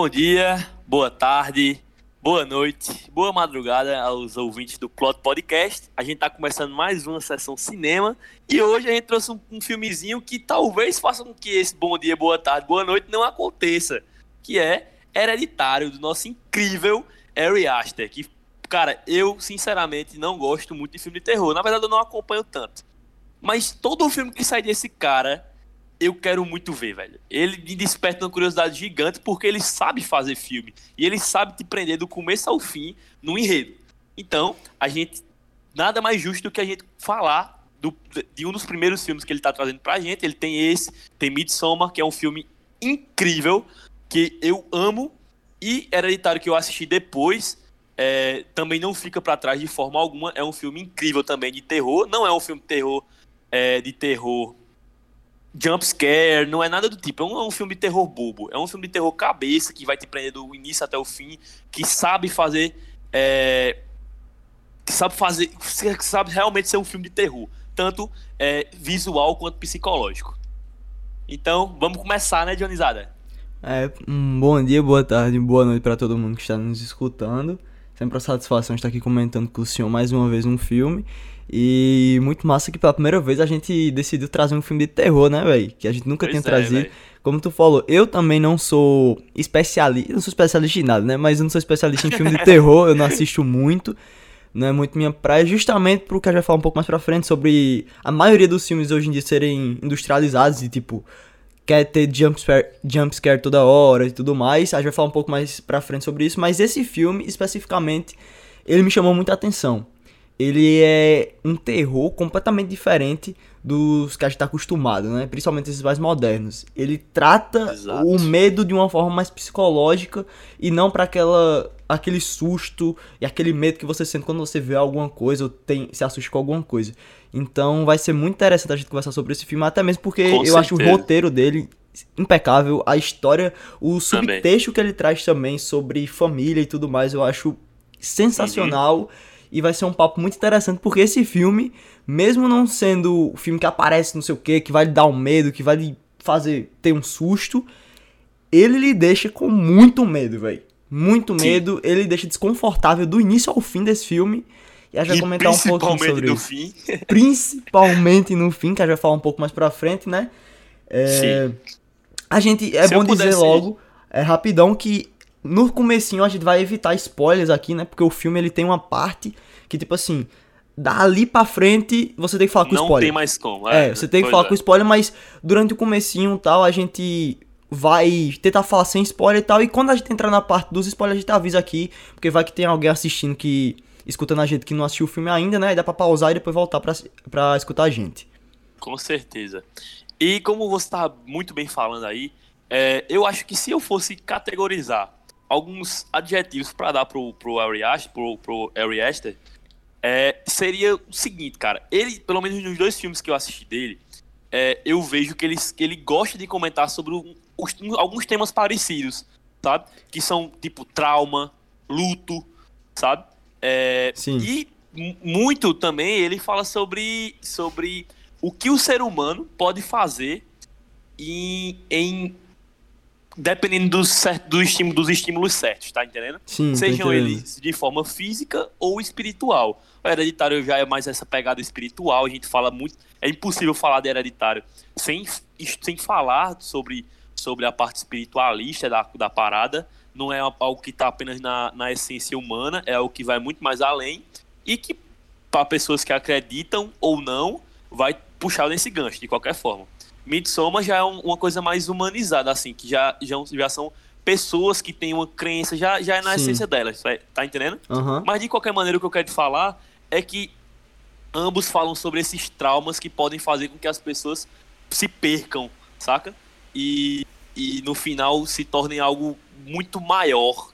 Bom dia, boa tarde, boa noite, boa madrugada aos ouvintes do Plot Podcast. A gente está começando mais uma sessão cinema e hoje a gente trouxe um, um, filmezinho que talvez faça com que esse bom dia, boa tarde, boa noite não aconteça, que é Hereditário, do nosso incrível Ari Aster, que, cara, eu sinceramente não gosto muito de filme de terror. Na verdade, eu não acompanho tanto. Mas todo filme que sai desse cara eu quero muito ver, velho. Ele me desperta uma curiosidade gigante porque ele sabe fazer filme. E ele sabe te prender do começo ao fim no enredo. Então, a gente. Nada mais justo do que a gente falar do, de um dos primeiros filmes que ele tá trazendo pra gente. Ele tem esse, tem Midsommar, que é um filme incrível, que eu amo. E Hereditário, que eu assisti depois, é, também não fica para trás de forma alguma. É um filme incrível também de terror. Não é um filme de terror, é, de terror jump scare, não é nada do tipo. É um, é um, filme de terror bobo. É um filme de terror cabeça que vai te prender do início até o fim, que sabe fazer. É, que sabe fazer. Que sabe realmente ser um filme de terror. Tanto é, visual quanto psicológico. Então, vamos começar, né, Dionizada? É, um bom dia, boa tarde, boa noite para todo mundo que está nos escutando. Sempre a satisfação estar aqui comentando com o senhor mais uma vez um filme. E muito massa que pela primeira vez a gente decidiu trazer um filme de terror, né, velho? Que a gente nunca pois tinha é, trazido. Véio. Como tu falou, eu também não sou especialista, não sou especialista em nada, né? Mas eu não sou especialista em filme de terror, eu não assisto muito. Não é muito minha praia, justamente porque a gente vai falar um pouco mais pra frente sobre a maioria dos filmes hoje em dia serem industrializados e tipo, quer ter jumpscare, jumpscare toda hora e tudo mais. A gente vai falar um pouco mais pra frente sobre isso, mas esse filme especificamente, ele me chamou muita atenção ele é um terror completamente diferente dos que a gente está acostumado, né? Principalmente esses mais modernos. Ele trata Exato. o medo de uma forma mais psicológica e não para aquela aquele susto e aquele medo que você sente quando você vê alguma coisa ou tem, se assusta com alguma coisa. Então vai ser muito interessante a gente conversar sobre esse filme, até mesmo porque com eu certeza. acho o roteiro dele impecável, a história, o subtexto também. que ele traz também sobre família e tudo mais, eu acho sensacional. Uhum e vai ser um papo muito interessante, porque esse filme, mesmo não sendo o filme que aparece não sei o que, que vai lhe dar um medo, que vai lhe fazer ter um susto, ele lhe deixa com muito medo, velho. Muito medo, Sim. ele deixa desconfortável do início ao fim desse filme. E a gente vai comentar um pouquinho sobre no isso. Fim. Principalmente no fim, que a gente vai falar um pouco mais pra frente, né? É, Sim. A gente, é Se bom dizer logo, é rapidão, que no comecinho a gente vai evitar spoilers aqui, né? Porque o filme ele tem uma parte que, tipo assim, dali pra frente você tem que falar com Não spoiler. Não tem mais como. É, é você tem que falar é. com spoiler, mas durante o comecinho e tal, a gente vai tentar falar sem spoiler e tal. E quando a gente entrar na parte dos spoilers, a gente avisa aqui, porque vai que tem alguém assistindo que. escutando a gente que não assistiu o filme ainda, né? E dá pra pausar e depois voltar pra, pra escutar a gente. Com certeza. E como você tá muito bem falando aí, é, eu acho que se eu fosse categorizar alguns adjetivos para dar pro, pro Ari Aster, pro, pro Ari Aster é, seria o seguinte, cara. Ele, pelo menos nos dois filmes que eu assisti dele, é, eu vejo que ele, que ele gosta de comentar sobre os, alguns temas parecidos, sabe? Que são, tipo, trauma, luto, sabe? É, Sim. E muito também ele fala sobre, sobre o que o ser humano pode fazer em, em dependendo do, certo, do estímulo, dos estímulos certos, tá entendendo? Sim, Sejam eles de forma física ou espiritual. O hereditário já é mais essa pegada espiritual, a gente fala muito. É impossível falar de hereditário sem, sem falar sobre, sobre a parte espiritualista da, da parada. Não é algo que está apenas na, na essência humana, é algo que vai muito mais além e que, para pessoas que acreditam ou não, vai puxar nesse gancho, de qualquer forma. Midsommar já é um, uma coisa mais humanizada, assim, que já, já, já são pessoas que têm uma crença, já, já é na Sim. essência delas, tá entendendo? Uhum. Mas de qualquer maneira, o que eu quero te falar é que ambos falam sobre esses traumas que podem fazer com que as pessoas se percam, saca? E, e no final se tornem algo muito maior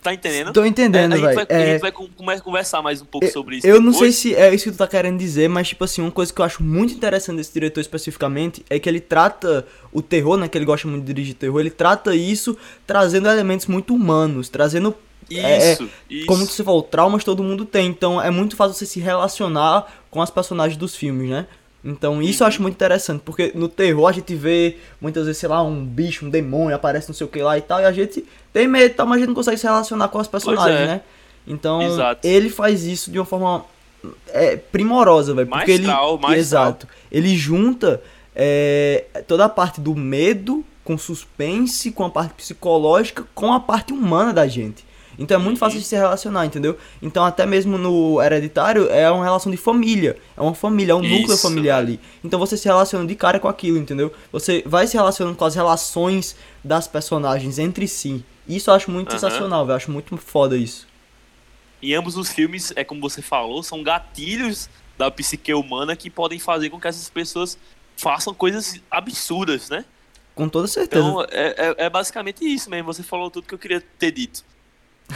Tá entendendo? Tô entendendo, velho. É, a, é... a, gente vai conversar mais um pouco sobre isso. Eu depois. não sei se é isso que tu tá querendo dizer, mas, tipo assim, uma coisa que eu acho muito interessante desse diretor especificamente é que ele trata o terror, né? Que ele gosta muito de dirigir terror, ele trata isso trazendo elementos muito humanos, trazendo. É, isso, é, isso. Como você falou, traumas todo mundo tem, então é muito fácil você se relacionar com as personagens dos filmes, né? Então isso eu acho muito interessante, porque no terror a gente vê muitas vezes, sei lá, um bicho, um demônio, aparece não sei o que lá e tal, e a gente tem medo, tal, mas a gente não consegue se relacionar com as personagens, é. né? Então Exato. ele faz isso de uma forma é, primorosa, velho. Porque ele. Maestral. Exato. Ele junta é, toda a parte do medo com suspense, com a parte psicológica, com a parte humana da gente. Então é muito fácil de se relacionar, entendeu? Então até mesmo no hereditário é uma relação de família. É uma família, é um núcleo Isso, familiar velho. ali. Então você se relaciona de cara com aquilo, entendeu? Você vai se relacionando com as relações das personagens entre si. Isso eu acho muito sensacional, velho. Eu acho muito foda isso. Em ambos os filmes, é como você falou, são gatilhos da psique humana que podem fazer com que essas pessoas façam coisas absurdas, né? Com toda certeza. Então, é, é- é basicamente isso mesmo. Você falou tudo que eu queria ter dito.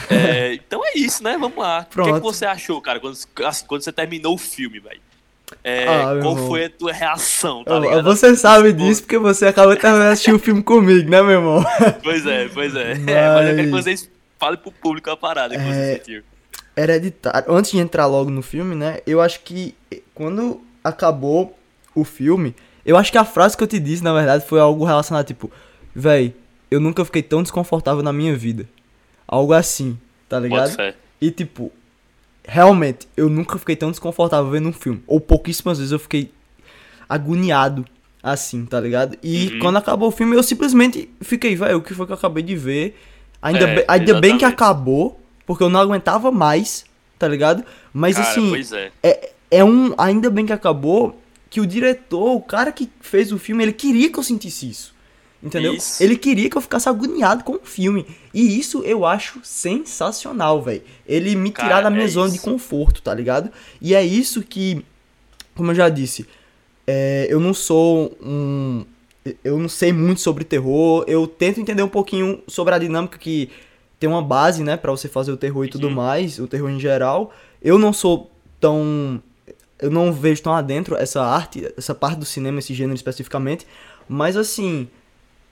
É, então é isso, né? Vamos lá. O que, é que Pronto. você achou, cara, quando, assim, quando você terminou o filme, velho? É, Ah, qual foi a tua reação, tá Eu- ligado? você sabe disso porque você acabou de terminar de assistir o filme comigo, né, meu irmão? Pois é, pois é. Mas- Mas eu quero que vocês falem pro público a parada que É, você sentiu. Hereditário. Antes de entrar logo no filme, né? Eu acho que quando acabou o filme, eu acho que a frase que eu te disse, na verdade, foi algo relacionado, tipo, véi, eu nunca fiquei tão desconfortável na minha vida. Algo assim, tá ligado? E tipo, realmente, eu nunca fiquei tão desconfortável vendo um filme. Ou pouquíssimas vezes eu fiquei agoniado assim, tá ligado? E Uhum. quando acabou o filme, eu simplesmente fiquei, velho, o que foi que eu acabei de ver? Ainda, É, bem, ainda bem que acabou, porque eu não aguentava mais, tá ligado? Mas Cara, assim, é. é, é um. Ainda bem que acabou, que o diretor, o cara que fez o filme, ele queria que eu sentisse isso. Entendeu? Isso. Ele queria que eu ficasse agoniado com o filme. E isso eu acho sensacional, velho. Ele me tirar Cara, da minha é zona de isso. conforto, tá ligado? E é isso que, como eu já disse, é, eu não sou um. Eu não sei muito sobre terror. Eu tento entender um pouquinho sobre a dinâmica que tem uma base, né, Pra você fazer o terror e tudo Uhum. mais, o terror em geral. Eu não sou tão eu não vejo tão adentro essa arte, essa parte do cinema, esse gênero especificamente, mas assim,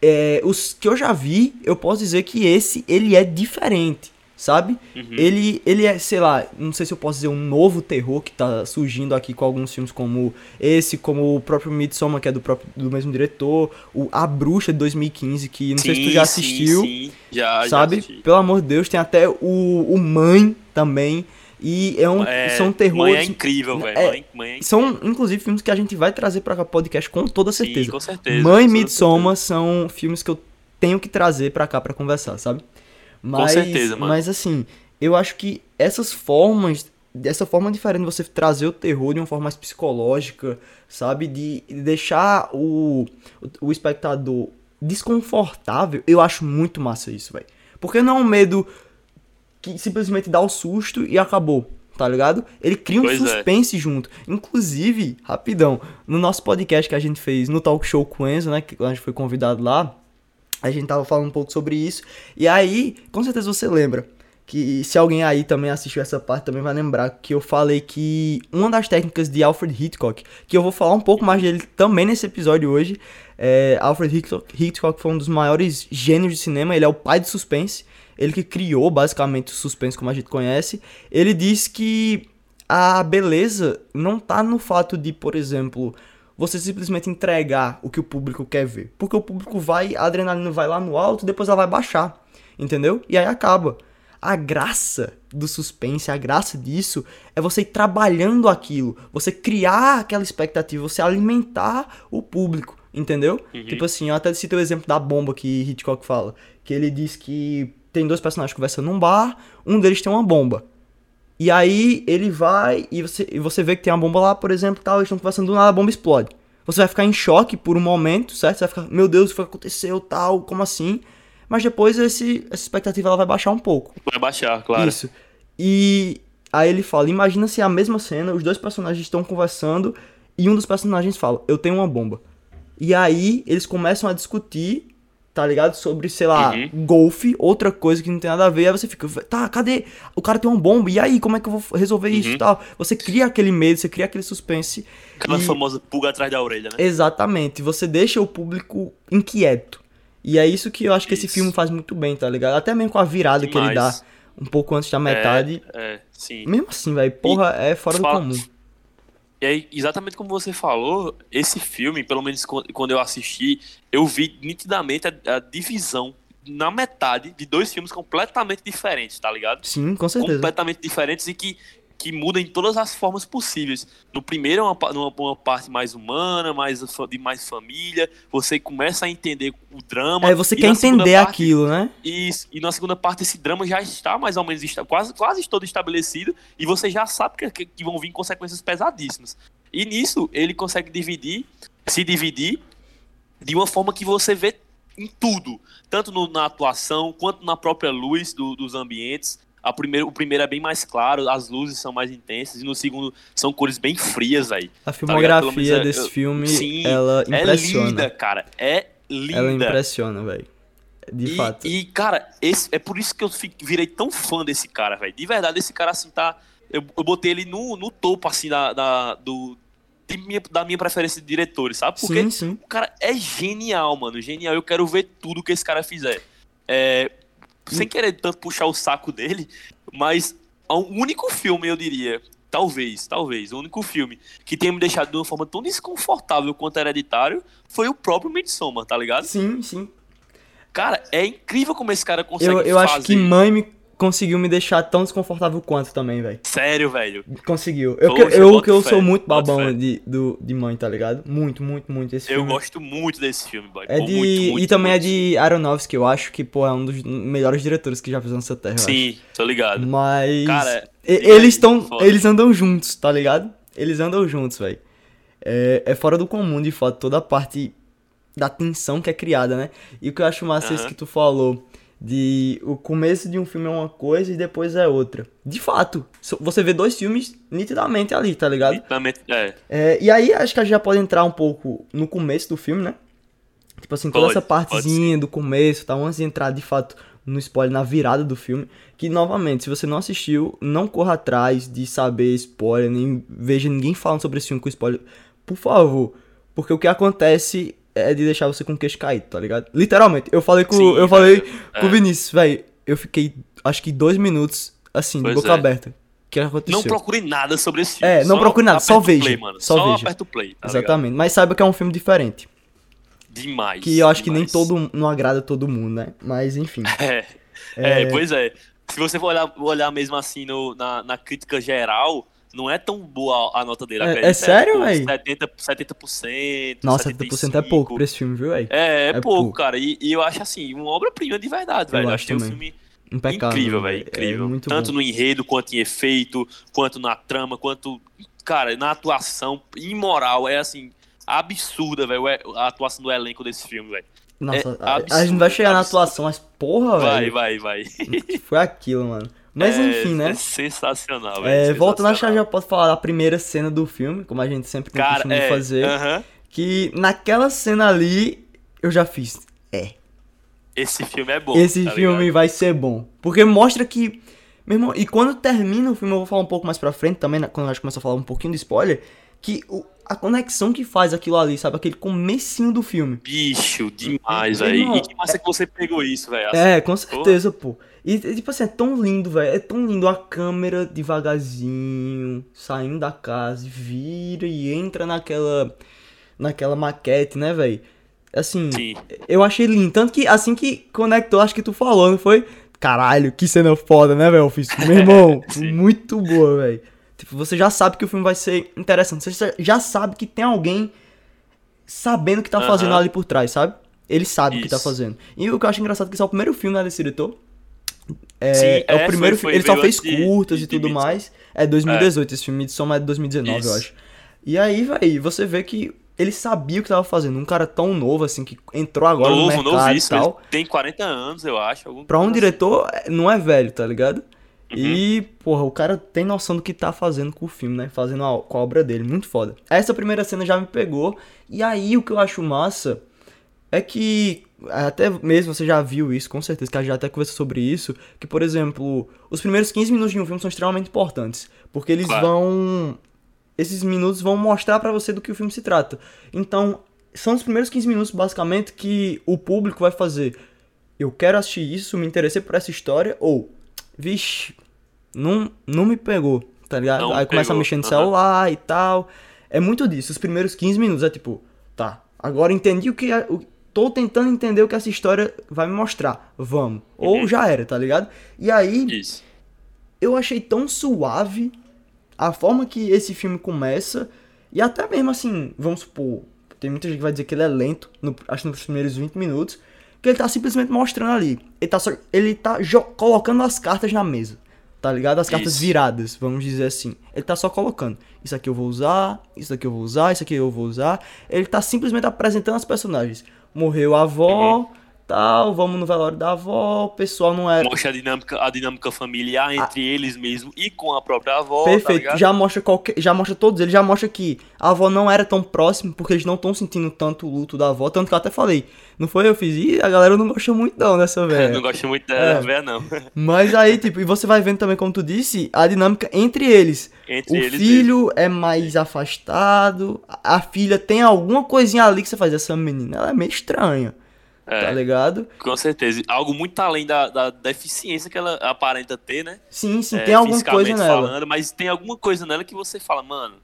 é, os que eu já vi, eu posso dizer que esse, ele é diferente, sabe? Uhum. Ele, ele é, sei lá, não sei se eu posso dizer um novo terror que tá surgindo aqui com alguns filmes como esse, como o próprio Midsommar, que é do, próprio, do mesmo diretor, o A Bruxa de 2015, que não sei se tu já Sim, assistiu, Sim, sim. Já, sabe? já. Pelo amor de Deus, tem até o, o Mãe também, e é um, É, são Mãe terrores... é incrível, velho. É, Mãe, mãe é são, inclusive, filmes que a gente vai trazer pra cá podcast com toda Sim, certeza. com certeza. Mãe e com Midsommar são filmes que eu tenho que trazer pra cá pra conversar, sabe? Mas, certeza, mano. Mas assim, eu acho que essas formas, dessa forma diferente de você trazer o terror de uma forma mais psicológica, sabe? De deixar o, o, o espectador desconfortável, eu acho muito massa isso, velho. Porque não é um medo que simplesmente dá o susto e acabou, tá ligado? Ele cria um Pois é. suspense junto. Inclusive, rapidão, no nosso podcast que a gente fez no Talk Show com o Enzo, né, que a gente foi convidado lá, a gente tava falando um pouco sobre isso. E aí, com certeza você lembra que se alguém aí também assistiu essa parte, também vai lembrar que eu falei que uma das técnicas de Alfred Hitchcock, que eu vou falar um pouco mais dele também nesse episódio hoje, é, Alfred Hitchcock, Hitchcock foi um dos maiores gênios de cinema, ele é o pai do suspense, ele que criou basicamente o suspense como a gente conhece. Ele diz que a beleza não tá no fato de, por exemplo, você simplesmente entregar o que o público quer ver. Porque o público vai, a adrenalina vai lá no alto, depois ela vai baixar. Entendeu? E aí acaba. A graça do suspense, a graça disso é você ir trabalhando aquilo, você criar aquela expectativa, você alimentar o público, entendeu? Uhum. Tipo assim, eu até citei o exemplo da bomba que Hitchcock fala, que ele diz que tem dois personagens conversando num bar, um deles tem uma bomba. E aí ele vai e você, e você vê que tem uma bomba lá, por exemplo, tal, eles estão conversando do nada, a bomba explode. Você vai ficar em choque por um momento, certo? Você vai ficar, meu Deus, o que aconteceu, tal, como assim? Mas depois esse, essa expectativa ela vai baixar um pouco. Vai baixar, claro. Isso. E aí ele fala, imagina se é a mesma cena, os dois personagens estão conversando e um dos personagens fala, eu tenho uma bomba. E aí eles começam a discutir, tá ligado? Sobre, sei lá, Uhum. golfe, outra coisa que não tem nada a ver. Aí você fica, tá, cadê? O cara tem uma bomba, e aí, como é que eu vou resolver isso Uhum. e tal? Você cria aquele medo, você cria aquele suspense. Aquela e- famosa pulga atrás da orelha, né? Exatamente, você deixa o público inquieto. E é isso que eu acho que esse Isso. filme faz muito bem, tá ligado? Até mesmo com a virada que ele dá Demais. um pouco antes da metade. É, é, sim. Mesmo assim, velho, porra, é fora do comum. E aí, exatamente como você falou, esse filme, pelo menos quando eu assisti, eu vi nitidamente a, a divisão na metade de dois filmes completamente diferentes, tá ligado? Sim, com certeza. Completamente diferentes e que que muda em todas as formas possíveis. No primeiro é uma, uma, uma, parte mais humana, mais de mais família, você começa a entender o drama. É, você quer entender parte, aquilo, né? Isso, e na segunda parte esse drama já está mais ou menos está, quase, quase todo estabelecido e você já sabe que, que vão vir consequências pesadíssimas. E nisso ele consegue dividir, se dividir de uma forma que você vê em tudo, tanto no, na atuação quanto na própria luz do, dos ambientes. A primeiro, o primeiro é bem mais claro, as luzes são mais intensas, e no segundo são cores bem frias, aí. A tá filmografia tá desse eu, filme, sim, ela impressiona. É linda, cara. É linda. Ela impressiona, velho. De e, fato. E, cara, esse, é por isso que eu virei tão fã desse cara, velho. De verdade, esse cara, assim, tá... Eu, eu botei ele no, no topo, assim, da, da do, minha, da minha preferência de diretores, sabe? Porque sim, sim. o cara é genial, mano. Genial. Eu quero ver tudo que esse cara fizer. É, sem querer tanto puxar o saco dele, mas o único filme, eu diria, talvez, talvez, o único filme que tenha me deixado de uma forma tão desconfortável quanto Hereditário foi o próprio Midsommar, tá ligado? Sim, sim. Cara, é incrível como esse cara consegue eu, eu fazer. Eu acho que Mãe me conseguiu me deixar tão desconfortável quanto também, velho. Sério, velho? Conseguiu. Eu, Poxa, eu, eu que eu fé, sou muito babão de, do, de mãe, tá ligado? Muito, muito, muito esse eu filme. Eu gosto muito desse filme, boy. É de, muito, muito, e também muito. é de Aronofsky, eu acho que, pô, é um dos melhores diretores que já fez nessa terra, Sim, tô ligado. Mas... Cara, eles estão... Eles andam juntos, tá ligado? Eles andam juntos, velho. É, é fora do comum, de fato, toda a parte da tensão que é criada, né? E o que eu acho massa é isso que tu falou de o começo de um filme é uma coisa e depois é outra. De fato, você vê dois filmes nitidamente ali, tá ligado? Nitidamente, é. é e aí acho que a gente já pode entrar um pouco no começo do filme, né? Tipo assim, toda pode, essa partezinha do começo, tá? Antes de entrar de fato no spoiler, na virada do filme. Que novamente, se você não assistiu, não corra atrás de saber spoiler, nem veja ninguém falando sobre esse filme com spoiler. Por favor. Porque o que acontece é de deixar você com o queixo caído, tá ligado? Literalmente. Eu falei com, Sim, eu falei é. com o Vinícius, velho. Eu fiquei, acho que dois minutos, assim, pois de boca é. aberta. O que aconteceu? Não procure nada sobre esse filme. É, não procure nada, só veja. Play, mano. Só, só veja. aperta o play. Tá Exatamente. Ligado? Mas saiba que é um filme diferente. Demais. Que eu acho demais. que nem todo não agrada todo mundo, né? Mas enfim. É. é. é pois é. Se você for olhar, olhar mesmo assim no, na, na crítica geral, não é tão boa a nota dele. É, é sério, velho? 70%, 70%. Nossa, 75%. 70% é pouco pra esse filme, viu, velho? É, é, é pouco, pouco, cara. E, e, eu acho assim, uma obra-prima de verdade, velho. Eu acho que é um filme Impecável, incrível, velho. Incrível. É Tanto bom. no enredo, quanto em efeito, quanto na trama, quanto. Cara, na atuação, imoral. É assim, absurda, velho, a atuação do elenco desse filme, velho. Nossa, é a, absurdo, a gente vai chegar absurdo. na atuação, mas porra, velho. Vai, vai, vai. Foi aquilo, mano. Mas é, enfim, né? É sensacional, velho. É, voltando, acho que já posso falar da primeira cena do filme, como a gente sempre tem Cara, costume é, fazer. Uh -huh. Que naquela cena ali, eu já fiz. É. Esse filme é bom. Esse tá filme ligado? vai ser bom. Porque mostra que. Meu irmão, e quando termina o filme, eu vou falar um pouco mais pra frente também, quando a gente começa a falar um pouquinho de spoiler, que o, a conexão que faz aquilo ali, sabe? Aquele comecinho do filme. Bicho, demais, velho. E que massa é... que você pegou isso, velho. É, com certeza, pô. E, tipo assim, é tão lindo, velho. É tão lindo a câmera devagarzinho, saindo da casa, vira e entra naquela. naquela maquete, né, velho? Assim, Sim. eu achei lindo. Tanto que assim que conectou, acho que tu falou, não foi? Caralho, que cena foda, né, velho? Meu irmão, muito boa, velho. Tipo, você já sabe que o filme vai ser interessante. Você já sabe que tem alguém sabendo o que tá fazendo ali por trás, sabe? Ele sabe o que tá fazendo. E o que eu acho engraçado é que esse é o primeiro filme né, desse diretor. É, Sim, é, é o primeiro foi, foi, Ele só fez curtas de, e tudo de mais. É 2018, esse filme de Soma é de 2019, Isso. eu acho. E aí, velho, você vê que ele sabia o que tava fazendo. Um cara tão novo, assim, que entrou agora novo, no mercado novíssimo, e tal. Tem 40 anos, eu acho. Algum Pra um assim. diretor, não é velho, tá ligado? Uhum. E, porra, o cara tem noção do que tá fazendo com o filme, né? Fazendo a, com a obra dele. Muito foda. Essa primeira cena já me pegou. E aí, o que eu acho massa é que. Até mesmo você já viu isso, com certeza, que a gente já até conversou sobre isso. Que, por exemplo, os primeiros 15 minutos de um filme são extremamente importantes. Porque eles Claro. vão. Esses minutos vão mostrar pra você do que o filme se trata. Então, são os primeiros 15 minutos, basicamente, que o público vai fazer. Eu quero assistir isso, me interessei por essa história, ou, vixe, não, não me pegou, tá ligado? Não Aí começa a pegou, mexer no aham. celular e tal. É muito disso. Os primeiros 15 minutos é tipo, tá, agora entendi o que. é- O, tô tentando entender o que essa história vai me mostrar. Vamos. Ou Uhum. já era, tá ligado? E aí, Isso. eu achei tão suave a forma que esse filme começa. E até mesmo assim, vamos supor, tem muita gente que vai dizer que ele é lento, no- acho que nos primeiros 20 minutos, que ele tá simplesmente mostrando ali. Ele tá, só, ele tá colocando as cartas na mesa, tá ligado? As cartas Isso. viradas, vamos dizer assim. Ele tá só colocando. Isso aqui eu vou usar, isso aqui eu vou usar, isso aqui eu vou usar. Ele tá simplesmente apresentando os personagens. Morreu a avó, Uhum. Tal, vamos no velório da avó, o pessoal não era. Mostra a dinâmica, a dinâmica familiar entre eles mesmo e com a própria avó, tá Perfeito, ligado? já mostra qualquer, já mostra todos eles, já mostra que a avó não era tão próxima, porque eles não estão sentindo tanto o luto da avó, tanto que eu até falei, não foi eu fiz, e a galera não gostou muito não dessa velha. não gosto muito É. da véia, não. Mas aí, tipo, e você vai vendo também, como tu disse, a dinâmica entre eles. Entre o eles filho é mais afastado, a a filha tem alguma coisinha ali que você faz, essa menina, ela é meio estranha, É. tá ligado? Com certeza. Algo muito além da, da deficiência que ela aparenta ter, né? Sim, sim, É, tem alguma coisa nela. falando, mas tem alguma coisa nela que você fala, mano,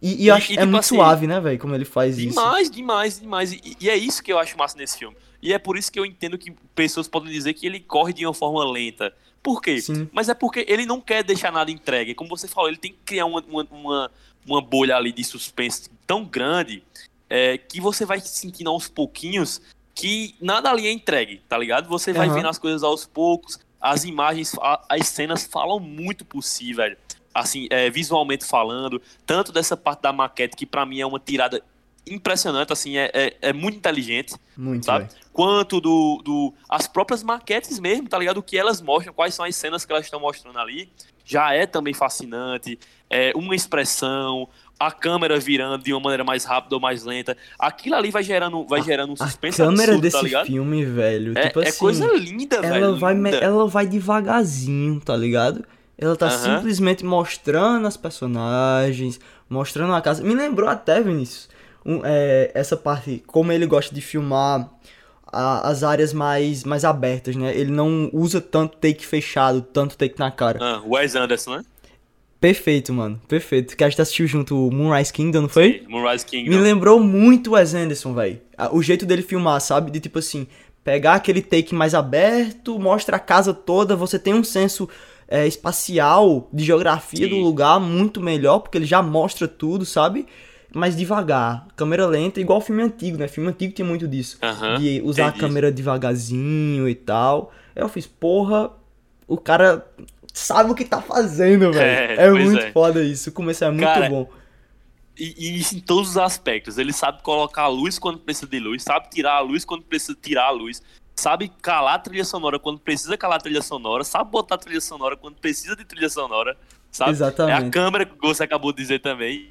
E, e E- acho e, é tipo muito assim, suave, né, velho, como ele faz isso. demais, demais, demais. E, e é isso que eu acho massa nesse filme. E é por isso que eu entendo que pessoas podem dizer que ele corre de uma forma lenta. Por quê? Sim. Mas é porque ele não quer deixar nada entregue. Como você falou, ele tem que criar uma, uma, uma, uma bolha ali de suspense tão grande é, que você vai sentindo aos pouquinhos que nada ali é entregue, tá ligado? Você vai Aham. vendo as coisas aos poucos, as imagens, as cenas falam muito por si, velho. Assim, é, visualmente falando, tanto dessa parte da maquete, que pra mim é uma tirada impressionante, assim, é, é, é muito inteligente Muito, sabe? velho. Quanto do, do. As próprias maquetes mesmo, tá ligado? O que elas mostram, quais são as cenas que elas estão mostrando ali, já é também fascinante. É uma expressão, a câmera virando de uma maneira mais rápida ou mais lenta. Aquilo ali vai gerando, vai gerando um A suspense câmera absurdo, desse tá filme, velho, É, tipo é assim, coisa linda, ela velho. vai, linda. ela vai devagarzinho, tá ligado? Ela tá Aham. simplesmente mostrando as personagens, mostrando a casa. Me lembrou até, Vinícius, um, é, essa parte, como ele gosta de filmar a- as áreas mais, mais abertas, né? Ele não usa tanto take fechado, tanto take na cara. Ah, Wes Anderson, né? Perfeito, mano, perfeito. Que a gente assistiu junto o Moonrise Kingdom, não foi? Sim, Moonrise King. Me lembrou muito o Wes Anderson, velho. O jeito dele filmar, sabe? De tipo assim, pegar aquele take mais aberto, mostra a casa toda, você tem um senso é, espacial, de geografia Sim. do lugar muito melhor, porque ele já mostra tudo, sabe? Mas devagar, câmera lenta, igual filme antigo, né? Filme antigo tem muito disso. Aham, de usar a câmera devagarzinho e tal. Eu fiz, porra, o cara sabe o que tá fazendo, velho. É, É, muito é. foda isso. O começo é muito Cara, bom. E, e isso em todos os aspectos. Ele sabe colocar a luz quando precisa de luz, sabe tirar a luz quando precisa tirar a luz, sabe calar a trilha sonora quando precisa calar a trilha sonora, sabe botar a trilha sonora quando precisa de trilha sonora, sabe? É a Exatamente. câmera que você acabou de dizer também.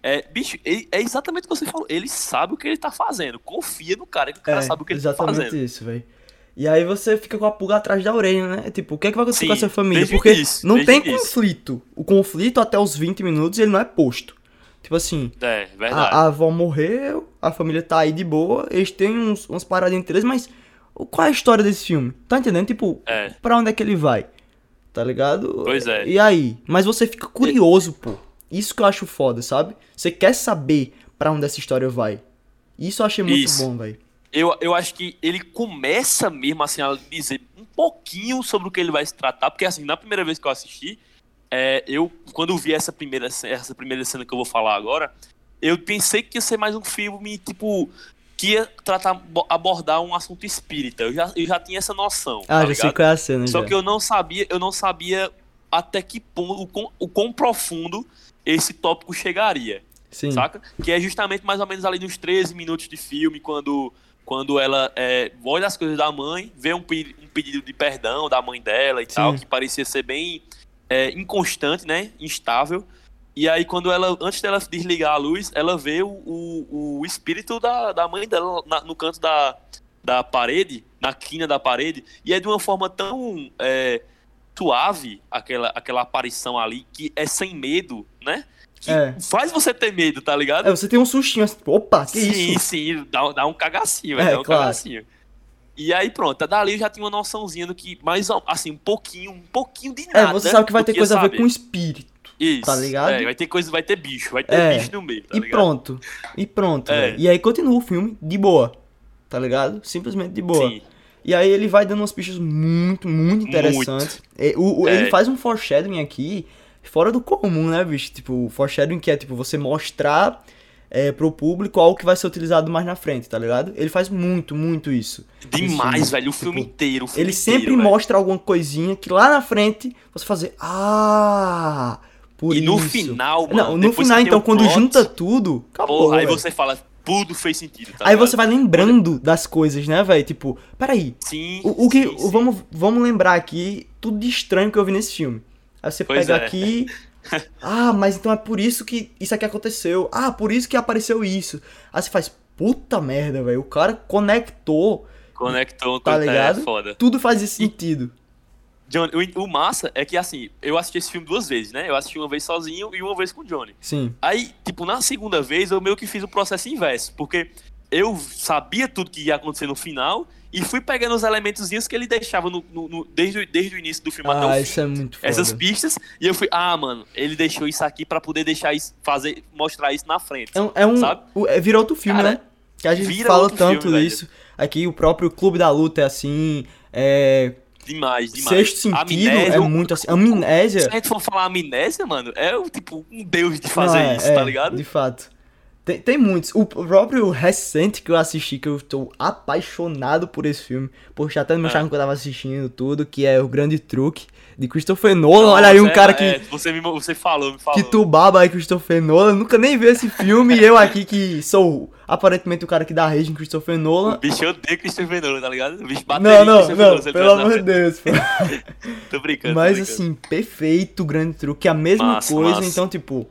É, bicho, ele- é exatamente o que você falou. Ele sabe o que ele tá fazendo. Confia no cara que o cara É, sabe o que ele tá exatamente fazendo. isso, velho. E aí você fica com a pulga atrás da orelha, né? Tipo, o que é que vai acontecer Sim, com essa família? desde o Porque início, não tem o início. conflito. O conflito até os 20 minutos ele não é posto. Tipo assim, É, a, a avó morreu, a família tá aí de boa, eles têm uns, umas paradas entre eles, mas qual é a história desse filme? Tá entendendo? Tipo, É. pra onde é que ele vai? Tá ligado? Pois é. E aí? Mas você fica curioso, pô. Isso que eu acho foda, sabe? Você quer saber pra onde essa história vai. Isso eu achei muito Isso. bom, velho. Eu, eu acho que ele começa mesmo assim a dizer um pouquinho sobre o que ele vai se tratar, porque assim, na primeira vez que eu assisti, é, eu, quando eu vi essa primeira, essa primeira cena que eu vou falar agora, eu pensei que ia ser mais um filme, tipo, que ia tratar, bo- abordar um assunto espírita. Eu já, eu já tinha essa noção. Ah, tá já sei qual é a cena, Só já. que eu não sabia, eu não sabia até que ponto, o quão, o quão profundo esse tópico chegaria Sim. saca? Que é justamente mais ou menos ali nos 13 minutos de filme, quando, quando ela é, olha as coisas da mãe, vê um, um pedido de perdão da mãe dela e tal, Sim. que parecia ser bem é, inconstante, né? Instável. E aí, quando ela, antes dela desligar a luz, ela vê o, o, o espírito da, da mãe dela na- no canto da, da parede, na quina da parede, e é de uma forma tão é, suave aquela, aquela aparição ali, que é sem medo, né? Que É. faz você ter medo, tá ligado? É, você tem um sustinho assim, tipo, opa, que sim, isso? sim, dá, dá um cagacinho, É, dá um claro. cagacinho. E aí, pronto, dali eu já tinha uma noçãozinha do que, mais, assim, um pouquinho, um pouquinho de É, nada. você sabe que vai ter coisa a ver com espírito. Isso. Tá ligado? É, vai ter coisa, vai ter bicho, vai ter É. bicho no meio, tá e ligado? pronto. E pronto, É. E aí continua o filme de boa. Tá ligado? Simplesmente de boa. Sim. E aí ele vai dando umas pistas muito, muito interessantes. E o- o- É. Ele faz um foreshadowing aqui fora do comum, né, bicho? Tipo, o foreshadowing que é tipo você mostrar é, pro público algo que vai ser utilizado mais na frente, tá ligado? Ele faz muito, muito isso. Demais, Esse- velho. O filme tipo, inteiro. O filme Ele sempre inteiro, velho. mostra alguma coisinha que lá na frente você fazer. Ah! Por E no isso. final, mano. Não, no final, então, o quando plot, junta tudo, acabou. Porra, aí velho. você fala, tudo fez sentido, tá Aí ligado? você vai lembrando das coisas, né, velho? Tipo, peraí, Sim. o, o que. sim, o- sim. vamos, vamos lembrar aqui tudo de estranho que eu vi nesse filme. Aí você Pois pega é. aqui. Ah, mas então é por isso que isso aqui aconteceu. Ah, por isso que apareceu isso. Aí você faz, puta merda, velho. O cara conectou. Conectou Tá coisa ligado? É, foda. Tudo faz sentido. Johnny, o, o massa é que, assim, eu assisti esse filme duas vezes, né? Eu assisti uma vez sozinho e uma vez com o Johnny. Sim. Aí, tipo, na segunda vez eu meio que fiz o processo inverso, porque eu sabia tudo que ia acontecer no final e fui pegando os elementozinhos que ele deixava no, no- no- desde, o- desde o início do filme até o Ah, fim. isso é muito foda. Essas pistas, e eu fui, ah, mano, ele deixou isso aqui pra poder deixar isso, fazer, mostrar isso na frente. É um. É um Sabe? é, virou outro filme, Cara, né? Que a gente fala tanto filme, velho. disso. Aqui o próprio Clube da Luta é assim. É. Demais, demais. Sexto sentido Amnésia, é muito assim. Amnésia. Se a gente for falar amnésia, mano, é tipo um deus de fazer Não, é, isso, é, tá ligado? De fato. Tem, tem muitos. O próprio recente que eu assisti, que eu estou apaixonado por esse filme. Poxa, até me É. acharam que eu tava assistindo tudo, que é o Grande Truque de Christopher Nolan. Olha aí um Nossa, cara é, que, é, você, me, você falou, me falou. que tu baba aí Christopher Nolan. Nunca nem vi esse filme. e eu aqui que sou aparentemente o cara que dá rage em Christopher O Nolan. bicho odeia Christopher Nolan, tá ligado? O bicho bate Não, não, não, pelo amor de Deus. Tô brincando. Mas tô brincando. assim, perfeito, grande truque, é a mesma Massa, coisa, massa. então, tipo,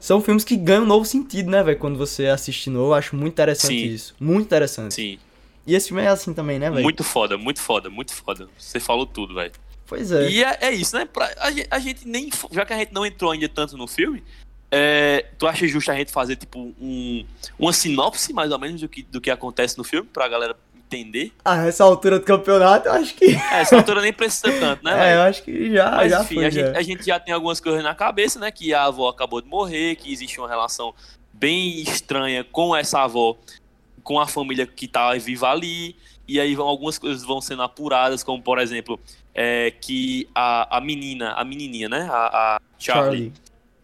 são filmes que ganham um novo sentido, né, velho, quando você assiste novo, eu acho muito interessante Sim. isso, muito interessante. Sim, E esse filme é assim também, né, velho? muito foda, muito foda, muito foda. Você falou tudo, velho. Pois é. E é, é isso, né? Pra- a, a gente nem. Já que a gente não entrou ainda tanto no filme, é, tu acha justo a gente fazer, tipo, um, uma sinopse, mais ou menos, do que, do que acontece no filme, pra galera entender? Ah, essa altura do campeonato, eu acho que... É, essa altura nem precisa tanto, né, é, eu acho que já, Mas já enfim, foi, a, já. gente, a gente já tem algumas coisas na cabeça, né? Que a avó acabou de morrer, que existe uma relação bem estranha com essa avó, com a família que tá viva ali. E aí vão, algumas coisas vão sendo apuradas, como por exemplo, é, que a, a menina, a menininha, né? A, a Charlie,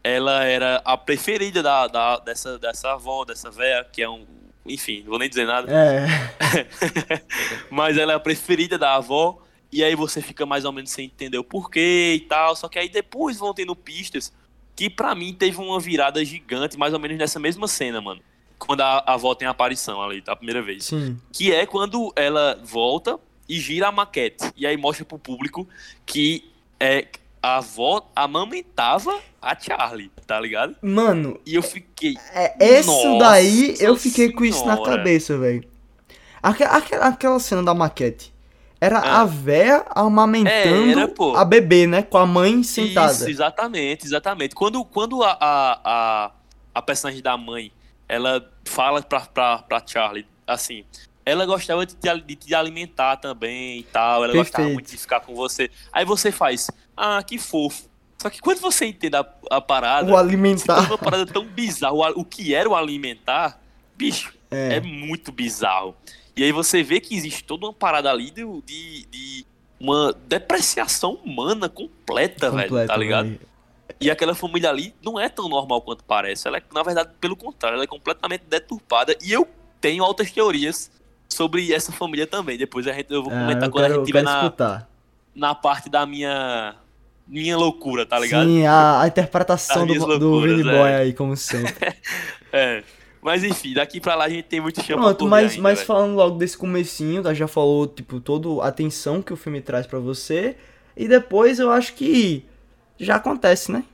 ela era a preferida da, da- dessa, dessa avó, dessa véia, que é um. Enfim, não vou nem dizer nada. É, Mas ela é a preferida da avó. E aí você fica mais ou menos sem entender o porquê e tal. Só que aí depois vão tendo pistas que pra mim teve uma virada gigante, mais ou menos nessa mesma cena, mano. Quando a, a avó tem a aparição ali, tá? A primeira vez. sim. Que é quando ela volta e gira a maquete. E aí mostra pro público que é, a avó amamentava a Charlie, tá ligado? Mano, E eu fiquei. é, isso daí eu fiquei com isso na senhora. cabeça, velho. Aque- aque- Aquela cena da maquete. Era Ah. a véia amamentando Era, pô. a bebê, né? Com a mãe sentada. Isso, exatamente, exatamente. Quando, quando a, a, a, a personagem da mãe, ela fala pra, pra, pra Charlie, assim, ela gostava de te, de te alimentar também e tal, ela gostava Perfeito. muito de ficar com você. Aí você faz, ah, que fofo. Só que quando você entende a, a parada, O alimentar. uma parada tão bizarra, o, o que era o alimentar, bicho, É. é muito bizarro. E aí você vê que existe toda uma parada ali de, de, de uma depreciação humana completa, velho, Completa, tá ligado? velho. E aquela família ali não é tão normal quanto parece. Ela é, na verdade, pelo contrário, ela é completamente deturpada. E eu tenho altas teorias sobre essa família também. Depois a gente, eu vou Ah, comentar eu quando quero, a gente tiver na, escutar. na parte da minha minha loucura, tá ligado? Sim, a, a interpretação do, minhas do loucuras, Vinny é. Boy aí, como sempre. É. Mas enfim, daqui pra lá a gente tem muito chão Pronto, mas, ainda, mas velho. falando logo desse comecinho, tá? Já falou, tipo, toda a atenção que o filme traz pra você. E depois eu acho que já acontece, né?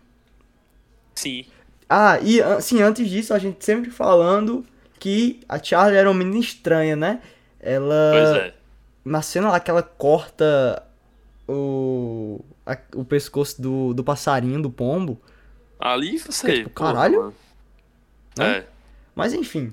Sim, Ah, e assim, antes disso, a gente sempre falando que a Charlie era uma menina estranha, né? Ela. pois é. Na cena lá que ela corta o. a- o pescoço do, do passarinho, do pombo. Ali você. tipo, porra, caralho? mano. Né? É. Mas enfim.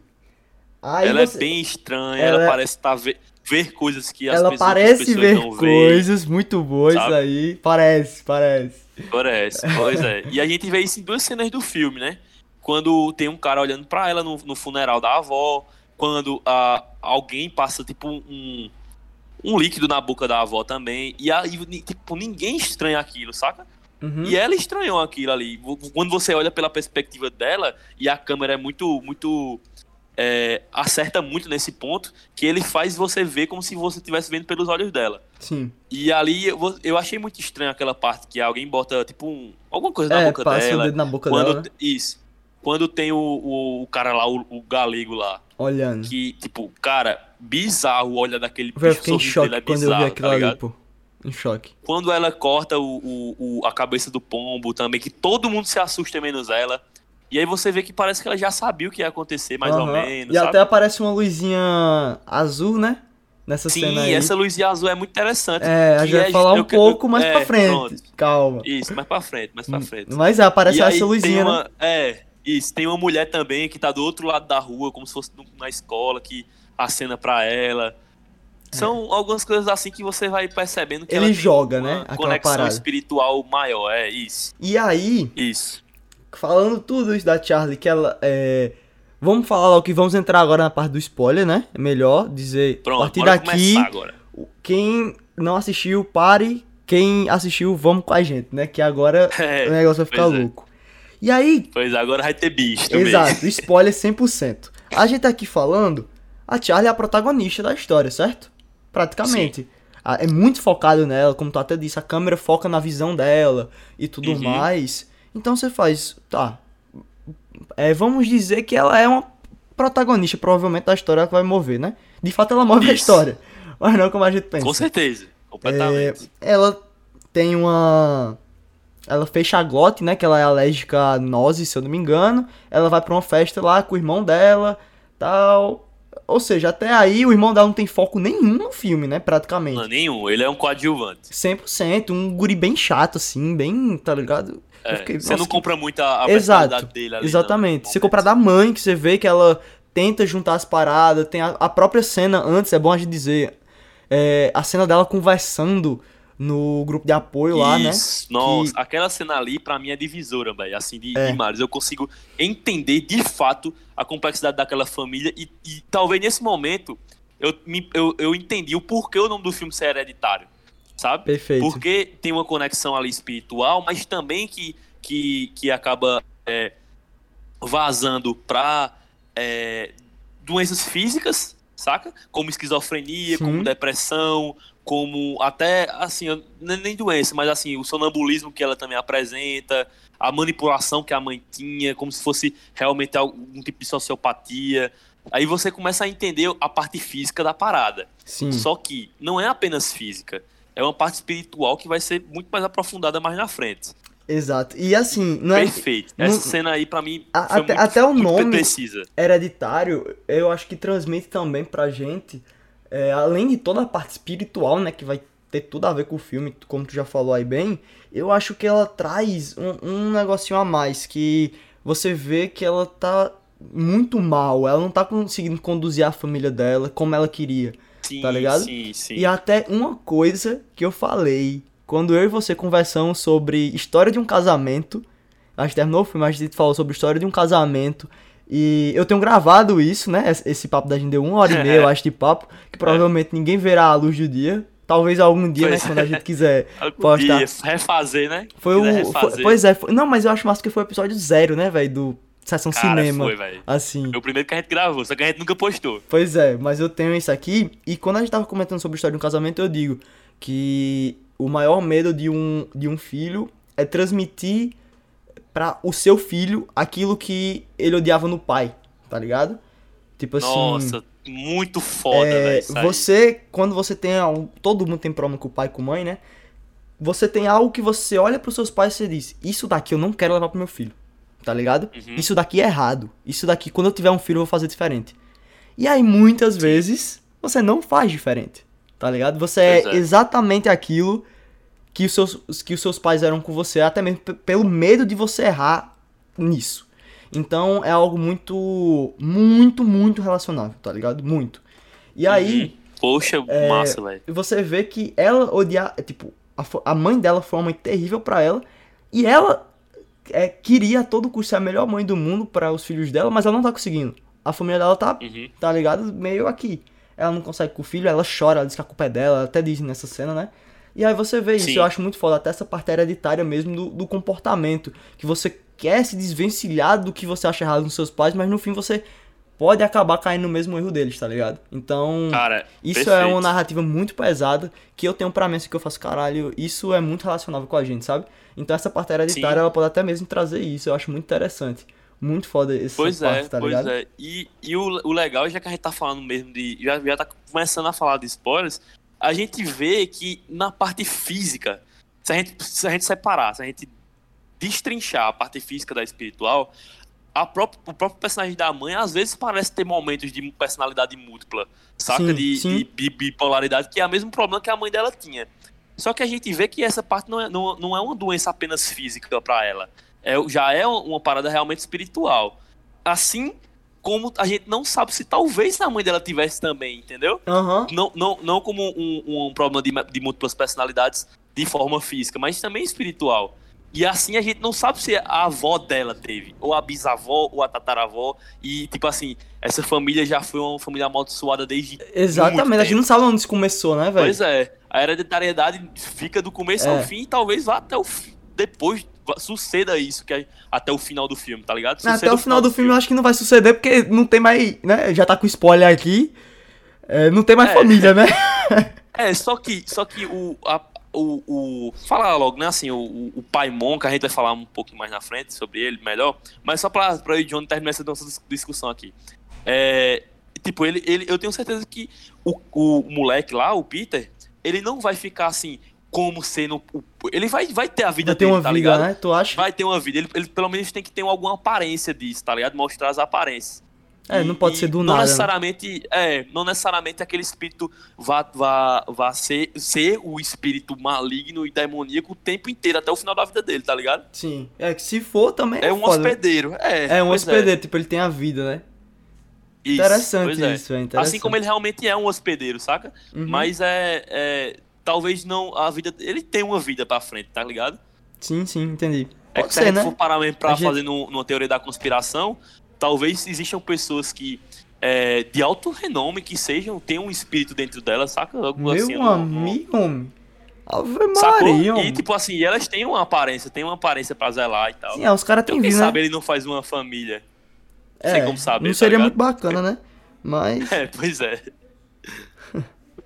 Ela você- é bem estranha, Ela ela, é- parece estar ve... ver coisas que as Ela pessoas, parece pessoas ver não veem. coisas muito boas sabe? aí. Parece, parece. Parece, pois é. E a gente vê isso em duas cenas do filme, né? Quando tem um cara olhando pra ela no, no funeral da avó, quando ah, alguém passa, tipo, um, um líquido na boca da avó também, e aí, tipo, ninguém estranha aquilo, saca? Uhum. E ela estranhou aquilo ali. Quando você olha pela perspectiva dela, e a câmera é muito, muito. é, acerta muito nesse ponto, que ele faz você ver como se você estivesse vendo pelos olhos dela. Sim. E ali eu, eu achei muito estranho aquela parte que alguém bota, tipo, um, alguma coisa na É, boca passa o dela. dedo na boca Quando, dela, né? Isso. Quando tem o, o, o cara lá, o, o galego lá, olhando. que, tipo, cara, bizarro olha daquele Eu fiquei em sorriso choque dele é quando eu vi bizarro, aquilo tá ali, pô. Em choque. Quando ela corta o, o, o- a cabeça do pombo também, que todo mundo se assusta menos ela. E aí você vê que parece que ela já sabia o que ia acontecer, mais ou Aham. menos, E sabe? até aparece uma luzinha azul, né? Nessa cena Sim, aí. essa luzinha azul é muito interessante. É, a gente vai é- falar um eu- eu- pouco mais é, pra frente. pronto. Calma. Isso, mais pra frente, mais pra frente. Mas é, aparece E essa luzinha, né? uma, É, isso. Tem uma mulher também que tá do outro lado da rua, como se fosse na escola, que acena pra ela. São algumas coisas assim que você vai percebendo que É. Ele joga, né, aquela conexão parada. espiritual maior. É isso. E aí, Isso. falando tudo isso da Charlie, que ela é. Vamos falar logo que vamos entrar agora na parte do spoiler, né? É melhor dizer. Pronto, a partir daqui, quem não assistiu, pare. Quem assistiu, vamos com a gente, né? Que agora É, o negócio vai ficar é. louco. E aí, Pois agora vai ter bicho exato, spoiler 100%. A gente tá aqui falando, a Charlie é a protagonista da história, certo? Praticamente. Ah, É muito focado nela, como tu até disse, a câmera foca na visão dela e tudo Uhum. mais. Então você faz, tá. É, vamos dizer que ela é uma protagonista, provavelmente, da história que vai mover, né? De fato, ela move a Isso. história. Mas não como a gente pensa. Com certeza. É, Completamente. ela tem uma. Ela fecha a glote, né? Que ela é alérgica a nozes, se eu não me engano. Ela vai pra uma festa lá com o irmão dela, tal. Ou seja, até aí o irmão dela não tem foco nenhum no filme, né? Praticamente. Não, nenhum. Ele é um coadjuvante. 100%. Um guri bem chato, assim, bem, tá ligado? É, fiquei, você nossa, não que- compra muito a, a Exato, dele ali. Exatamente. não, Você compra da mãe, que você vê que ela tenta juntar as paradas. Tem a, a própria cena antes, é bom a gente dizer. é, a cena dela conversando no grupo de apoio lá, né? Isso. Nossa, Que- aquela cena ali pra mim é divisora, velho. Assim, de, É. mares. Eu consigo entender de fato a complexidade daquela família e, e talvez nesse momento eu, me, eu, eu entendi o porquê o nome do filme ser hereditário, sabe? Perfeito. Porque tem uma conexão ali espiritual, mas também que, que, que acaba é, vazando pra é, doenças físicas, saca? Como esquizofrenia, Sim. como depressão, como até, assim, não nem doença, mas assim, o sonambulismo que ela também apresenta, a manipulação que a mãe tinha, como se fosse realmente algum tipo de sociopatia. Aí você começa a entender a parte física da parada. Sim. Só que não é apenas física. É uma parte espiritual que vai ser muito mais aprofundada mais na frente. Exato. E assim, não é Perfeito. não- Essa cena aí, pra mim, A- até- muito, até o nome- precisa. hereditário, eu acho que transmite também pra gente, é, além de toda a parte espiritual, né, que vai ter tudo a ver com o filme, como tu já falou aí bem, eu acho que ela traz um, um negocinho a mais, que você vê que ela tá muito mal, ela não tá conseguindo conduzir a família dela como ela queria. Sim, tá ligado? Sim, sim. E até uma coisa que eu falei quando eu e você conversamos sobre história de um casamento. A gente terminou o filme, a gente falou sobre história de um casamento. E eu tenho gravado isso, né? Esse- papo da gente deu uma hora e meia, eu acho, de papo. Que provavelmente ninguém verá a luz do dia. Talvez algum dia, Pois né? Quando a gente quiser Algum postar. dia, refazer, né? Foi o. refazer. foi- pois é, foi- não, mas eu acho massa que foi o episódio zero, né, velho? Do Sessão Cara, Cinema. foi, velho. Assim. Foi o primeiro que a gente gravou, só que a gente nunca postou. Pois é, mas eu tenho isso aqui, e quando a gente tava comentando sobre a história de um casamento, eu digo que o maior medo de um, de um filho é transmitir pra o seu filho aquilo que ele odiava no pai, tá ligado? Tipo assim. Nossa, muito foda, é, velho. você, quando você tem. algo- Todo mundo tem problema com o pai e com a mãe, né? Você tem algo que você olha pros seus pais e você diz: Isso daqui eu não quero levar pro meu filho, tá ligado? Uhum. Isso daqui é errado. Isso daqui, quando eu tiver um filho, eu vou fazer diferente. E aí, muitas vezes, você não faz diferente, tá ligado? Você é, é. exatamente aquilo que os, seus, que os seus pais eram com você, até mesmo pelo medo de você errar nisso. Então, é algo muito, muito, muito relacionável, tá ligado? Muito. E aí, Poxa, É, massa, velho. Você vê que ela odiar. Tipo, a, a mãe dela foi uma mãe terrível pra ela. E ela é, queria a todo custo ser a melhor mãe do mundo pra os filhos dela, mas ela não tá conseguindo. A família dela tá, Uhum. tá ligado? Meio aqui. Ela não consegue com o filho, ela chora, ela diz que a culpa é dela, ela até diz nessa cena, né? E aí você vê isso, Sim. eu acho muito foda, até essa parte hereditária mesmo do, do comportamento. Que você quer se desvencilhar do que você acha errado nos seus pais, mas no fim você pode acabar caindo no mesmo erro deles, tá ligado? Então. Cara, Isso é perfeito. uma narrativa muito pesada que eu tenho pra mim, assim, que eu faço, caralho, isso é muito relacionável com a gente, sabe? Então essa parte hereditária, Sim. ela pode até mesmo trazer isso, eu acho muito interessante. Muito foda essa Pois parte, é, tá pois ligado? é. E, e o, o legal, já que a gente tá falando mesmo de. Já, já tá começando a falar de spoilers, a gente vê que na parte física, se a gente, se a gente separar, se a gente destrinchar a parte física da espiritual, a própria, o próprio personagem da mãe às vezes parece ter momentos de personalidade múltipla, saca? Sim, de, sim. de bi- bipolaridade, que é o mesmo problema que a mãe dela tinha. Só que a gente vê que essa parte não é, não, não é uma doença apenas física pra ela. É, já é uma parada realmente espiritual. Assim como a gente não sabe se talvez a mãe dela tivesse também, entendeu? Aham. Não, não, não como um, um problema de, de múltiplas personalidades de forma física, mas também espiritual. E assim a gente não sabe se a avó dela teve, ou a bisavó, ou a tataravó. E, tipo assim, essa família já foi uma família amaldiçoada desde. Exatamente, muito a gente não sabe onde isso começou, né, velho? Pois é, a hereditariedade fica do começo É. ao fim e talvez vá até o. fi- Depois suceda isso, que é até o final do filme, tá ligado? Até Suceda o final do filme eu acho que não vai suceder, porque não tem mais, né, já tá com spoiler aqui, é, não tem mais É. família, né? É, só que, só que o, a- o, o. Fala logo, né? Assim, o, o- pai Monk, a gente vai falar um pouquinho mais na frente sobre ele, melhor. Mas só pra, pra eu e John terminar essa nossa dis- discussão aqui. É, tipo, ele, ele, eu tenho certeza que o, o moleque lá, o Peter, ele não vai ficar assim, como sendo. ele vai, vai ter a vida Já tem dele, uma tá vida, ligado? né? Tu acha? Vai ter uma vida. Ele, ele pelo menos tem que ter alguma aparência disso, tá ligado? Mostrar as aparências. É, E- não pode ser do não nada, né? Necessariamente, É, não necessariamente aquele espírito vá, vá, vá ser, ser o espírito maligno e demoníaco o tempo inteiro, até o final da vida dele, tá ligado? Sim. É que se for também É um foda. hospedeiro. É, É um pois hospedeiro, tipo, ele tem a vida, né? Isso, Interessante é. isso, é interessante. Assim como ele realmente é um hospedeiro, saca? Uhum. Mas é, é. Talvez não. A vida. Ele tem uma vida pra frente, tá ligado? Sim, sim, entendi. É Pode que se a ser, gente né? for parar mesmo pra A gente- fazer no- numa teoria da conspiração, talvez existam pessoas que. é, de alto renome que sejam, tenham um espírito dentro delas, saca? Algo Meu assim, amigo, homem. Ave? Maria, E tipo assim, elas têm uma aparência, têm uma aparência pra zelar e tal. Sim, é, os caras então têm quem vida, sabe né? ele não faz uma família. É, Sem como saber, não tá seria ligado? muito bacana, né? Mas... É, pois é.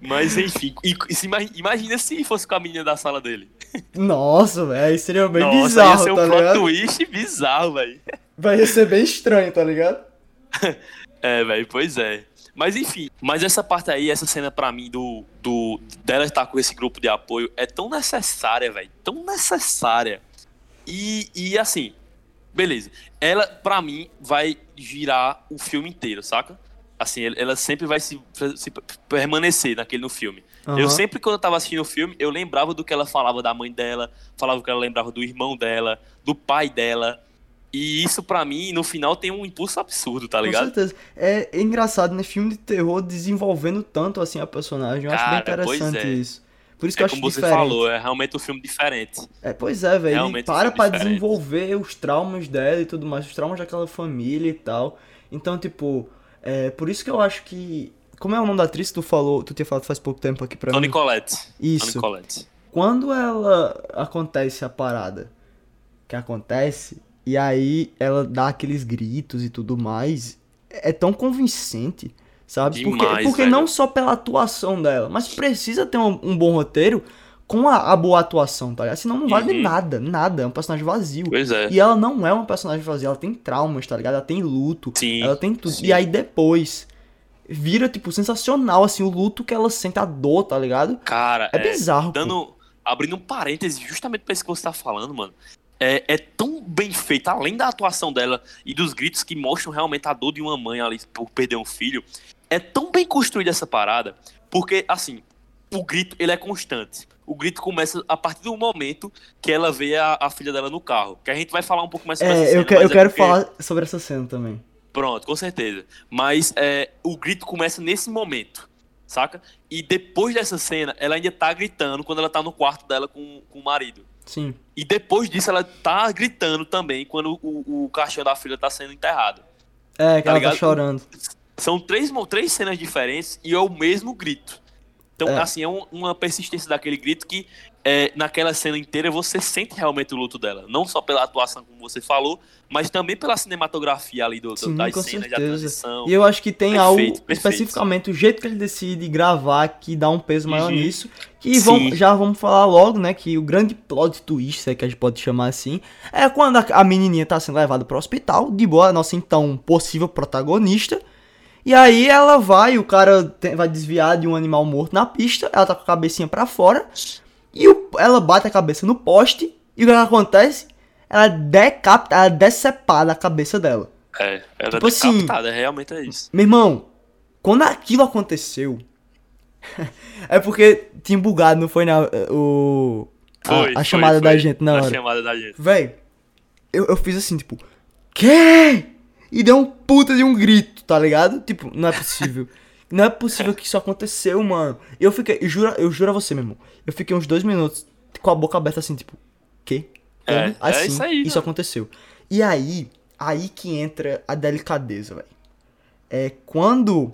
Mas enfim, e- e imagina se fosse com a menina da sala dele. Nossa, velho, seria bem Nossa, bizarro, ia ser um tá plot ligado? twist bizarro, velho. Vai ser bem estranho, tá ligado? É, velho, pois é. Mas enfim, mas essa parte aí, essa cena pra mim do, do dela estar com esse grupo de apoio é tão necessária, velho, tão necessária. E, e assim, beleza. Ela pra mim vai girar o filme inteiro, saca? Assim, ela- sempre vai se, se permanecer naquele no filme. Aham. Eu sempre, quando eu tava assistindo o filme, eu lembrava do que ela falava da mãe dela, falava que ela lembrava do irmão dela, do pai dela. E isso, pra mim, no final tem um impulso absurdo, tá Com ligado? certeza. É engraçado, né? Filme de terror desenvolvendo tanto assim a personagem. Eu acho bem Cara, interessante é. isso. Por isso que eu É acho como você diferente. falou, é realmente um filme diferente. É, pois é, velho. Ele para foi pra diferente. desenvolver os traumas dela e tudo mais, os traumas daquela família e tal. Então, tipo, é por isso que eu acho que. Como é o nome da atriz que tu falou? Tu tinha falado faz pouco tempo aqui pra Tony mim. Collette. Tony Isso. Collette. Quando ela acontece a parada que acontece, e aí ela dá aqueles gritos e tudo mais, é tão convincente, sabe? porque Demais, porque velho. não só pela atuação dela, mas precisa ter um, um bom roteiro com a, a boa atuação, tá ligado? Senão não vale Uhum. nada, nada. É um personagem vazio. Pois é. E ela não é uma personagem vazia, ela tem traumas, tá ligado? Ela tem luto, Sim, ela tem tudo. sim. E aí depois vira, tipo, sensacional, assim, o luto que ela sente, a dor, tá ligado? Cara, É, bizarro, pô. dando, abrindo um parêntese justamente pra isso que você tá falando, mano. É, é tão bem feito, além da atuação dela e dos gritos que mostram realmente a dor de uma mãe ali por perder um filho. É tão bem construída essa parada, porque, assim, o grito, ele é constante. O grito começa a partir do momento que ela vê a, a filha dela no carro. Que a gente vai falar um pouco mais sobre essa É, cena, eu, que- eu é quero porque- falar sobre essa cena também. Pronto, com certeza. Mas é, o grito começa nesse momento. saca? E depois dessa cena, ela ainda tá gritando quando ela tá no quarto dela com, com o marido. Sim. E depois disso, ela tá gritando também quando o, o caixão da filha tá sendo enterrado. É, que Tá ela ligado? tá chorando. São três, três cenas diferentes e é o mesmo grito. Então, É. assim, é um- uma persistência daquele grito que é, naquela cena inteira você sente realmente o luto dela. Não só pela atuação, como você falou, mas também pela cinematografia ali do, Sim, das cenas de certeza. transição. E eu acho que tem Perfeito, algo, perfeito. especificamente, o jeito que ele decide gravar que dá um peso maior Uhum. nisso. Que vamos, já vamos falar logo, né? Que o grande plot twist, é que a gente pode chamar assim, é quando a, a menininha tá sendo levada pro hospital, de boa, a nossa então possível protagonista. E aí ela vai, o cara tem- vai desviar de um animal morto na pista, ela tá com a cabecinha pra fora, e o- ela bate a cabeça no poste, e o que acontece? Ela decapita, ela decepada a cabeça dela. É, ela Tipo é assim- decapitada, realmente é isso. Meu irmão, quando aquilo aconteceu. é porque tinha bugado, não foi na, o. a- Foi, a, foi, chamada da foi. gente na A hora. chamada da gente. Véi, eu, eu fiz assim, tipo, quê? E deu um puta de um grito, tá ligado? Tipo, não é possível. não é possível que isso aconteceu, mano. Eu fiquei, eu juro, eu juro a você, meu irmão. Eu fiquei uns dois minutos com a boca aberta assim, tipo, quê? Como? É, é assim, isso aí, isso mano. aconteceu. E aí, aí que entra a delicadeza, velho. É quando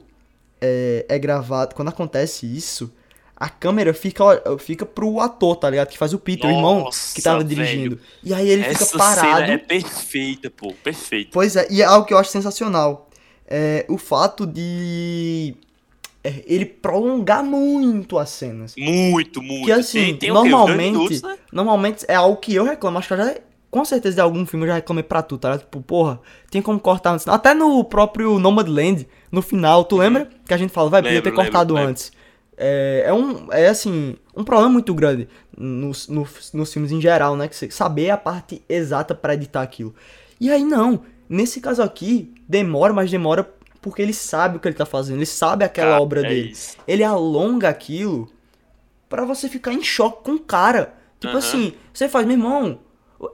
é, é gravado, quando acontece isso, a câmera fica, fica pro ator, tá ligado? Que faz o Peter, o irmão Nossa, que tava velho. dirigindo. E aí ele Essa fica parado. cena é perfeita, pô, perfeita. Pois é, e é algo que eu acho sensacional. É o fato de é, ele prolongar muito as cenas. Muito, muito. Que assim, Tem- tem normalmente, minutos, né? normalmente é algo que eu reclamo. Acho que eu já, com certeza de algum filme eu já reclamei pra tu, tá? Tipo, porra, tem como cortar antes. Até no próprio Nomadland, no final, tu lembra? Que a gente fala, vai, podia ter lembro, cortado lembro. antes. É, é um, é assim, um problema muito grande nos, nos, nos filmes em geral, né? Que você saber a parte exata pra editar aquilo. E aí não, nesse caso aqui, demora, mas demora porque ele sabe o que ele tá fazendo, ele sabe aquela Cara, obra é dele isso. ele alonga aquilo pra você ficar em choque com o cara. Tipo assim, você faz, meu irmão,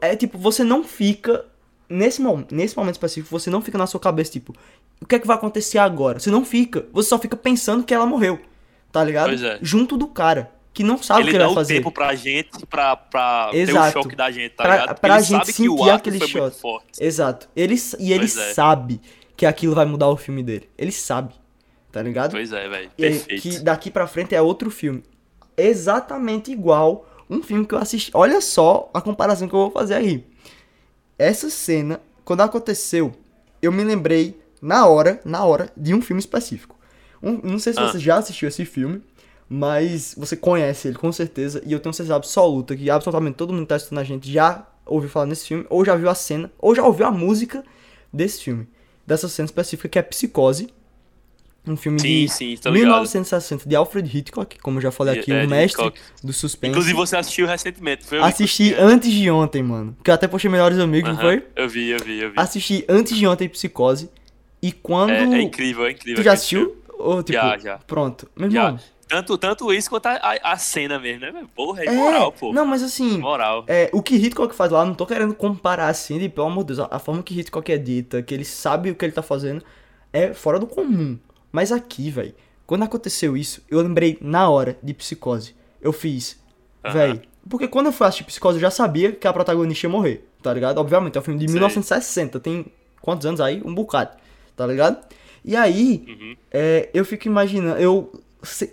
é tipo, você não fica nesse momento, nesse momento específico, você não fica na sua cabeça tipo, o que é que vai acontecer agora? Você não fica, você só fica pensando que ela morreu. Tá ligado? É. Junto do cara, que não sabe o Ele que ele dá vai o fazer. tempo pra gente, pra, pra ter o Exato. choque da gente, tá Pra- ligado? Pra ele gente sabe que o sentir ato aquele choque. forte. Exato. Ele, e ele Pois é. sabe que aquilo vai mudar o filme dele. Ele sabe. Tá ligado? Pois é, velho. Perfeito. que daqui pra frente é outro filme. Exatamente igual um filme que eu assisti. Olha só a comparação que eu vou fazer aí. Essa cena, quando aconteceu, eu me lembrei na hora, na hora, de um filme específico. Um- não sei se Ah. você já assistiu esse filme, mas você conhece ele com certeza. E eu tenho certeza absoluta que absolutamente todo mundo que tá assistindo a gente já ouviu falar nesse filme, ou já viu a cena, ou já ouviu a música desse filme. Dessa cena específica que é Psicose. Um filme Sim, de sim, tô ligado. 1960 de Alfred Hitchcock, como eu já falei aqui, É, o de mestre Hitchcock. do suspense. Inclusive você assistiu recentemente, foi? Assisti antes de ontem, mano. Que eu até postei Melhores Amigos, não Aham, foi? Eu vi, eu vi, eu vi. Assisti antes de ontem Psicose. E quando. É, é incrível, é incrível. tu já filme. assistiu? Ou, tipo, Já, já. Pronto. Meu Já. Tanto, tanto isso quanto a, a, a cena mesmo, né? Porra, é É, moral, pô. não, mas assim. Moral. É, o que Hitchcock faz lá, não tô querendo comparar assim, de, pelo amor de Deus, a, a forma que Hitchcock edita, que ele sabe o que ele tá fazendo, é fora do comum. Mas aqui, velho, quando aconteceu isso, eu lembrei na hora de Psicose. Eu fiz, velho, porque quando eu fui assistir Psicose, eu já sabia que a protagonista ia morrer, tá ligado? Obviamente, é um filme de Sei. 1960, tem quantos anos aí? Um bocado, tá ligado? E aí, Uhum. é, eu fico imaginando, eu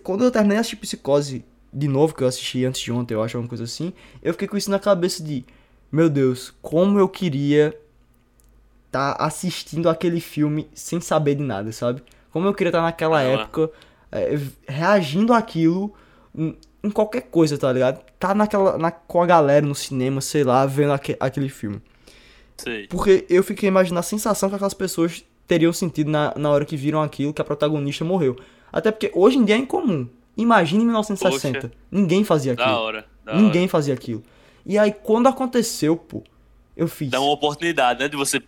quando eu terminei de assistir Psicose de novo, que eu assisti antes de ontem, eu acho, alguma coisa assim, eu fiquei com isso na cabeça de, meu Deus, como eu queria tá assistindo aquele filme sem saber de nada, sabe? Como eu queria estar naquela Aham. época é, reagindo àquilo em, em qualquer coisa, tá ligado? Tá naquela, na, com a galera no cinema, sei lá, vendo aque- aquele filme. Sei. Porque eu fiquei imaginando a sensação que aquelas pessoas teriam sentido na, na hora que viram aquilo, que a protagonista morreu. Até porque hoje em dia é incomum. Imagine em 1960. Poxa. Ninguém fazia aquilo. Da hora. Da Ninguém hora. fazia aquilo. E aí, quando aconteceu, pô, eu fiz. Dá uma oportunidade, né? De você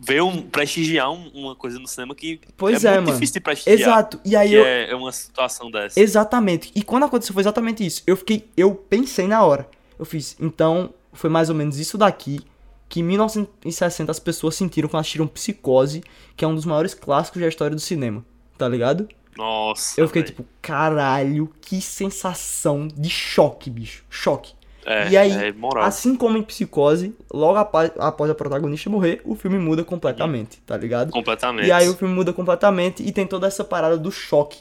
ver um. prestigiar um- uma coisa no cinema que Pois é, é, muito mano. difícil de prestigiar. Exato. E aí Que eu. é, é uma situação dessa. Exatamente. E quando aconteceu foi exatamente isso. Eu fiquei. Eu pensei na hora. Eu fiz. Então, foi mais ou menos isso daqui que em 1960 as pessoas sentiram quando assistiram Psicose, que é um dos maiores clássicos da história do cinema. Tá ligado? Nossa. Eu fiquei velho. tipo, caralho, que sensação de choque, bicho. Choque. É, e aí, é moral. Assim como em Psicose, logo após, após a protagonista morrer, o filme muda completamente, tá ligado? Completamente. E aí o filme muda completamente e tem toda essa parada do choque.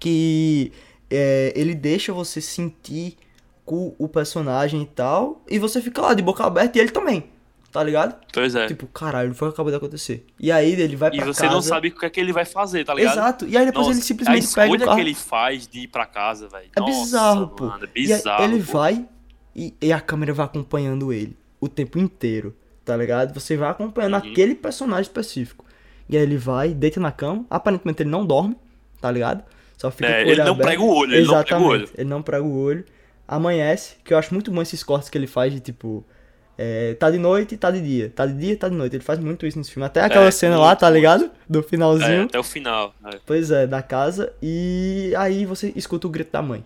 Que é, ele deixa você sentir com o personagem e tal. E você fica lá de boca aberta e ele também. Tá ligado? Pois é. Tipo, caralho, foi o que acabou de acontecer. E aí ele vai e pra você casa. não sabe o que é que ele vai fazer, tá ligado? Exato. E aí depois Nossa, ele simplesmente a pega o escolha carro. que ele faz de ir pra casa, velho. É bizarro, pô. mano, é E bizarro. ele pô. vai e, e a câmera vai acompanhando ele o tempo inteiro, tá ligado? Você vai acompanhando Uhum. aquele personagem específico. E aí ele vai, deita na cama, aparentemente ele não dorme, tá ligado? Só fica É, com o ele não aberto. prega o olho, ele não prega o olho. Ele não prega o olho. Amanhece, que eu acho muito bom esses cortes que ele faz de tipo. É, tá de noite, tá de dia. Tá de dia, tá de noite. Ele faz muito isso nesse filme. Até aquela É, cena lá, tá ligado? Do É, finalzinho. até o final. é. Pois é, da casa. E aí você escuta o grito da mãe.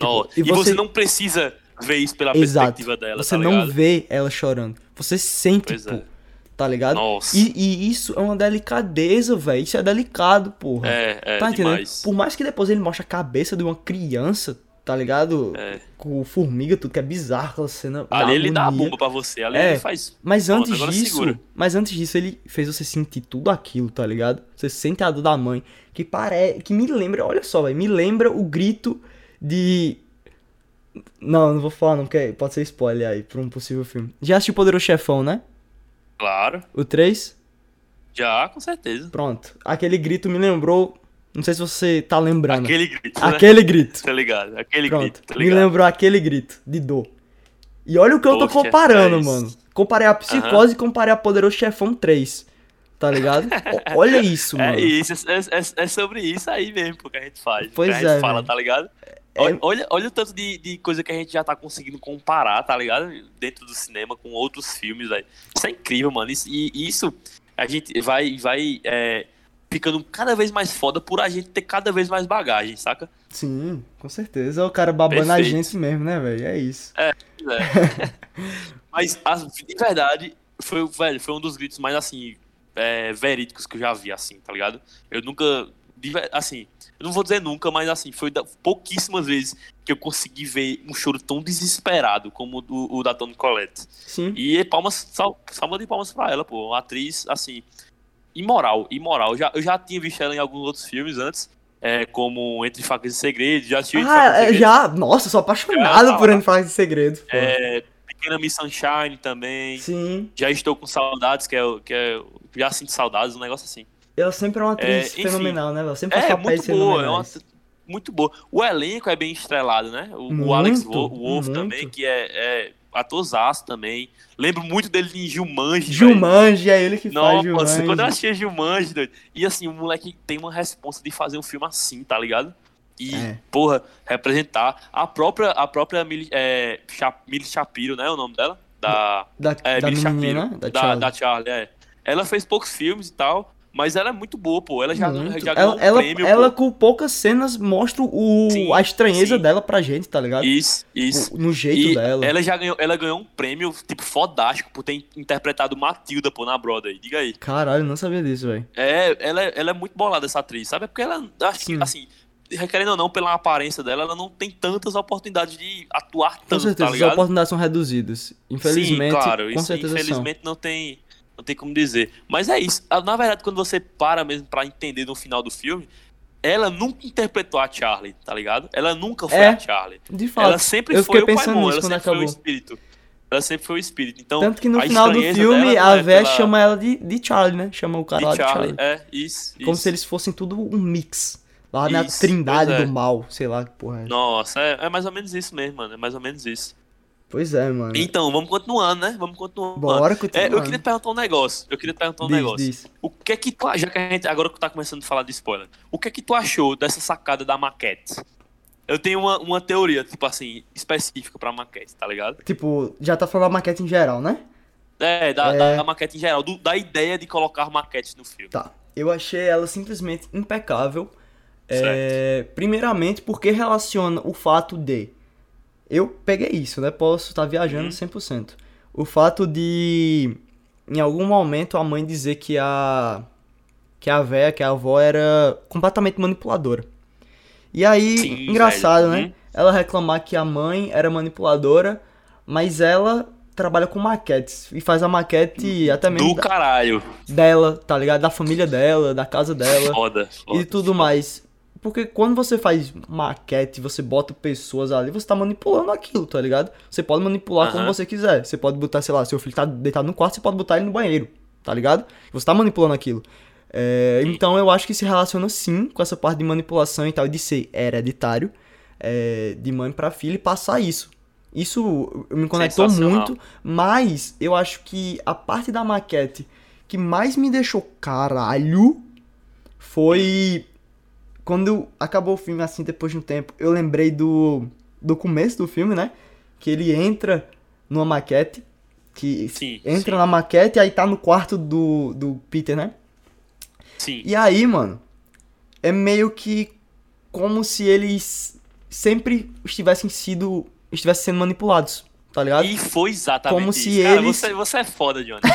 Não, e e, você... você- não precisa ver isso pela Exato. perspectiva dela, Você tá não vê ela chorando. Você sente, Pois pô. é. Tá ligado? Nossa. E, e isso é uma delicadeza, velho. Isso é delicado, porra. É, é, tá entendendo? demais. Por mais que depois ele mostre a cabeça de uma criança, tá ligado? É. Com formiga, tudo que é bizarro, aquela cena. Ali ele dá a bomba pra você, ali É, ele faz... Mas antes disso, segura. mas antes disso ele fez você sentir tudo aquilo, tá ligado? Você sente a dor da mãe, que parece, que me lembra, olha só, velho, me lembra o grito de Não, não vou falar não, porque pode ser spoiler aí pra um possível filme. Já assistiu Poderoso Chefão, né? Claro, O 3? já, com certeza. Pronto. Aquele grito me lembrou, não sei se você tá lembrando. Aquele grito, né? Aquele grito. Tá ligado? Aquele Pronto. grito, tá me ligado? lembrou aquele grito de dor. E olha o que eu tô Poxa, comparando, é mano. Comparei a Psicose e comparei a Poderoso Chefão 3. Tá ligado? Olha isso, mano. É isso, é, é- é sobre isso aí mesmo que a gente faz. Pois que a gente é, fala, velho. tá ligado? É- Olha, olha, olha o tanto de, de coisa que a gente já tá conseguindo comparar, tá ligado? Dentro do cinema com outros filmes, velho. Isso é incrível, mano. Isso, e isso a gente vai, vai é, ficando cada vez mais foda por a gente ter cada vez mais bagagem, saca? Sim, com certeza. O cara babando a Perfeito. gente mesmo, né, velho? É isso. É. Mas, as- de verdade, foi, velho, foi um dos gritos mais, assim, é, verídicos que eu já vi, assim, tá ligado? Eu nunca, assim, eu não vou dizer nunca, mas, assim, foi da- pouquíssimas vezes que eu consegui ver um choro tão desesperado como o, do- o da Toni Collette. Sim. E palmas, sal, salva de palmas pra ela, pô, uma atriz, assim, imoral, imoral. Eu já, eu já tinha visto ela em alguns outros filmes antes, é, como Entre Facas e Segredos, já assisti Entre Facas e Ah, é, Segredos. já. Nossa, sou apaixonado Já, por ele falar de segredo. pô. É, Pequena Miss Sunshine também. Sim. Já estou com saudades, que é, o- que é o- já sinto saudades, um negócio assim. Ela sempre é uma atriz enfim. fenomenal, né? Ela sempre faz É, papéis muito boa, é uma, muito boa. O elenco é bem estrelado, né? O, o Muito, Alex Wo- Wolff também, que é, é atorzaço também. Lembro muito dele em Gilmanji. Gilmanji, é ele que faz Nossa, Gilmanji. quando eu achei Gilmanji, doido. E assim, o moleque tem uma resposta de fazer um filme assim, tá ligado? E, É. porra, representar a própria, a própria Millie, é, Millie Shapiro, né? O nome dela? Da. Da, É, da Millie menininha, Shapiro. né? Da Da, Charlie. da Charlie, é. Ela fez poucos filmes e tal, mas ela é muito boa, pô. Ela já, Muito. já ganhou ela, um ela, prêmio, ela pô. com poucas cenas mostra o, Sim, a estranheza sim. dela pra gente, tá ligado? Isso, isso. O- no jeito E dela. ela já ganhou, ela ganhou um prêmio, tipo, fodástico por ter interpretado Matilda, pô, na Broadway. Diga aí. Caralho, não sabia disso, velho. É, ela, é- ela é muito bolada, essa atriz, sabe? É porque ela, acho Sim. que, assim, querendo ou não, pela aparência dela, ela não tem tantas oportunidades de atuar Com tanto, certeza, tá as oportunidades são reduzidas. Infelizmente, Sim, claro, com isso certeza infelizmente não tem, não tem como dizer. Mas é isso. Ah, Na verdade, quando você para mesmo pra entender no final do filme, ela nunca interpretou a Charlie, tá ligado? Ela nunca foi É, a Charlie. De fato. Ela sempre eu foi o pensando Paimon, nisso ela sempre foi o acabou. espírito. Ela sempre foi o espírito. Então, Tanto que no final do filme, dela a Vé pela- chama ela de, de Charlie, né? Chama o cara lá de de Charlie. Charlie. É, isso. Como isso. se eles fossem tudo um mix. Lá na Isso, trindade pois é. do mal, sei lá que porra é. Nossa, é, é mais ou menos isso mesmo, mano. É mais ou menos isso. Pois é, mano. Então, vamos continuando, né? Vamos continuando. Bora É, continuar. eu queria te perguntar um negócio. Eu queria te perguntar um Diz, negócio. diz. O que é que tu já que a gente agora que tá começando a falar de spoiler, o que é que tu achou dessa sacada da maquete? Eu tenho uma, uma teoria, tipo assim, específica pra maquete, tá ligado? Tipo, já tá falando maquete em geral, né? É, da, É. da maquete em geral, do- da ideia de colocar maquetes no filme. Tá. Eu achei ela simplesmente impecável. É, primeiramente porque relaciona o fato de. Eu peguei isso, né? Posso estar viajando Uhum. 100%. O fato de. Em algum momento a mãe dizer que a. que a véia, que a avó, era completamente manipuladora. E aí, Sim, engraçado, velho. né? Uhum. Ela reclamar que a mãe era manipuladora, mas ela trabalha com maquetes. E faz a maquete até mesmo Do da- caralho. dela, tá ligado? Da família dela, da casa dela Foda. foda. e tudo mais. Porque quando você faz maquete, você bota pessoas ali, você tá manipulando aquilo, tá ligado? Você pode manipular como você quiser. Você pode botar, sei lá, seu filho tá deitado no quarto, você pode botar ele no banheiro, tá ligado? Você tá manipulando aquilo. É, então eu acho que se relaciona sim com essa parte de manipulação e tal, de ser hereditário, é, de mãe pra filha e passar isso. Isso me conectou muito, mas eu acho que a parte da maquete que mais me deixou caralho foi quando acabou o filme, assim, depois de um tempo, eu lembrei do, do começo do filme, né? Que ele entra numa maquete, que Sim, entra sim. na maquete e aí tá no quarto do, do Peter, né? Sim. E aí, mano, é meio que como se eles sempre estivessem sido, estivessem sendo manipulados, tá ligado? E foi exatamente Como isso. se Cara, eles- você, você é foda, Johnny.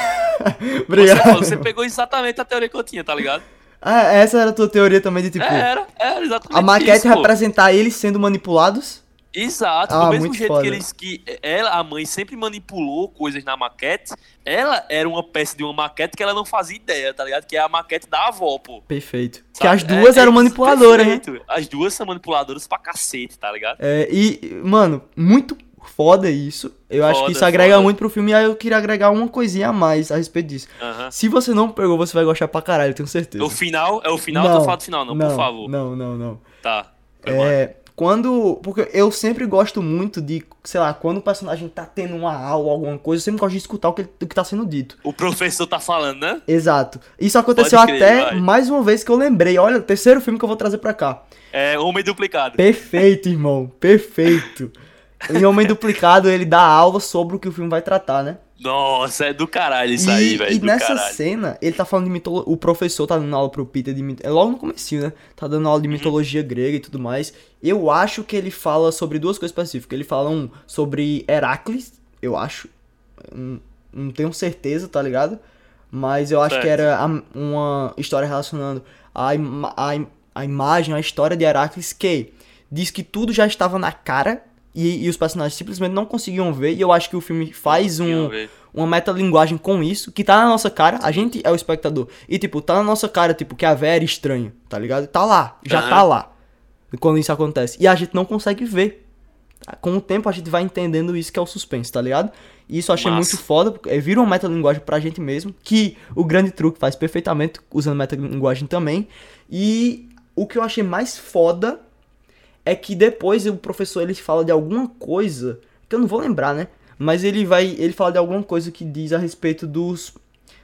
Você, Obrigado. é foda. Você pegou exatamente a teoria que eu tinha, tá ligado? Ah, essa era a tua teoria também de, tipo, É, era, era exatamente a maquete isso, representar eles sendo manipulados? Exato, Ah, do mesmo jeito foda. que eles que ela, a mãe sempre manipulou coisas na maquete, ela era uma peça de uma maquete que ela não fazia ideia, tá ligado? Que é a maquete da avó, pô. Perfeito. Que Sabe? as duas É- é eram isso, manipuladoras, né? perfeito. As duas são manipuladoras pra cacete, tá ligado? É, e, mano, muito foda isso. Eu acho que Foda, isso agrega foda. muito pro filme e aí eu queria agregar uma coisinha a mais a respeito disso. Aham. Se você não pegou, você vai gostar pra caralho, tenho certeza. O final, é o final, eu tô falando do final, não, por favor. Não, não, não. Tá. É, quando. Porque eu sempre gosto muito de, sei lá, quando o personagem tá tendo uma aula, alguma coisa, eu sempre gosto de escutar o que, o que tá sendo dito. O professor tá falando, né? Exato. Isso aconteceu crer, até vai. mais uma vez que eu lembrei. Olha, o terceiro filme que eu vou trazer pra cá. É Homem Duplicado. Perfeito, irmão. Perfeito. Em Homem Duplicado, ele dá aula sobre o que o filme vai tratar, né? Nossa, é do caralho isso e, aí, velho. e nessa caralho. cena, ele tá falando de mitologia. O professor tá dando aula pro Peter de. É logo no comecinho, né? Tá dando aula de Uhum. mitologia grega e tudo mais. Eu acho que ele fala sobre duas coisas específicas. Ele fala um sobre Heracles, eu acho. Não, não tenho certeza, tá ligado? Mas eu acho que era uma história relacionando a, a, im- a imagem, a história de Heracles, que diz que tudo já estava na cara. E, e os personagens simplesmente não conseguiam ver. E eu acho que o filme faz um, ver. uma metalinguagem com isso, que tá na nossa cara, a gente é o espectador. E, tipo, tá na nossa cara, tipo, que a véia era estranha, tá ligado? Tá lá, já Aham. tá lá. Quando isso acontece. E a gente não consegue ver. Com o tempo a gente vai entendendo isso que é o suspense, tá ligado? E isso eu achei Massa. muito foda, porque é, vira uma metalinguagem pra gente mesmo, que o grande truque faz perfeitamente usando metalinguagem também. E o que eu achei mais foda é que depois o professor ele fala de alguma coisa, que eu não vou lembrar, né? Mas ele vai, ele fala de alguma coisa que diz a respeito dos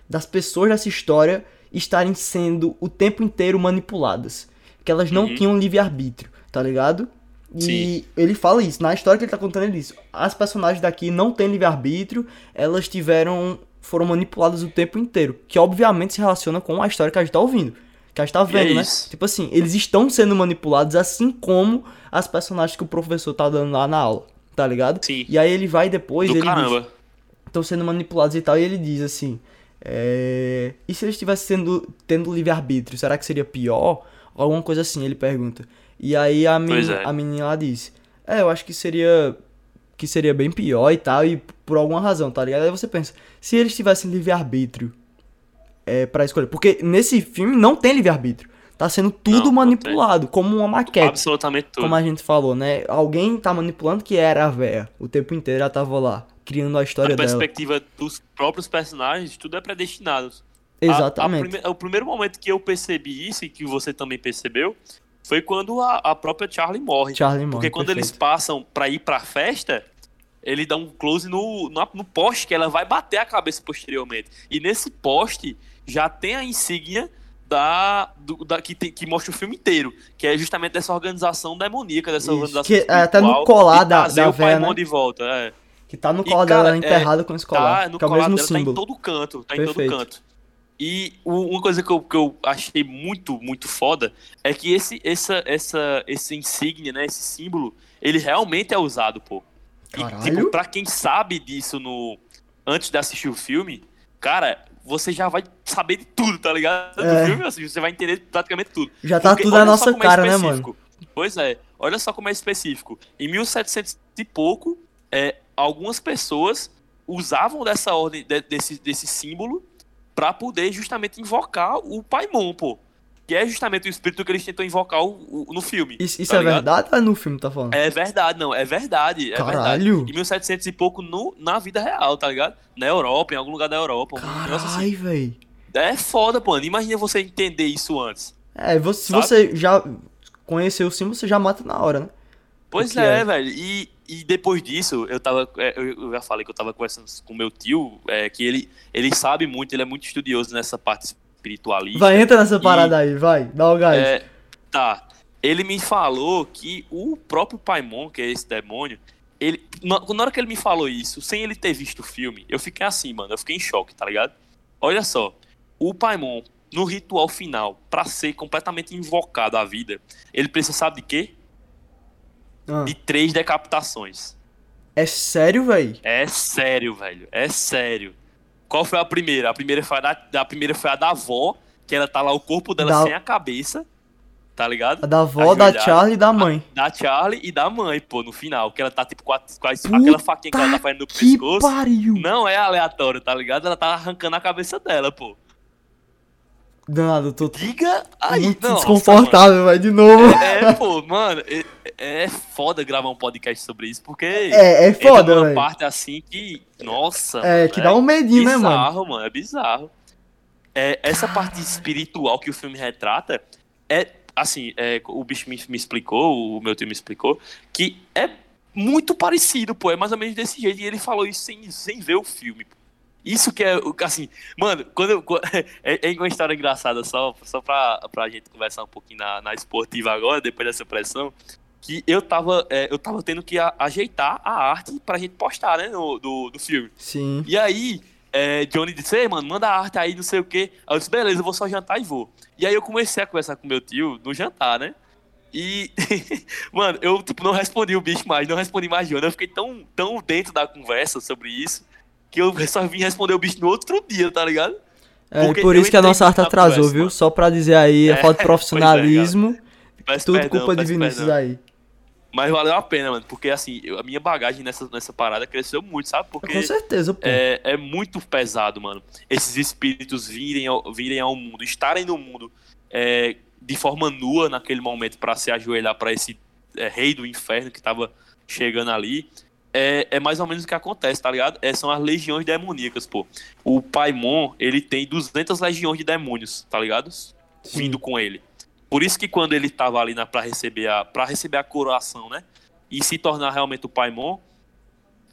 das pessoas dessa história estarem sendo o tempo inteiro manipuladas, que elas não Uhum. tinham livre arbítrio, tá ligado? E Sim. ele fala isso, na história que ele tá contando ele diz, as personagens daqui não têm livre arbítrio, elas tiveram foram manipuladas o tempo inteiro, que obviamente se relaciona com a história que a gente tá ouvindo. Que a gente tá vendo, né? isso. Tipo assim, eles estão sendo manipulados assim como as personagens que o professor tá dando lá na aula, tá ligado? Sim. E aí ele vai depois, Do ele caramba. estão sendo manipulados e tal, e ele diz assim, é... e se eles estivessem sendo, tendo livre-arbítrio, será que seria pior? Alguma coisa assim, ele pergunta. E aí a, menina, é. a menina lá diz, é, eu acho que seria que seria bem pior e tal, e por alguma razão, tá ligado? Aí você pensa, se eles tivessem livre-arbítrio é, pra escolher, porque nesse filme não tem livre-arbítrio, tá sendo tudo Não, não manipulado, como uma maquete. Absolutamente tudo. Como a gente falou, né? Alguém tá manipulando que era a véia. O tempo inteiro ela tava lá, criando a história Da dela. perspectiva dos próprios personagens, tudo é predestinado. A- a Exatamente. prime- o primeiro momento que eu percebi isso e que você também percebeu foi quando a, a própria Charlie morre. Charlie morre. Porque quando eles perfeito. passam pra ir pra festa, ele dá um close no, no, no poste que ela vai bater a cabeça posteriormente. E nesse poste já tem a insígnia da, do- da que, tem- que mostra o filme inteiro, que é justamente dessa organização demoníaca, dessa Isso, organização que é até no colar da- da o véia, né? de volta. É. Que tá no E, colar dela, ela é, enterrada com esse colar. Tá, no que é o mesmo dela, símbolo. tá em todo canto, tá em Perfeito. todo canto. E uma coisa que eu, que eu achei muito, muito foda é que esse, essa, essa, esse insígnia, né, esse símbolo, ele realmente é usado, pô. E, Caralho. tipo, pra quem sabe disso no antes de assistir o filme, cara, você já vai saber de tudo, tá ligado? É. Do filme, assim, você vai entender praticamente tudo. Já tá Porque tudo na nossa é cara, né, específico. mano? Pois é, olha só como é específico. Em 1700 e pouco, é, algumas pessoas usavam dessa ordem, de- desse, desse símbolo, pra poder justamente invocar o Paimon, pô. Que é justamente o espírito que eles tentam invocar o- o- no filme. Isso, isso tá é ligado? verdade ou é no filme, tá falando? É verdade, não, é verdade, é Caralho. verdade. Em 1700 e pouco no, na vida real, tá ligado? Na Europa, em algum lugar da Europa. assim. Caralho, véi. É foda, mano. Imagina você entender isso antes. É, você, se você já conheceu o símbolo, você já mata na hora, né? Pois é, é? velho. E, e depois disso, eu tava. é, eu já falei que eu tava conversando com meu tio, é, que ele, ele sabe muito, ele é muito estudioso nessa parte espiritualista. Vai, entra nessa E- parada aí, vai, dá o gás. É, tá. Ele me falou que o próprio Paimon, que é esse demônio, ele. Na, na hora que ele me falou isso, sem ele ter visto o filme, eu fiquei assim, mano. Eu fiquei em choque, tá ligado? Olha só. O Paimon, no ritual final, pra ser completamente invocado à vida, ele precisa, sabe de quê? Ah, De três decapitações. É sério, véi? É sério, velho. É sério. Qual foi a primeira? A primeira foi a da, a primeira foi a da avó, que ela tá lá o corpo dela Da- sem a cabeça. Tá ligado? A da avó, da. Charlie e da mãe. Da Charlie e da mãe, pô, no final. Que ela tá tipo com, a, com a- aquela faquinha que ela tá fazendo no Que pescoço. pariu! Não é aleatório, tá ligado? Ela tá arrancando a cabeça dela, pô. Danado, eu tô Diga aí. muito Nossa, desconfortável, vai, de novo. mano. É, pô, mano, é, é foda gravar um podcast sobre isso, porque É, é foda, numa velho. parte assim que. Nossa. É, mano, que dá um medinho, né, mano? bizarro, mano? É bizarro. É, essa parte espiritual que o filme retrata é, assim, é, o bicho me, me explicou, o meu tio me explicou, que é muito parecido, pô, é mais ou menos desse jeito. E ele falou isso sem, sem ver o filme. pô. Isso que é, o- assim, mano, quando eu, é, é uma história engraçada, só, só pra, pra gente conversar um pouquinho na, na esportiva agora, depois dessa pressão, que eu tava, é, eu tava tendo que a- ajeitar a arte pra gente postar, né, no, do, do filme. Sim. E aí, é, Johnny disse, ei, mano, manda a arte aí, não sei o quê. Aí eu disse, beleza, eu vou só jantar e vou. E aí eu comecei a conversar com meu tio no jantar, né? E, mano, eu, tipo, não respondi o bicho mais, não respondi mais Johnny. Eu fiquei tão, tão dentro da conversa sobre isso, que eu só vim responder o bicho no outro dia, tá ligado? É, por isso que a nossa arte atrasou, conversa, viu? mano. Só pra dizer aí, a É, falta de é, profissionalismo. Peço tudo perdão, culpa de Vinícius perdão. aí. Mas valeu a pena, mano, porque assim, a minha bagagem nessa, nessa parada cresceu muito, sabe? Porque Com certeza, pô. é, é muito pesado, mano. Esses espíritos virem ao, virem ao mundo, estarem no mundo é, de forma nua naquele momento pra se ajoelhar pra esse é, rei do inferno que tava chegando ali. É, é mais ou menos o que acontece, tá ligado? É, são as legiões demoníacas, pô. O Paimon, ele tem 200 legiões de demônios, tá ligado? Sim. Vindo com ele. Por isso que quando ele tava ali na, pra, receber a, pra receber a coroação, né? E se tornar realmente o Paimon,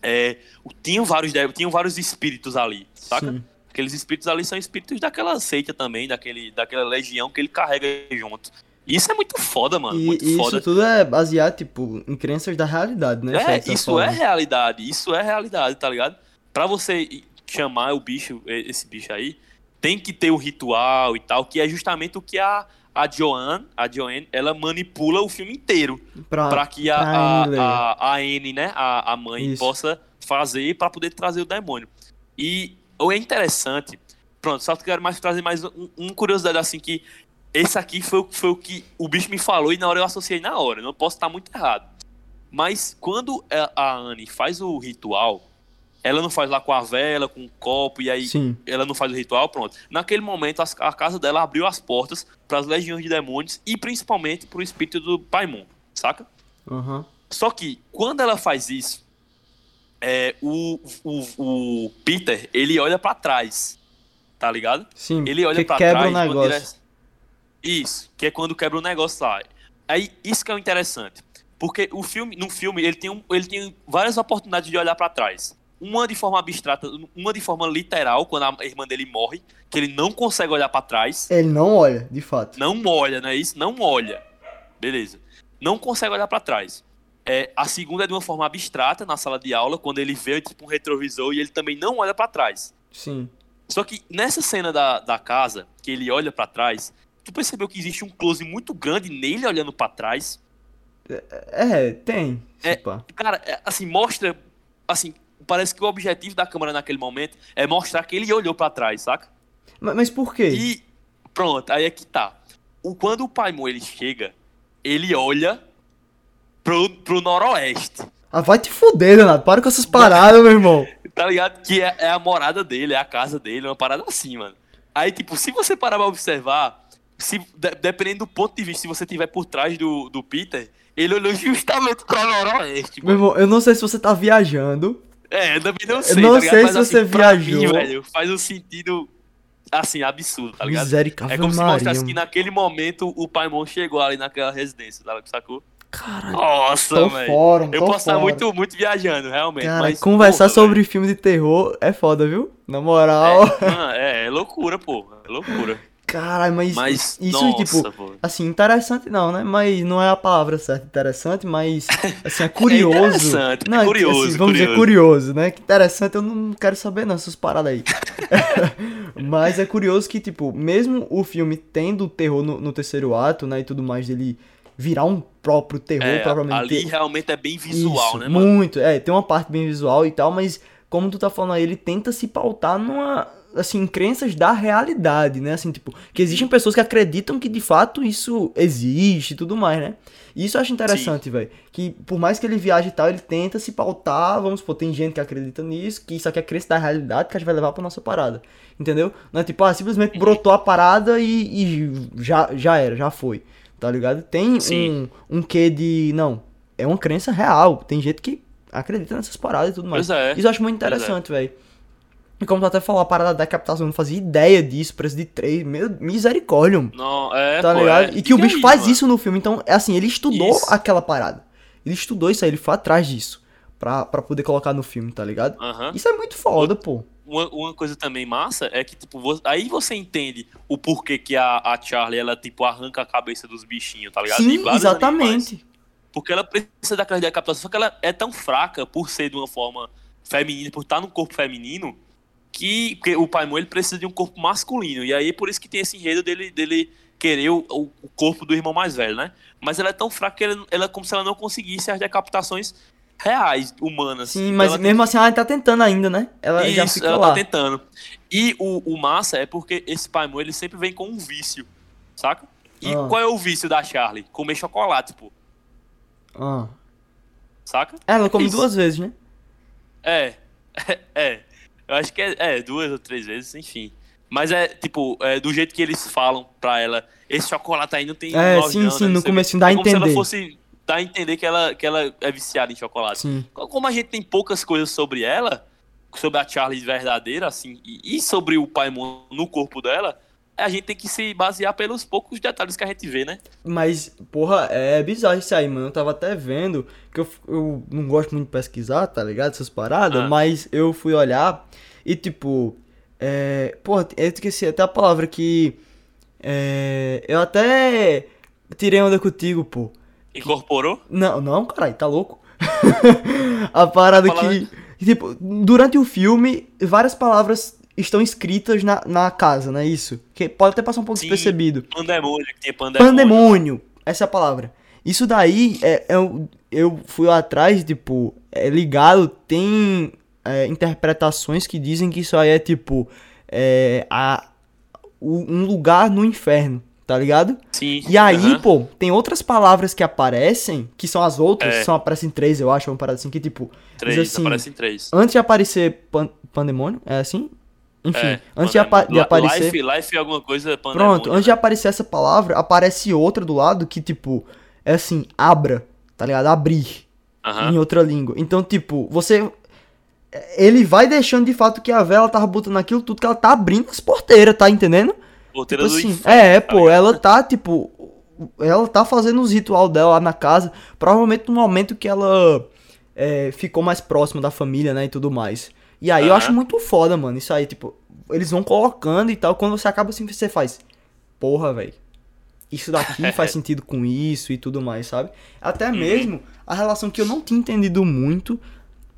é, tinham, vários, tinham vários espíritos ali, saca? Sim. Aqueles espíritos ali são espíritos daquela seita também, daquele, daquela legião que ele carrega junto. Isso é muito foda, mano. E, muito foda. isso tudo é baseado, tipo, em crenças da realidade, né? É, isso é forma. realidade, isso é realidade, tá ligado? Pra você chamar o bicho, esse bicho aí, tem que ter o ritual e tal, que é justamente o que a, a Joanne, a Joanne, ela manipula o filme inteiro. Pra, Pra que a, a, Anne, a, a Anne, né, a, a mãe, Isso. possa fazer pra poder trazer o demônio. E o é interessante, pronto, só quero mais trazer mais um, um curiosidade assim que esse aqui foi, o- foi o que o bicho me falou e na hora eu associei na hora, não posso estar muito errado. Mas quando a Anne faz o ritual, ela não faz lá com a vela, com o copo, e aí Sim. ela não faz o ritual, pronto. Naquele momento, a casa dela abriu as portas para as legiões de demônios e principalmente pro espírito do Paimon, saca? Aham. Só que quando ela faz isso, é, o, o, o Peter, ele olha pra trás, tá ligado? Sim. Ele olha que pra quebra trás. o negócio. Isso, que é quando quebra o negócio lá. Aí, isso que é o interessante. Porque o filme, no filme, ele tem, um, ele tem várias oportunidades de olhar pra trás. Uma de forma abstrata, uma de forma literal, quando a irmã dele morre, que ele não consegue olhar pra trás. Ele não olha, de fato. Não olha, não é isso? Não olha. Beleza. Não consegue olhar pra trás. É, a segunda é de uma forma abstrata, na sala de aula, quando ele vê tipo um retrovisor e ele também não olha pra trás. Sim. Só que nessa cena da, da casa, que ele olha pra trás, tu percebeu que existe um close muito grande nele olhando pra trás? É, tem. se É. Cara, é, assim, mostra. Assim, parece que o objetivo da câmera naquele momento é mostrar que ele olhou pra trás, saca? Mas, mas por quê? E pronto, aí é que tá. O, quando o Paimon ele chega, ele olha pro, pro noroeste. Ah, vai te fuder, Leonardo. Para com essas paradas, meu irmão. Tá ligado? Que é, é a morada dele, é a casa dele, é uma parada assim, mano. Aí, tipo, se você parar pra observar, se, de- dependendo do ponto de vista, se você tiver por trás do, do Peter, ele olhou justamente pro noroeste, Meu irmão, eu não sei se você tá viajando. É, eu também não Eu sei, não tá sei Mas, se assim, você pra viajou. Mim, velho, faz um sentido, assim, absurdo, tá ligado? Misericórdia É como se mostrasse Maria. que naquele momento o Paimon chegou ali naquela residência, tá? sacou? Caralho, Nossa, velho. Eu posso estar muito, muito viajando, realmente. Cara, mas, conversar porra, sobre filme de terror é foda, viu? Na moral. É, mano, é, é loucura, pô. É loucura. Caralho, mas, Mas, isso, nossa, tipo, pô. assim, interessante não, né? Mas não é a palavra certa, interessante, mas, assim, é curioso. interessante, é não, curioso, assim, vamos dizer curioso. curioso, né? Que interessante eu não quero saber não, essas paradas aí. mas é curioso que, tipo, mesmo o filme tendo terror no, no terceiro ato, né, e tudo mais, dele virar um próprio terror, É, propriamente ali ter- realmente é bem visual, Isso, né, mano? Muito, é, tem uma parte bem visual e tal, mas como tu tá falando aí, ele tenta se pautar numa, assim, crenças da realidade, né? Assim, tipo, que existem pessoas que acreditam que de fato isso existe e tudo mais, né? E isso eu acho interessante, velho. Que por mais que ele viaje e tal, ele tenta se pautar, vamos supor, tem gente que acredita nisso, que isso aqui é crença da realidade que a gente vai levar pra nossa parada. Entendeu? Não é tipo, ah, simplesmente brotou a parada e, e já, já era, já foi. Tá ligado? Tem Sim. um, um quê de. Não, é uma crença real. Tem gente que acredita nessas paradas e tudo mais. É. Isso eu acho muito é. interessante, velho. E como tu até falou, a parada da decapitação, eu não fazia ideia disso, preço de três, meu, misericórdia, mano, Não, é, tá pô, ligado? é- E que o bicho aí, faz mano. isso no filme, então, é assim, ele estudou Isso. aquela parada. Ele estudou isso aí, ele foi atrás disso, pra, pra poder colocar no filme, tá ligado? Isso é muito foda, pô. Uma, uma coisa também massa é que, tipo, vo- aí você entende o porquê que a, a Charlie, ela, tipo, arranca a cabeça dos bichinhos, tá ligado? Sim, vários animais. exatamente. Porque ela precisa daquela decapitação, só que ela é tão fraca por ser de uma forma feminina, por estar num corpo feminino, que porque o Paimon ele precisa de um corpo masculino. E aí por isso que tem esse enredo dele, dele querer o, o corpo do irmão mais velho, né? Mas ela é tão fraca que ela, ela é como se ela não conseguisse as decapitações reais, humanas. Sim, Então mas tem mesmo assim, ela tá tentando ainda, né? Ela já isso, fica ela lá. tá tentando. E o, o massa é porque esse Paimon, ele sempre vem com um vício, saca? E Ah. qual é o vício da Charlie? Comer chocolate, pô, Ah. saca? Ela come Isso. duas vezes, né? É, é, Eu acho que é, é, duas ou três vezes, enfim. Mas é, tipo, é, do jeito que eles falam pra ela, esse chocolate aí não tem É, sim, não, sim, né, no não sei o quê. comecinho dá a É como se entender. ela fosse dar a entender que ela, que ela é viciada em chocolate. Sim. Como a gente tem poucas coisas sobre ela, sobre a Charlie verdadeira, assim, e, e sobre o Paimon no corpo dela, a gente tem que se basear pelos poucos detalhes que a gente vê, né? Mas, porra, é bizarro isso aí, mano. Eu tava até vendo que eu, eu não gosto muito de pesquisar, tá ligado? Essas paradas, Ah. mas eu fui olhar e, tipo, é. Porra, eu esqueci até a palavra que. É. Eu até tirei onda contigo, pô. Incorporou? Não, não, caralho, tá louco? a parada que. que, Tipo, durante o filme, várias palavras estão escritas na, na casa, não é isso? Que pode até passar um pouco Sim. despercebido. Pandemônio, que tem pandemônio. Pandemônio. Essa é a palavra. Isso daí, é, é um- eu fui lá atrás, tipo, é ligado, tem é, interpretações que dizem que isso aí é, tipo, é, a, um lugar no inferno, tá ligado? Sim. E aí, aham. pô, tem outras palavras que aparecem, que são as outras, É. são aparecem três, eu acho, uma parada assim, que, tipo, Três, assim, aparecem três. antes de aparecer pan- pandemônio, é assim? Enfim, É, antes de, apa- de pandemônio. aparecer... Life, life alguma coisa. Pronto, antes de aparecer essa palavra, aparece outra do lado que, tipo, é assim, abra, tá ligado? Abrir, em outra língua. Então, tipo, você. Ele vai deixando de fato que a vela tava botando aquilo tudo que ela tá abrindo as porteiras, tá entendendo? Porteira Tipo do assim, inferno, é, tá pô, ligado? ela tá, tipo. Ela tá fazendo os ritual dela lá na casa. Provavelmente no momento que ela é, ficou mais próxima da família, né? E tudo mais. E aí eu Aham. acho muito foda, mano. Isso aí, tipo, eles vão colocando e tal. Quando você acaba assim, você faz. Porra, velho. Isso daqui faz sentido com isso e tudo mais, sabe? Até Uhum. mesmo a relação que eu não tinha entendido muito.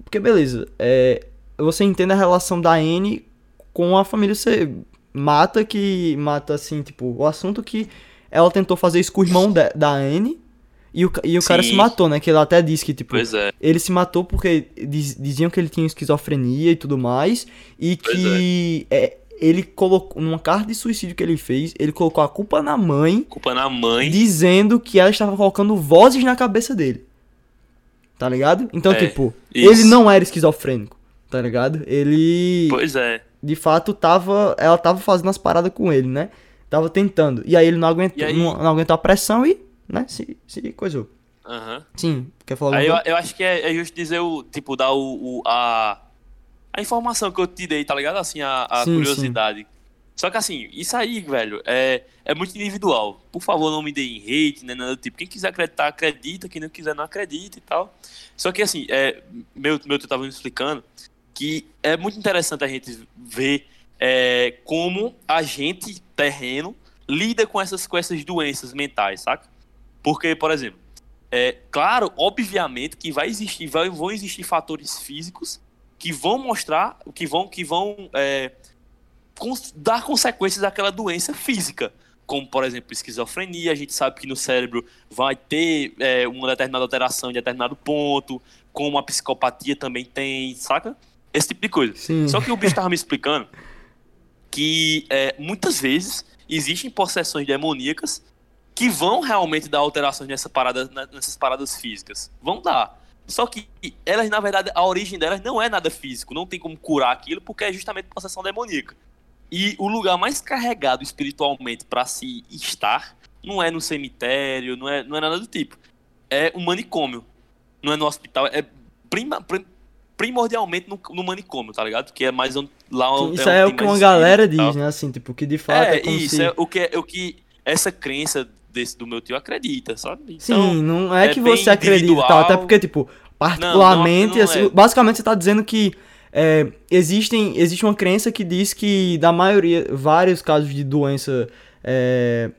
Porque, beleza, é, você entende a relação da Anne com a família. Você mata que. Mata, assim, tipo, o assunto que ela tentou fazer isso com o irmão da, da Anne. E o, e o cara se matou, né? Que ele até disse que, tipo, Pois é. ele se matou porque diz- diziam que ele tinha esquizofrenia e tudo mais. E Pois que é, ele colocou, numa carta de suicídio que ele fez, ele colocou a culpa na mãe, Culpa na mãe. dizendo que ela estava colocando vozes na cabeça dele. Tá ligado? Então, É, tipo, isso. ele não era esquizofrênico, tá ligado? Ele, Pois é. de fato, tava, ela tava fazendo as paradas com ele, né? Tava tentando. E aí ele não aguentou, Não, não aguentou a pressão e, né, se, se coisou. Aham. Sim, quer falar Aí eu, eu acho que é, é justo dizer o. Tipo, dar o. o- a, a informação que eu te dei, tá ligado? Assim, a, a Sim, curiosidade. Só que assim, isso aí, velho, é, é muito individual. Por favor, não me deem hate, né? Nada do tipo. Quem quiser acreditar, acredita. Quem não quiser, não acredita e tal. Só que assim, é, meu, meu tio tava me explicando que é muito interessante a gente ver é, como a gente, terreno, lida com essas, com essas doenças mentais, saca? Porque, por exemplo, é claro, obviamente que vai existir, vai, vão existir fatores físicos que vão mostrar, que vão, que vão é, dar consequências àquela doença física. Como, por exemplo, esquizofrenia, a gente sabe que no cérebro vai ter é, uma determinada alteração em determinado ponto, como a psicopatia também tem, saca? Esse tipo de coisa. Sim. Só que o bicho tava me explicando que é, muitas vezes existem possessões demoníacas que vão realmente dar alterações nessa parada, nessas paradas físicas. Vão dar. Só que elas, na verdade, a origem delas não é nada físico, não tem como curar aquilo, porque é justamente possessão demoníaca. E o lugar mais carregado espiritualmente para se estar não é no cemitério, não é, não é nada do tipo. É um manicômio. Não é no hospital, é prima- prim- primordialmente no, no manicômio, tá ligado? Que é mais onde, lá Sim, onde Isso é é o que uma galera diz, né? Assim, tipo, que de fato é, É, isso, se... é o que, é o que essa crença desse, do meu tio acredita, sabe? Sim, não é, é que você acredita tal, individual. até porque, tipo, particularmente, não, não assim, é. basicamente você tá dizendo que é, existem, existe uma crença que diz que, da maioria, vários casos de doença, é,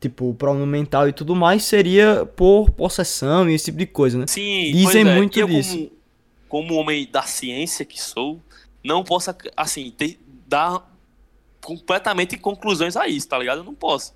tipo, problema mental e tudo mais, seria por possessão e esse tipo de coisa, né? Sim, Dizem é. muito eu, disso. Como, como homem da ciência que sou, não posso, assim, ter, dar completamente conclusões a isso, tá ligado? Eu não posso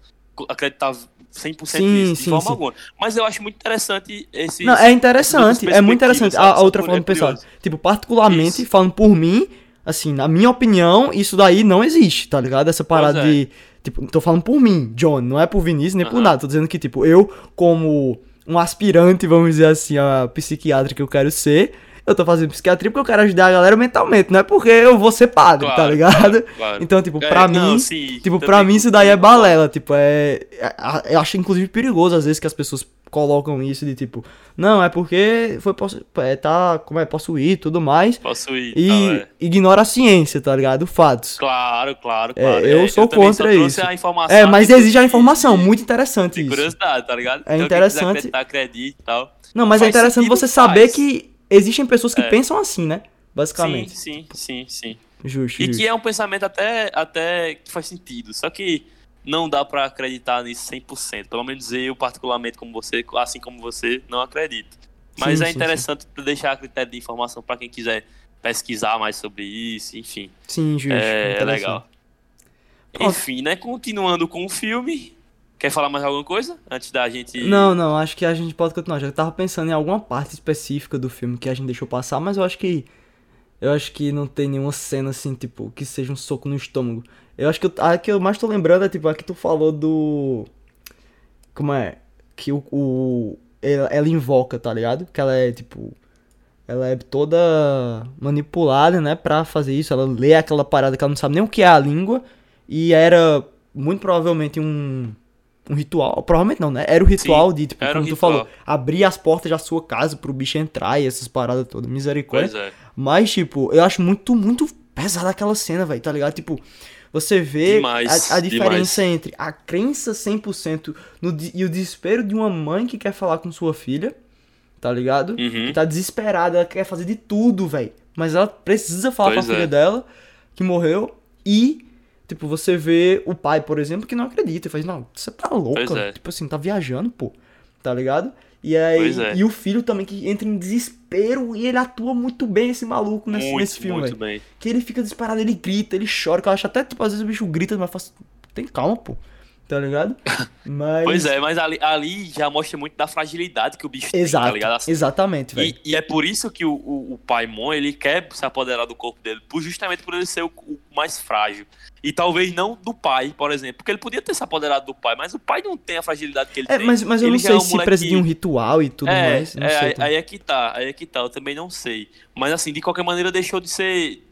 acreditar 100% Sim, nisso, de sim, forma sim. alguma. Mas eu acho muito interessante esse... Não, é interessante, é muito interessante. A, a outra forma de pensar. Tipo, particularmente, Isso. falando por mim, assim, na minha opinião, isso daí não existe, tá ligado? Essa parada é. de. Tipo, tô falando por mim, John, não é por Vinícius nem por nada. Tô dizendo que, tipo, eu, como um aspirante, vamos dizer assim, a psiquiatra que eu quero ser, eu tô fazendo psiquiatria porque eu quero ajudar a galera mentalmente, não é porque eu vou ser padre, tá Claro, ligado? claro. Então, tipo, É, pra não, mim. sim, Tipo, pra mim isso daí é balela, tipo, é... é- Eu acho inclusive perigoso às vezes que as pessoas colocam isso de tipo, não, é porque foi é, tá, como é, possuir e tudo mais, Posso ir, e tá, é. ignora a ciência, tá ligado? Fatos. Claro, claro, É, claro. eu sou também contra isso. É, mas existe a informação, de- muito interessante de isso. curiosidade, tá ligado? É Então, interessante. Acreditar, acredite e tal. Não, mas é interessante você saber faz. que existem pessoas que É. pensam assim, né? Sim, Basicamente. sim, sim, sim. Justo, E justo. que é um pensamento até, até que faz sentido. Só que não dá pra acreditar nisso 100%. Pelo menos eu, particularmente, como você, assim como você, não acredito. Mas Sim, é sim, interessante deixar a critério de informação pra quem quiser pesquisar mais sobre isso, enfim. Sim, justo. É, é legal. Enfim, né? Continuando com o filme. Quer falar mais alguma coisa? Antes da gente. Não, não, acho que a gente pode continuar. Já tava pensando em alguma parte específica do filme que a gente deixou passar, mas eu acho que. Eu acho que não tem nenhuma cena assim, tipo, que seja um soco no estômago. Eu acho que eu- a que eu mais tô lembrando é, tipo, a que tu falou do. Como é? Que o. o ela, ela invoca, tá ligado? Que ela é, tipo. Ela é toda manipulada, né, pra fazer isso. Ela lê aquela parada que ela não sabe nem o que é a língua. E era muito provavelmente um, um ritual. Provavelmente não, né? Era o ritual de, tipo, como um tu ritual. falou, abrir as portas da sua casa pro bicho entrar e essas paradas todas. Misericórdia. É. Mas, tipo, eu acho muito, muito pesada aquela cena, velho, tá ligado? Tipo, você vê Demais, a, a diferença demais. entre a crença 100% no, e o desespero de uma mãe que quer falar com sua filha, tá ligado? Uhum. Que tá desesperada, ela quer fazer de tudo, velho. Mas ela precisa falar Pois com a filha é. dela, que morreu, e, tipo, você vê o pai, por exemplo, que não acredita. E faz, não, você tá louca. É. Tipo assim, tá viajando, pô. Tá ligado? E aí, é. e o filho também que entra em desespero e ele atua muito bem esse maluco nesse, muito, nesse filme, muito bem. Que ele fica desesperado, ele grita, ele chora, que eu acho até, tipo, às vezes o bicho grita, mas faz, tem calma, pô. Tá ligado? Mas... Pois é, mas ali, ali já mostra muito da fragilidade que o bicho Exato, tem, tá ligado? Assim, exatamente, velho. E, e é por isso que o, o, o pai Mon, ele quer se apoderar do corpo dele, justamente por ele ser o, o mais frágil. E talvez não do pai, por exemplo. Porque ele podia ter se apoderado do pai, mas o pai não tem a fragilidade que ele É, tem. mas, mas eu Ele não sei é um se moleque precisa de um ritual e tudo é, mais. É, sei. aí, aí é que tá, aí é que tá, eu também não sei. Mas assim, de qualquer maneira deixou de ser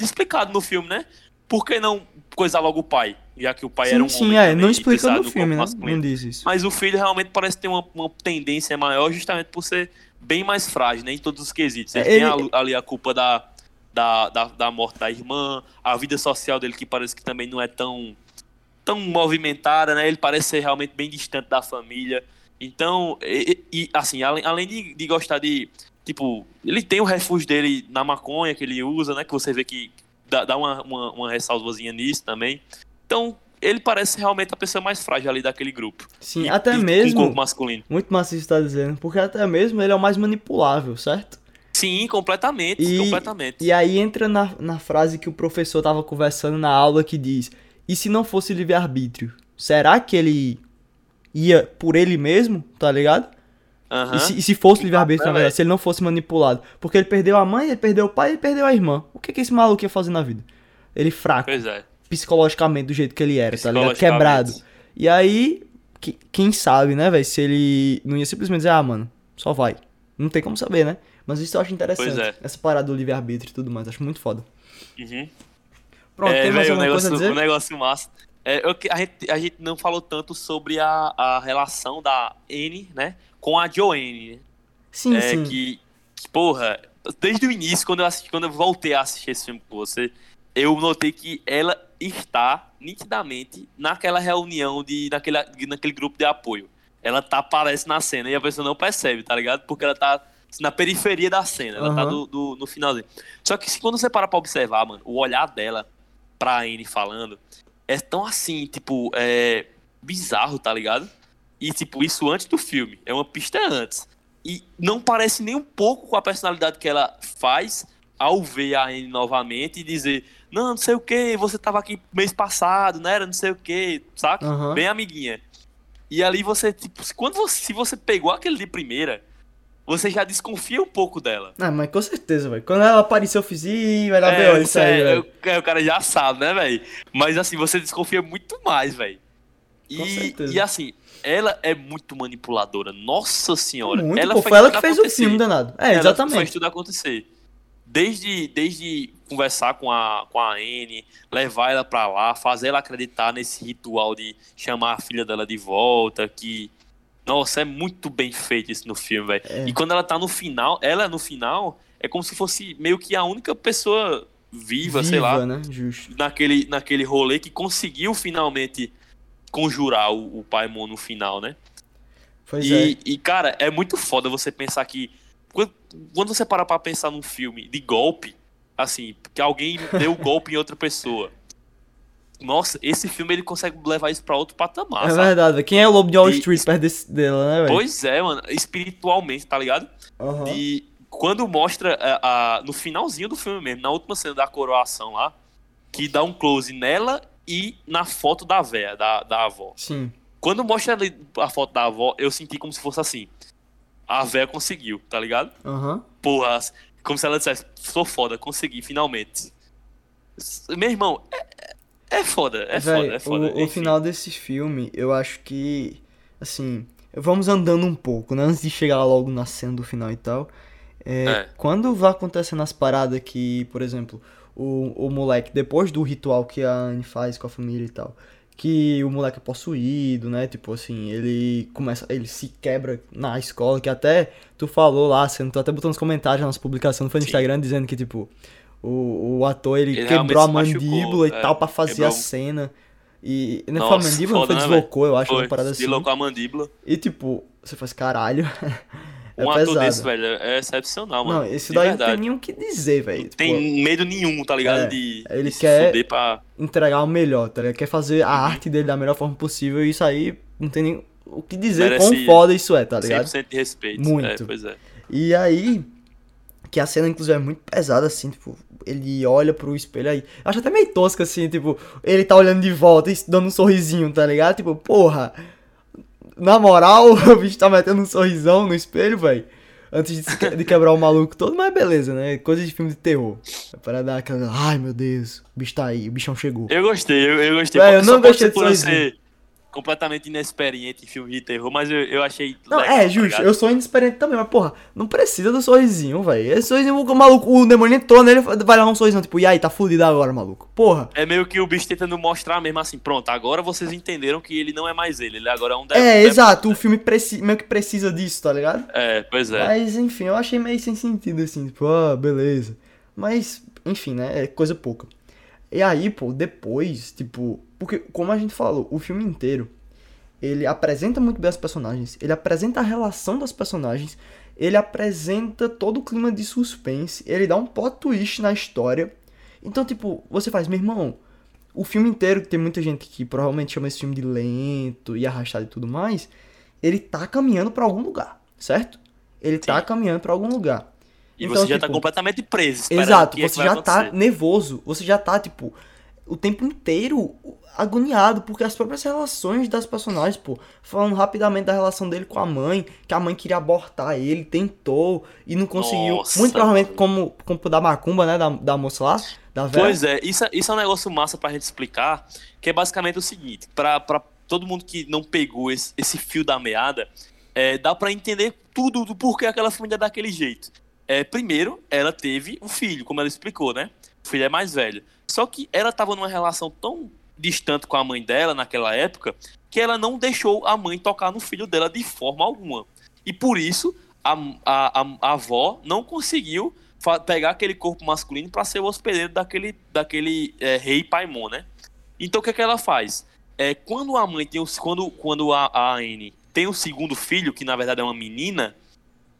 explicado no filme, né? Por que não coisar logo o pai? Já que o pai era sim, um sim, homem é. Não explica no filme, né? Não diz isso. Mas o filho realmente parece ter uma, uma tendência maior justamente por ser bem mais frágil, né? Em todos os quesitos. Ele, Ele- tem a- ali a culpa da, da, da, da morte da irmã, a vida social dele que parece que também não é tão, tão movimentada, né? Ele parece ser realmente bem distante da família. Então, e, e, assim, além, além de, de gostar de. Tipo, ele tem o refúgio dele na maconha que ele usa, né? Que você vê que dá, dá uma, uma, uma ressalvazinha nisso também. Então, ele parece realmente a pessoa mais frágil ali daquele grupo. Sim, E- até e mesmo. corpo masculino. Muito massa isso que você tá dizendo. Porque até mesmo ele é o mais manipulável, certo? Sim, completamente, E- completamente. E aí entra na, na frase que o professor tava conversando na aula que diz: E se não fosse livre-arbítrio? Será que ele ia por ele mesmo, tá ligado? Aham. E, se, e se fosse livre-arbítrio, na É, verdade, velho. se ele não fosse manipulado? Porque ele perdeu a mãe, ele perdeu o pai, ele perdeu a irmã. O que, que esse maluco ia fazer na vida? Ele fraco, é. psicologicamente, do jeito que ele era, tá ligado? Quebrado. E aí, que- quem sabe, né, velho? Se ele não ia simplesmente dizer, ah, mano, só vai. Não tem como saber, né? Mas isso eu acho interessante. É. Essa parada do livre-arbítrio e tudo mais. Acho muito foda. Uhum. Pronto, é, tem mais velho, o alguma coisa negócio, a dizer? o negócio massa. É, eu a, gente, a gente não falou tanto sobre a, a relação da N, né, com a Joanne, né? Sim, é, sim. Que, que, porra, desde o início, quando eu, assisti, quando eu voltei a assistir esse filme com você, eu notei que ela está nitidamente naquela reunião, de, naquele, naquele grupo de apoio. Ela tá, aparece na cena e a pessoa não percebe, tá ligado? Porque ela tá na periferia da cena, ela tá Aham. do, do- no finalzinho. Só que quando você para pra observar, mano, o olhar dela pra Anne falando é tão assim, tipo, é bizarro, tá ligado? E, tipo, isso antes do filme. É uma pista antes. E não parece nem um pouco com a personalidade que ela faz ao ver a Anne novamente e dizer: Não, não sei o que, você tava aqui mês passado, não era? Não sei o que, saca? Aham. Bem amiguinha. E ali você, tipo, quando você, se você pegou aquele de primeira, você já desconfia um pouco dela. Ah, mas com certeza, velho. Quando ela apareceu, eu fiz, ih, vai dar É, B.O. isso aí, é, velho. é, o cara já sabe, né, velho? Mas assim, você desconfia muito mais, velho. E, e assim, ela é muito manipuladora. Nossa senhora. Muito, ela pô, faz foi ela que fez o acontecer. filme, danado. É, Ela faz exatamente. tudo acontecer. Desde, desde conversar com a, com a Anne, levar ela pra lá, fazer ela acreditar nesse ritual de chamar a filha dela de volta, que. Nossa, é muito bem feito isso no filme, velho. É. E quando ela tá no final, ela no final, é como se fosse meio que a única pessoa viva, sei lá, né? Naquele, naquele rolê que conseguiu finalmente conjurar o, o Pai Mon no final, né? Pois E, é. e, cara, é muito foda você pensar que. Quando, quando você para pra pensar num filme de golpe, assim, que alguém deu golpe em outra pessoa. Nossa, esse filme ele consegue levar isso pra outro patamar, É sabe? verdade. Quem é o lobo de Wall E- Street perto desse, dela, né, velho? Pois é, mano, espiritualmente, tá ligado? Aham. E quando mostra a, a- no finalzinho do filme mesmo, na última cena da coroação lá, que dá um close nela e na foto da véia, da, da avó. Sim. Quando mostra ali a foto da avó, eu senti como se fosse assim. A véia conseguiu, tá ligado? Aham. Porra, como se ela dissesse, sou foda, consegui, finalmente. Meu irmão, é, é foda, é foda, Véi, é foda. o, o final desse filme, eu acho que, assim, vamos andando um pouco, né? Antes de chegar logo na cena do final e tal. É, É. Quando vai acontecendo as paradas que, por exemplo, o, o moleque, depois do ritual que a Anne faz com a família e tal, que o moleque é possuído, né? Tipo assim, ele começa, ele se quebra na escola, que até tu falou lá, você tu até botou nos comentários na nossa publicação, não foi no Sim. Instagram, dizendo que, tipo, o, o ator, ele, Ele quebrou a mandíbula e é, tal pra fazer a quebrou. cena. E não foi a Nossa, mandíbula, não foi foda, né, deslocou, eu acho, Foi, uma parada assim. deslocou a mandíbula. E tipo, você faz caralho. é um ator pesado. desse, velho, é excepcional, mano. Não, esse daí verdade. não tem nem o que dizer, velho. Tipo, Tem medo nenhum, tá ligado? É, de ele de quer- pra. entregar o melhor, tá ligado? Quer fazer Uhum. a arte dele da melhor forma possível e isso aí não tem nem o que dizer Merece quão foda isso é, tá ligado? 100% de respeito. Muito. É, pois é. E aí, Que a cena, inclusive, é muito pesada, assim, tipo, ele olha pro espelho aí. Acho até meio tosca, assim, tipo, ele tá olhando de volta e dando um sorrisinho, tá ligado? Tipo, porra. Na moral, o bicho tá metendo um sorrisão no espelho, velho. Antes de, de, quebrar o maluco todo, mas beleza, né? Coisa de filme de terror. É para dar aquela. Ai meu Deus, o bicho tá aí, o bichão chegou. Eu gostei, eu, eu gostei. Véio, eu não gostei de sorrisinho completamente inexperiente em filme de terror, mas eu, eu achei. Não, legal, é tá justo, tá eu sou inexperiente também, mas porra, não precisa do sorrisinho, velho. Esse sorrisinho, o maluco, o demônio entrou nele, vai dar um sorrisinho, tipo, e aí, tá fudido agora, maluco. Porra. É meio que o bicho tentando mostrar mesmo assim, pronto, agora vocês entenderam que ele não é mais ele, ele agora é um demônio. É, exato, o filme preci meio que precisa disso, tá ligado? É, pois é. Mas, enfim, eu achei meio sem sentido, assim, tipo, ah, beleza. Mas, enfim, né, é coisa pouca. E aí, pô, depois, tipo, porque, como a gente falou, o filme inteiro ele apresenta muito bem as personagens, ele apresenta a relação das personagens, ele apresenta todo o clima de suspense, ele dá um plot twist na história. Então, tipo, você faz, meu irmão, o filme inteiro, que tem muita gente que provavelmente chama esse filme de lento e arrastado e tudo mais, ele tá caminhando para algum lugar, certo? Ele tá Sim. tá caminhando para algum lugar. E então, você já tá tipo, tá completamente preso. Exato, você já tá nervoso, você já tá, tipo, o tempo inteiro agoniado, porque as próprias relações das personagens, pô, falando rapidamente da relação dele com a mãe, que a mãe queria abortar ele, tentou e não conseguiu. Nossa, muito provavelmente como, como da macumba, né, da, da moça lá, da velha. Pois é, isso, é, isso é um negócio massa pra gente explicar, que é basicamente o seguinte, pra, pra todo mundo que não pegou esse, esse fio da meada, é, dá pra entender tudo do porquê aquela família é daquele jeito. É, primeiro, ela teve um filho, como ela explicou, né? O filho é mais velho. Só que ela tava numa relação tão distante com a mãe dela naquela época que ela não deixou a mãe tocar no filho dela de forma alguma. E por isso a, a, a, a avó não conseguiu pegar aquele corpo masculino para ser o hospedeiro daquele, daquele é, rei Paimon, né? Então o que, é que ela faz? É, quando a mãe tem o, quando, quando a, a Anne tem o segundo filho, que na verdade é uma menina,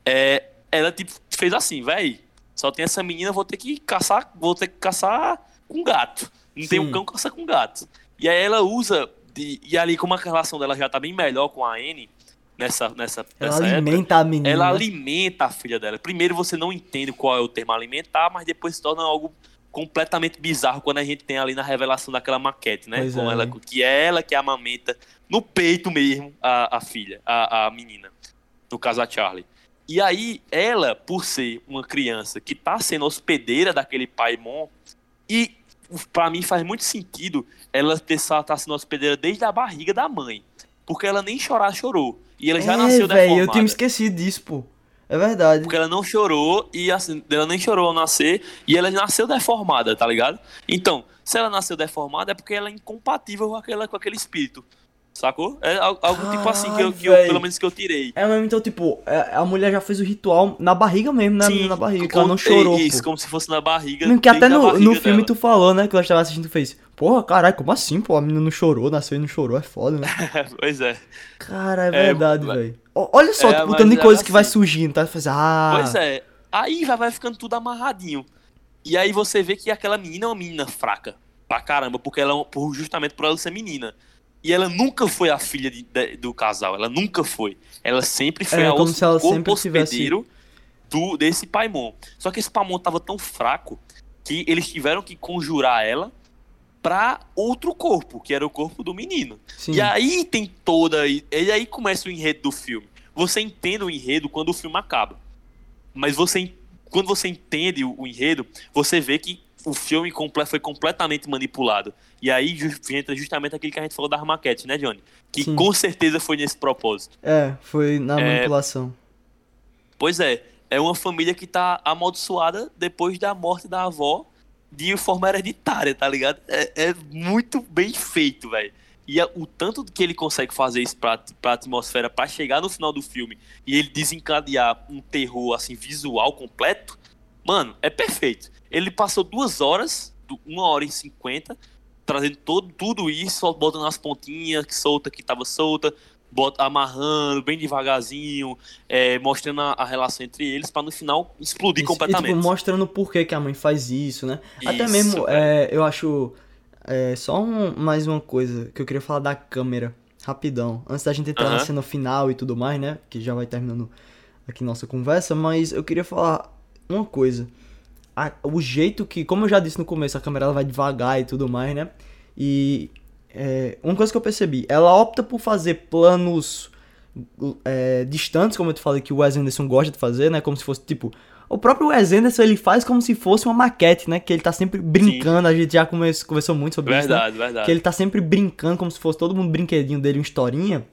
é, ela tipo, fez assim, velho, só tem essa menina, vou ter que caçar, vou ter que caçar com gato. Não Sim. tem um cão, caça com gato. E aí ela usa. De, e ali, como a relação dela já tá bem melhor com a Anne, nessa, nessa, ela nessa alimenta época, a menina. Ela alimenta a filha dela. Primeiro você não entende qual é o termo alimentar, mas depois se torna algo completamente bizarro quando a gente tem ali na revelação daquela maquete, né? com é. ela, que é ela que amamenta no peito mesmo a, a filha, a, a menina. No caso, a Charlie. E aí, ela, por ser uma criança que tá sendo hospedeira daquele pai Mon, e para mim faz muito sentido ela ter tá sendo hospedeira desde a barriga da mãe. Porque ela nem chorar chorou. E ela já é, nasceu véio, deformada. eu tinha me esquecido disso, pô. É verdade. Porque ela não chorou e assim, ela nem chorou ao nascer e ela nasceu deformada, tá ligado? Então, se ela nasceu deformada é porque ela é incompatível com, aquela, com aquele espírito. Sacou? É algo Ai, tipo assim que, eu, que eu, pelo menos que eu tirei. É mesmo, então, tipo, é, a mulher já fez o ritual na barriga mesmo, né? Sim, na barriga, ela não chorou. Isso, pô. como se fosse na barriga. Mesmo que até no, no filme dela. tu falou, né? Que ela estava assistindo, fez. Porra, caralho, como assim, pô? A menina não chorou, nasceu e não chorou, é foda, né? pois é. Cara, é verdade, é, velho. Olha só, é, tipo, o tanto de coisa assim, que vai assim. surgindo, tá? Faz, ah. Pois é. Aí vai, vai ficando tudo amarradinho. E aí você vê que aquela menina é uma menina fraca. Pra caramba, porque ela, por, justamente por ela ser menina. E ela nunca foi a filha de, de, do casal, ela nunca foi. Ela sempre foi é, a como se ela sempre hospedeiro do, desse Paimon. Só que esse Paimon tava tão fraco que eles tiveram que conjurar ela para outro corpo, que era o corpo do menino. Sim. E aí tem toda. E aí começa o enredo do filme. Você entende o enredo quando o filme acaba. Mas você quando você entende o, o enredo, você vê que o filme foi completamente manipulado. E aí entra justamente aquilo que a gente falou das maquetes, né, Johnny? Que Sim. com certeza foi nesse propósito. É, foi na é, manipulação. Pois é, é uma família que tá amaldiçoada depois da morte da avó de forma hereditária, tá ligado? É, é muito bem feito, velho. E a, o tanto que ele consegue fazer isso pra, pra atmosfera para chegar no final do filme e ele desencadear um terror assim visual completo, mano, é perfeito. Ele passou duas horas, uma hora e cinquenta, trazendo todo, tudo isso, botando as pontinhas que solta, que tava solta, bota, amarrando bem devagarzinho, é, mostrando a, a, relação entre eles, para no final explodir isso, completamente. E, tipo, mostrando por que, que a mãe faz isso, né? Isso, Até mesmo, é, eu acho. É, só um, mais uma coisa que eu queria falar da câmera, rapidão. Antes da gente entrar uh -huh. na cena final e tudo mais, né? Que já vai terminando aqui nossa conversa, mas eu queria falar uma coisa. A- o jeito que, como eu já disse no começo, a câmera ela vai devagar e tudo mais, né? E é, uma coisa que eu percebi, ela opta por fazer planos é, distantes, como eu te falei que o Wes Anderson gosta de fazer, né? Como se fosse tipo. O próprio Wes Anderson ele faz como se fosse uma maquete, né? Que ele tá sempre brincando. A gente já conversou muito sobre isso. né? Verdade, verdade. Que ele tá sempre brincando como se fosse todo mundo brinquedinho dele, uma historinha.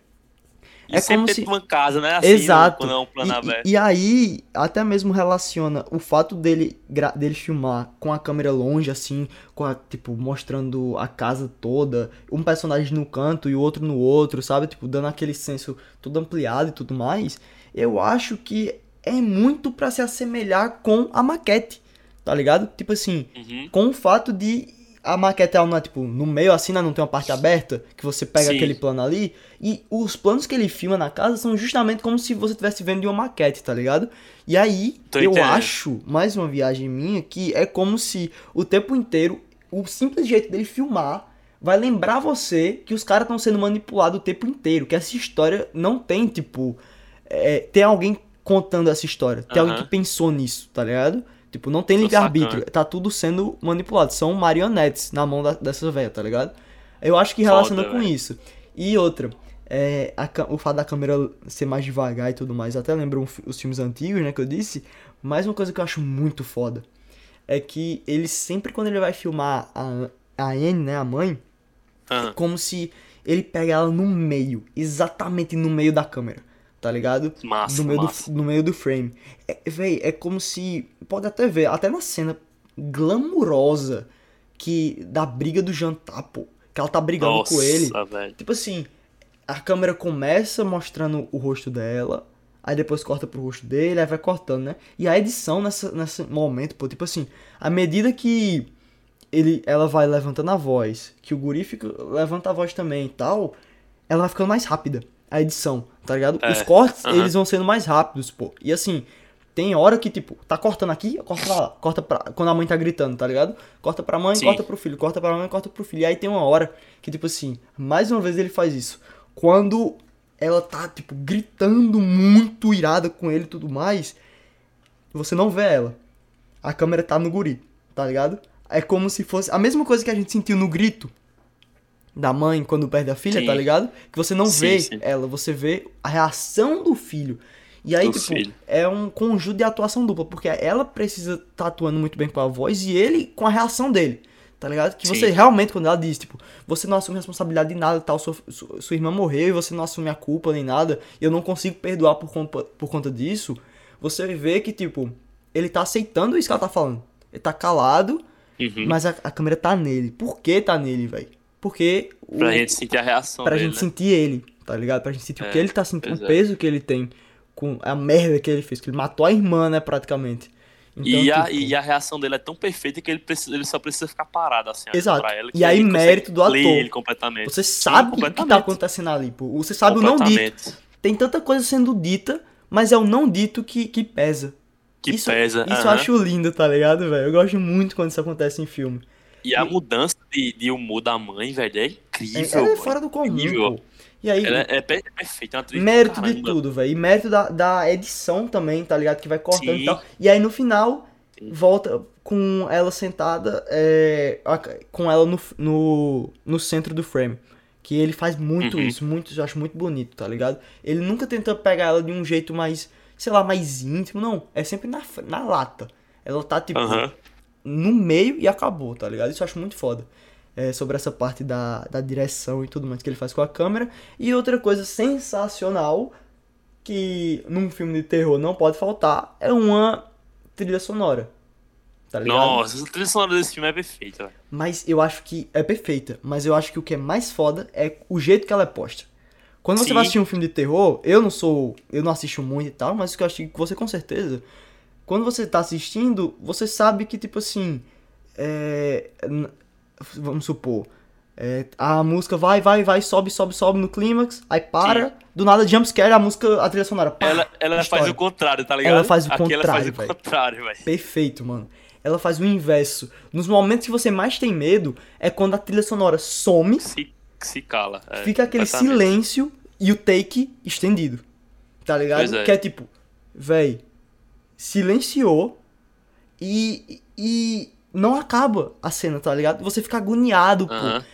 E é como se- uma casa, né? Assim, Exato. Quando é E-. E, e aí, até mesmo relaciona o fato dele, dele filmar com a câmera longe, assim, com a, tipo, mostrando a casa toda, um personagem no canto e o outro no outro, sabe? Tipo, dando aquele senso todo ampliado e tudo mais. Eu acho que é muito pra se assemelhar com a maquete, tá ligado? Tipo assim, Uhum. com o fato de a maquete ela não é tipo no meio assim, né, não tem uma parte aberta que você pega Sim. aquele plano ali e os planos que ele filma na casa são justamente como se você estivesse vendo de uma maquete, tá ligado? E aí Tô eu entendendo. acho, mais uma viagem minha, que é como se o tempo inteiro o simples jeito dele filmar vai lembrar você que os caras estão sendo manipulados o tempo inteiro, que essa história não tem tipo é, tem alguém contando essa história, tem alguém Aham. que pensou nisso, tá ligado? Tipo, não tem livre-arbítrio, tá tudo sendo manipulado. São marionetes na mão da, dessa velha, tá ligado? Eu acho que relaciona Foda, com velho. isso. E outra, é, a o fato da câmera ser mais devagar e tudo mais, até lembram os filmes antigos, né, que eu disse. Mas uma coisa que eu acho muito foda é que ele sempre, quando ele vai filmar a, a Anne, né, a mãe, Ah, como se ele pega ela no meio, exatamente no meio da câmera, tá ligado? Massa, no meio, massa. Do, no meio do frame. É, véi, é como se. Pode até ver, até na cena glamurosa que da briga do jantar, pô. Que ela tá brigando Nossa, com ele. velho. Tipo assim, a câmera começa mostrando o rosto dela, aí depois corta pro rosto dele, aí vai cortando, né? E a edição nessa, nesse momento, pô, tipo assim, à medida que ele, ela vai levantando a voz, que o guri fica, levanta a voz também e tal, ela vai ficando mais rápida, a edição, tá ligado? É, Os cortes, aham. eles vão sendo mais rápidos, pô. E assim, tem hora que, tipo, tá cortando aqui, corta pra lá, corta pra... Quando a mãe tá gritando, tá ligado? Corta pra mãe, Sim. corta pro filho, corta pra mãe, corta pro filho. E aí tem uma hora que, tipo assim, mais uma vez ele faz isso. Quando ela tá, tipo, gritando muito irada com ele e tudo mais, você não vê ela. A câmera tá no guri, tá ligado? É como se fosse a mesma coisa que a gente sentiu no grito da mãe quando perde a filha, Sim. tá ligado? Que você não Sim, vê sim. ela, você vê a reação do filho. E aí, Do tipo, filho. é um conjunto de atuação dupla, porque ela precisa estar atuando muito bem com a voz e ele com a reação dele. Tá ligado? Que você realmente, quando ela diz, tipo, você não assume responsabilidade de nada, tal, sua, sua, irmã morreu e você não assume a culpa nem nada, e eu não consigo perdoar por conta, por conta disso, você vê que, tipo, ele tá aceitando isso que ela tá falando. Ele tá calado, Uhum. mas a, a câmera tá nele. Por que tá nele, velho? Porque. o- Pra gente sentir a reação pra dele, gente né? sentir ele, tá ligado? Pra gente sentir o É, que ele tá sentindo, o é. peso que ele tem, com a merda que ele fez, que ele matou a irmã, né, praticamente. Então, e, a, tipo, e a reação dele é tão perfeita que ele, precisa, ele só precisa ficar parado assim Exato. pra ela. E aí, mérito do ator. ele completamente. Você Sim, sabe o que tá acontecendo ali, pô. Você sabe o não dito. Tem tanta coisa sendo dita, mas é o não dito que, que pesa. Que isso, pesa. Isso eu aham. acho lindo, tá ligado, velho? Eu gosto muito quando isso acontece em filme. E a mudança de, de humor da mãe, velho, é incrível. ela é fora do comum, Incrível. E aí, Ela é, é perfeita, é uma atriz mérito de tudo, velho. E mérito da, da edição também, tá ligado? Que vai cortando Sim. e tal. E aí no final, Sim. volta com ela sentada, é, com ela no, no, no centro do frame. Que ele faz muito Uhum. isso, muito, eu acho muito bonito, tá ligado? Ele nunca tenta pegar ela de um jeito mais, sei lá, mais íntimo, não. É sempre na, na lata. Ela tá, tipo, Aham. no meio e acabou, tá ligado? Isso eu acho muito foda. É, sobre essa parte da, da direção e tudo mais que ele faz com a câmera. E outra coisa sensacional que num filme de terror não pode faltar é uma trilha sonora. Tá ligado? Nossa, a trilha sonora desse filme é perfeita. Mas eu acho que é perfeita. Mas eu acho que o que é mais foda é o jeito que ela é posta. Quando você Sim. vai assistir um filme de terror, eu não sou. Eu não assisto muito e tal, mas o que eu acho que você com certeza. Quando você tá assistindo, você sabe que, tipo assim. É, vamos supor. é, a música vai, vai, vai, sobe, sobe, sobe no clímax, aí para, do nada jumpscare, a música, a trilha sonora. pá, Ela, ela faz o contrário, tá ligado? Ela faz o Aqui ela faz contrário, o contrário, velho. Perfeito, mano. Ela faz o inverso. Nos momentos que você mais tem medo é quando a trilha sonora some, Se, se cala. é, fica aquele silêncio e o take estendido. Tá ligado? É. Que é tipo, véi, silenciou E, e não acaba a cena, tá ligado? Você fica agoniado, pô.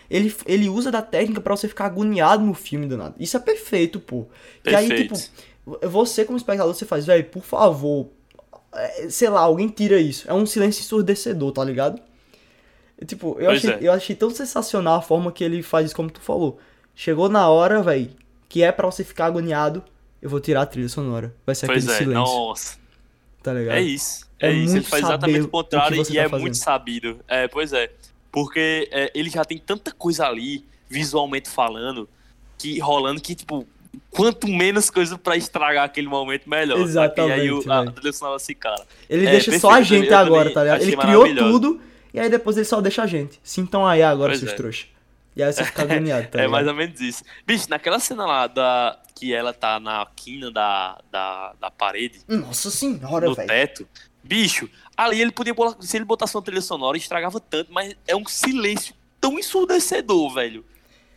Ele, ele usa da técnica pra você ficar agoniado no filme, danado. Isso é perfeito, pô. Que aí, tipo, Perfeito. você como espectador, você faz, velho, por favor, é, sei lá, alguém tira isso. É um silêncio ensurdecedor, tá ligado? E, Tipo, eu Pois achei, é. eu achei tão sensacional a forma que ele faz isso, como tu falou. Chegou na hora, velho, que é pra você ficar agoniado, eu vou tirar a trilha sonora. Vai ser Pois aquele é, silêncio, nossa. Tá ligado? É isso. É É, isso. Ele faz exatamente o o contrário você e tá é fazendo. muito sabido. É, pois é. Porque é, ele já tem tanta coisa ali, visualmente falando, que rolando que, tipo, quanto menos coisa pra estragar aquele momento, melhor. Exatamente, E aí o, a velho. trilha sonora se cara. Ele É, deixa só a perfeito, gente agora, tá ligado? Ele criou tudo e aí depois ele só deixa a gente. Sintam aí agora, Pois seus é. trouxas. E aí você fica agoniado, tá é mais ou menos isso. Bicho, naquela cena lá da, que ela tá na quina da, da, da parede, Nossa senhora, no velho. teto. Bicho, ali ele podia botar, se ele botasse uma trilha sonora, estragava tanto, mas é um silêncio tão ensurdecedor, velho.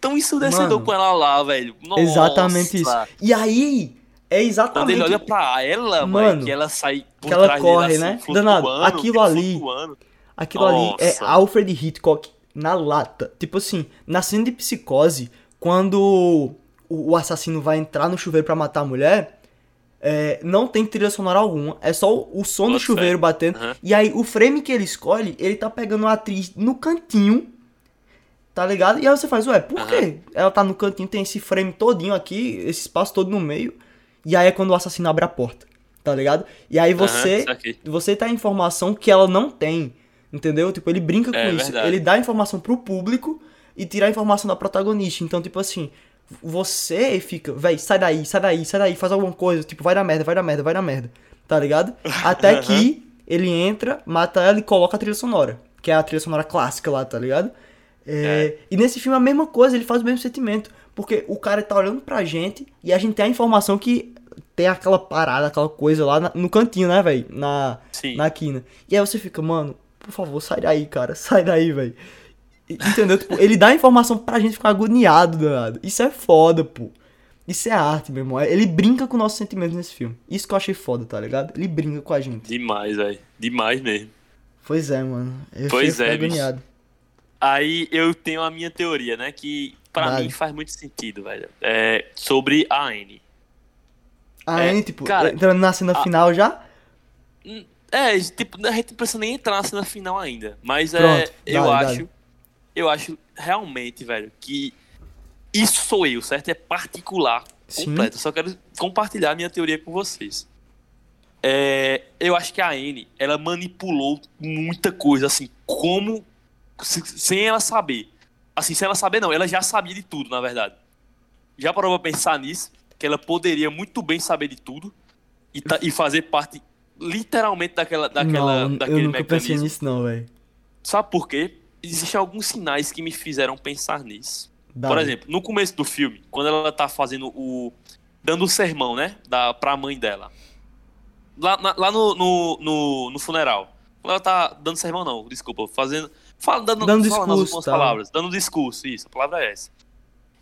Tão ensurdecedor Mano, com ela lá, velho. Nossa. Exatamente isso. E aí, é Quando exatamente. ele olha pra ela, Mano, mano, que ela sai por que ela corre, dele, né? assim, flutuando, Danado, aquilo ali- flutuando. Aquilo ali é Nossa. Alfred Hitchcock na lata. Tipo assim, na cena de psicose, quando o, o assassino vai entrar no chuveiro pra matar a mulher, é, não tem trilha sonora alguma. É só o, o som do Bota chuveiro fé. batendo. Aham. E aí, o frame que ele escolhe, ele tá pegando a atriz no cantinho. Tá ligado? E aí você faz, ué, por Aham. quê? Ela tá no cantinho, tem esse frame todinho aqui, esse espaço todo no meio. E aí é quando o assassino abre a porta. Tá ligado? E aí você saquei. você tá a informação que ela não tem. Entendeu? Tipo, ele brinca com É isso. verdade. Ele dá informação pro público e tira a informação da protagonista. Então, tipo assim, você fica, véi, sai daí, sai daí, sai daí, faz alguma coisa. Tipo, vai dar merda, vai dar merda, vai dar merda. Tá ligado? Até que ele entra, mata ela e coloca a trilha sonora. Que é a trilha sonora clássica lá, tá ligado? É, E nesse filme é a mesma coisa, ele faz o mesmo sentimento. Porque o cara tá olhando pra gente e a gente tem a informação que tem aquela parada, aquela coisa lá na- no cantinho, né, velho? Na, Sim. na quina. E aí você fica, mano, por favor, sai daí, cara, sai daí, velho. Entendeu? Tipo, ele dá informação pra gente ficar agoniado, danado. Isso é foda, pô. Isso é arte, meu irmão. Ele brinca com nossos sentimentos nesse filme. Isso que eu achei foda, tá ligado? Ele brinca com a gente. Demais, velho. Demais mesmo. Pois é, mano. Eu Pois é, bicho. agoniado. Aí eu tenho a minha teoria, né? Que pra Vale. mim faz muito sentido, velho. É sobre a Anne. A É, Anne, tipo, cara, entrando na cena a- final já. É, tipo, a gente não precisa nem entrar na cena final ainda. Mas é, Pronto, eu dale, acho. dale. Eu acho realmente, velho, que isso sou eu, certo? É particular, Sim. completo. Eu só quero compartilhar a minha teoria com vocês. É, eu acho que a Anne, ela manipulou muita coisa, assim, como. se- sem ela saber. Assim, sem ela saber, não. Ela já sabia de tudo, na verdade. Já parou pra pensar nisso? Que ela poderia muito bem saber de tudo e, ta- e fazer parte, literalmente, daquela, daquela, não, daquele eu nunca pensei mecanismo. nisso não, velho. Sabe por quê? Existem alguns sinais que me fizeram pensar nisso. Dá, Por velho. exemplo, no começo do filme, quando ela tá fazendo o. dando o sermão, né? Da, pra mãe dela. Lá, na- lá no, no, no, no funeral. Quando ela tá dando sermão, não, desculpa, fazendo. Fala, dando, Dando discurso, tá. palavras. Dando discurso, isso, a palavra é essa.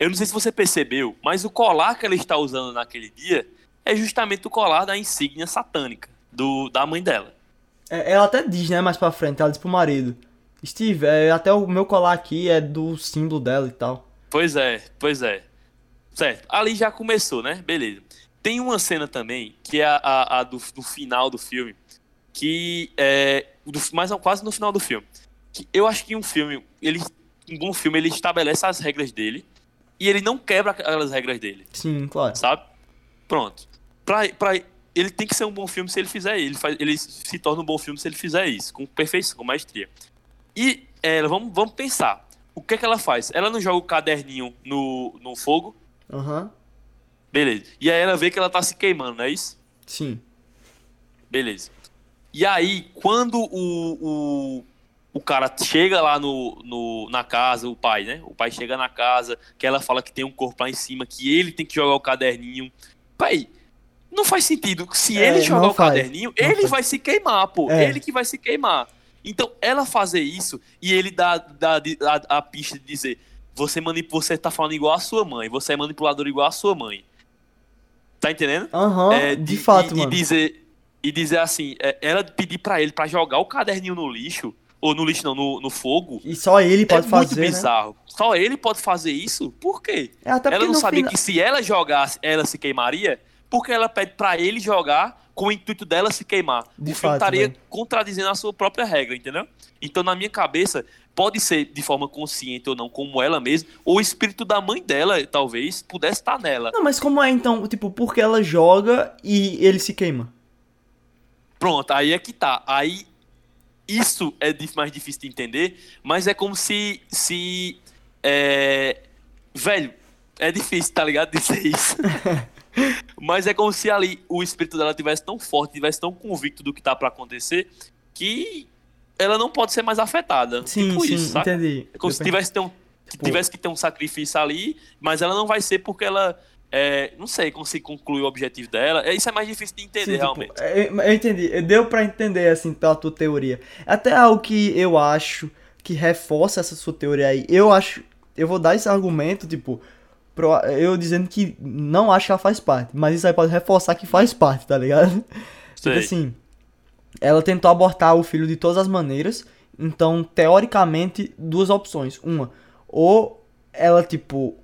Eu não sei se você percebeu, mas o colar que ela está usando naquele dia é justamente o colar da insígnia satânica do, da mãe dela. É, ela até diz, né, mais pra frente, ela diz pro marido. Steve, é, até o meu colar aqui é do símbolo dela e tal. Pois é, pois é. Certo, ali já começou, né? Beleza. Tem uma cena também, que é a, a- a do, do final do filme, que é. Do, mais ou- quase no final do filme. Que eu acho que um filme, ele, um bom filme, ele estabelece as regras dele e ele não quebra aquelas regras dele, Sim, claro. sabe? Pronto. Pra, pra, ele tem que ser um bom filme se ele fizer ele faz, ele se torna um bom filme se ele fizer isso, com perfeição, com maestria. E é, vamos, vamos pensar. O que é que ela faz? Ela não joga o caderninho no, no fogo? Aham. Beleza. E aí ela vê que ela tá se queimando, não é isso? Sim. Beleza. E aí, quando o, o, o cara chega lá no, no, na casa, o pai, né? O pai chega na casa, que ela fala que tem um corpo lá em cima, que ele tem que jogar o caderninho. Pai, não faz sentido. Se É, ele jogar o faz. caderninho, Não ele faz. vai se queimar, pô. É. Ele que vai se queimar. Então, ela fazer isso e ele dá a, a pista de dizer: você, manip, você tá falando igual a sua mãe, você é manipulador igual a sua mãe. Tá entendendo? Aham, É, de e- fato, e, mano. E dizer, e dizer assim, é, ela pedir pra ele pra jogar o caderninho no lixo, ou no lixo não, no, no fogo, E só ele pode é fazer, muito né? bizarro. Só ele pode fazer isso? Por quê? É, ela não sabia final- que se ela jogasse, ela se queimaria, porque ela pede pra ele jogar com o intuito dela se queimar. De o filme fato, estaria velho. contradizendo a sua própria regra, entendeu? Então, na minha cabeça, pode ser de forma consciente ou não, como ela mesma, ou o espírito da mãe dela, talvez, pudesse estar nela. Não, mas como é então, tipo, porque ela joga e ele se queima? Pronto, aí é que tá. Aí isso é mais difícil de entender, mas é como se. se é, velho, é difícil, tá ligado? Dizer isso. mas é como se ali o espírito dela tivesse tão forte, tivesse tão convicto do que tá pra acontecer, que ela não pode ser mais afetada. Sim, tipo sim, isso, entendi. É como se Eu- tivesse, um, Tipo- tivesse que ter um sacrifício ali, mas ela não vai ser porque ela. é, não sei como se conclui o objetivo dela. É, Isso é mais difícil de entender, Sim, tipo, realmente. eu, eu entendi. Deu pra entender, assim, pela tua teoria. Até algo que eu acho que reforça essa sua teoria aí. Eu acho. Eu vou dar esse argumento, tipo. Pro- eu dizendo que não acho que ela faz parte. Mas isso aí pode reforçar que faz parte, tá ligado? Sei. Tipo assim. Ela tentou abortar o filho de todas as maneiras. Então, teoricamente, duas opções. Uma, ou ela, tipo.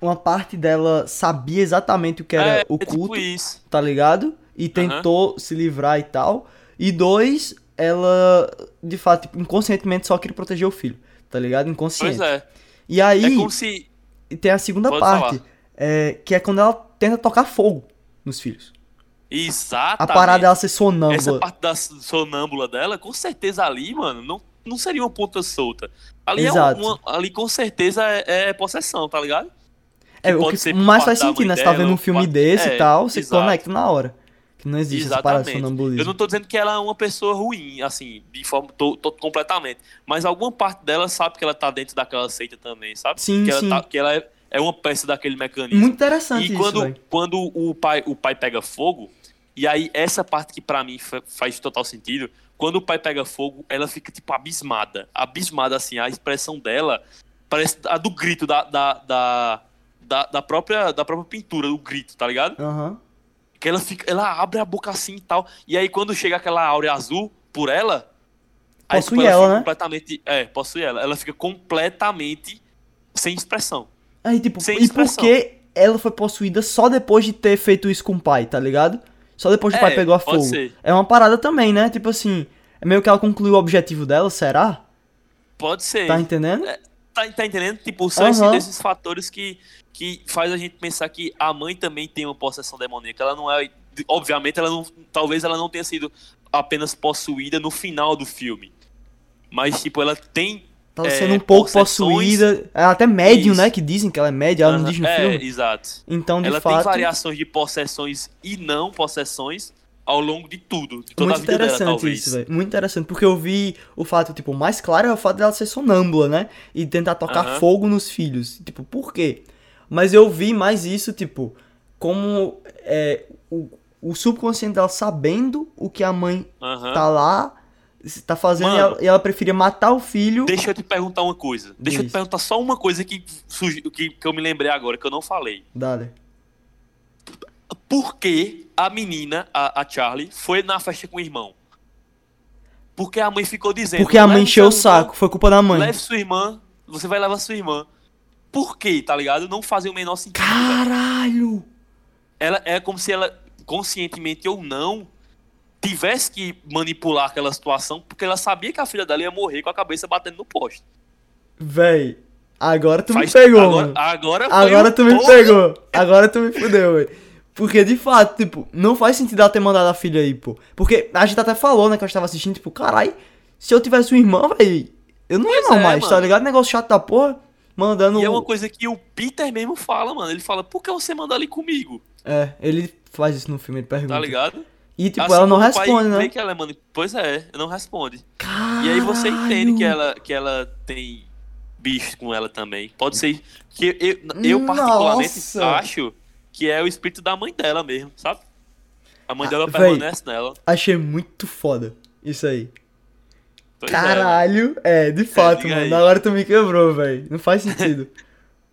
Uma parte dela sabia exatamente o que era é, o é culto tipo isso. tá ligado? E tentou se livrar e tal. E dois, ela, de fato, tipo, inconscientemente só queria proteger o filho, tá ligado? Inconsciente. Pois é. E aí, É como se. Tem a segunda Pode parte, é, que é quando ela tenta tocar fogo nos filhos. A Exatamente. parada dela ser Essa sonâmbula. parte da sonâmbula dela, com certeza ali, mano, não, não seria uma ponta solta. Ali, é Exato. uma, ali com certeza é, é possessão, tá ligado? É, o que mais faz sentido, né? Você tá vendo um filme parte- desse é, e tal, você exato. conecta na hora. Que não existe essa parada Exatamente. Eu não tô dizendo que ela é uma pessoa ruim, assim, de forma to, to- completamente. Mas alguma parte dela sabe que ela tá dentro daquela seita também, sabe? Sim, que ela, sim. tá- que ela é, é uma peça daquele mecanismo. Muito interessante E isso, quando, quando o, pai, o pai pega fogo, e aí essa parte que pra mim fa- faz total sentido, quando o pai pega fogo, ela fica tipo abismada. Abismada, assim, a expressão dela parece a do grito da, da, da, da, da própria, da própria pintura, do grito, tá ligado? Aham. Que ela fica, ela abre a boca assim e tal. E aí quando chega aquela áurea azul por ela, aí Possui ela, fica né? completamente, é, possui ela. Ela fica completamente sem expressão. Aí, tipo, Sem e por expressão. que ela foi possuída só depois de ter feito isso com o pai, tá ligado? Só depois que o É, pai pegou a pode fogo. ser. É uma parada também, né? Tipo assim, é meio que ela concluiu o objetivo dela, será? Pode ser. Tá entendendo? Tá, tá entendendo? Tipo, são esses, Aham. esses fatores que, que faz a gente pensar que a mãe também tem uma possessão demoníaca. Ela não é. Obviamente, ela não. Talvez ela não tenha sido apenas possuída no final do filme. Mas, tipo, ela tem. Tá é, sendo um pouco possessões- possuída. É até médium, Isso. né? Que dizem que ela é médium, ela não diz no é, filme. exato. Então, de ela tem fato. variações de possessões e não possessões ao longo de tudo. De toda Muito a vida dela, interessante talvez. isso, velho. Muito interessante, porque eu vi o fato, tipo, mais claro é o fato dela ser sonâmbula, né? E tentar tocar Aham. fogo nos filhos. Tipo, por quê? Mas eu vi mais isso, tipo, como é, o, o subconsciente dela sabendo o que a mãe Aham. tá lá, tá fazendo, e Mano. ela, e ela preferia matar o filho. Deixa eu te perguntar uma coisa. Deixa eu Diz. te perguntar só uma coisa que, que, que eu me lembrei agora, que eu não falei. Dale. Por que a menina, a, a Charlie, foi na festa com o irmão? Porque a mãe ficou dizendo. Porque a mãe "Leve encheu o saco, foi culpa da mãe. Leve sua irmã, você vai levar sua irmã. Por quê, tá ligado? Não fazia o menor sentido. velho. Caralho! Ela é como se ela, conscientemente ou não, tivesse que manipular aquela situação, porque ela sabia que a filha dela ia morrer com a cabeça batendo no poste. Véi, agora tu Faz- me pegou, agora, agora, Agora tu me pegou. Agora tu me fudeu, velho. Porque, de fato, tipo, não faz sentido ela ter mandado a filha aí, pô. Porque a gente até falou, né, que eu estava assistindo, tipo, carai, se eu tivesse uma irmã, velho, eu não ia não é, mais, tá mano. ligado? Negócio chato da porra, mandando... E é uma coisa que o Peter mesmo fala, mano. Ele fala, por que você manda ali comigo? É, ele faz isso no filme, ele pergunta. Tá ligado? E, tipo, Assim ela não responde, né? Que ela é mani- Pois é, não responde. Caralho. E aí você entende que ela, que ela tem bicho com ela também. Pode ser que eu, eu particularmente Nossa. acho que é o espírito da mãe dela mesmo, sabe? A mãe Ah, dela véi. permanece nela. Achei muito foda isso aí. Pois é, mano. Caralho, é, de fato, diga mano. aí. Agora tu me quebrou, velho. Não faz sentido.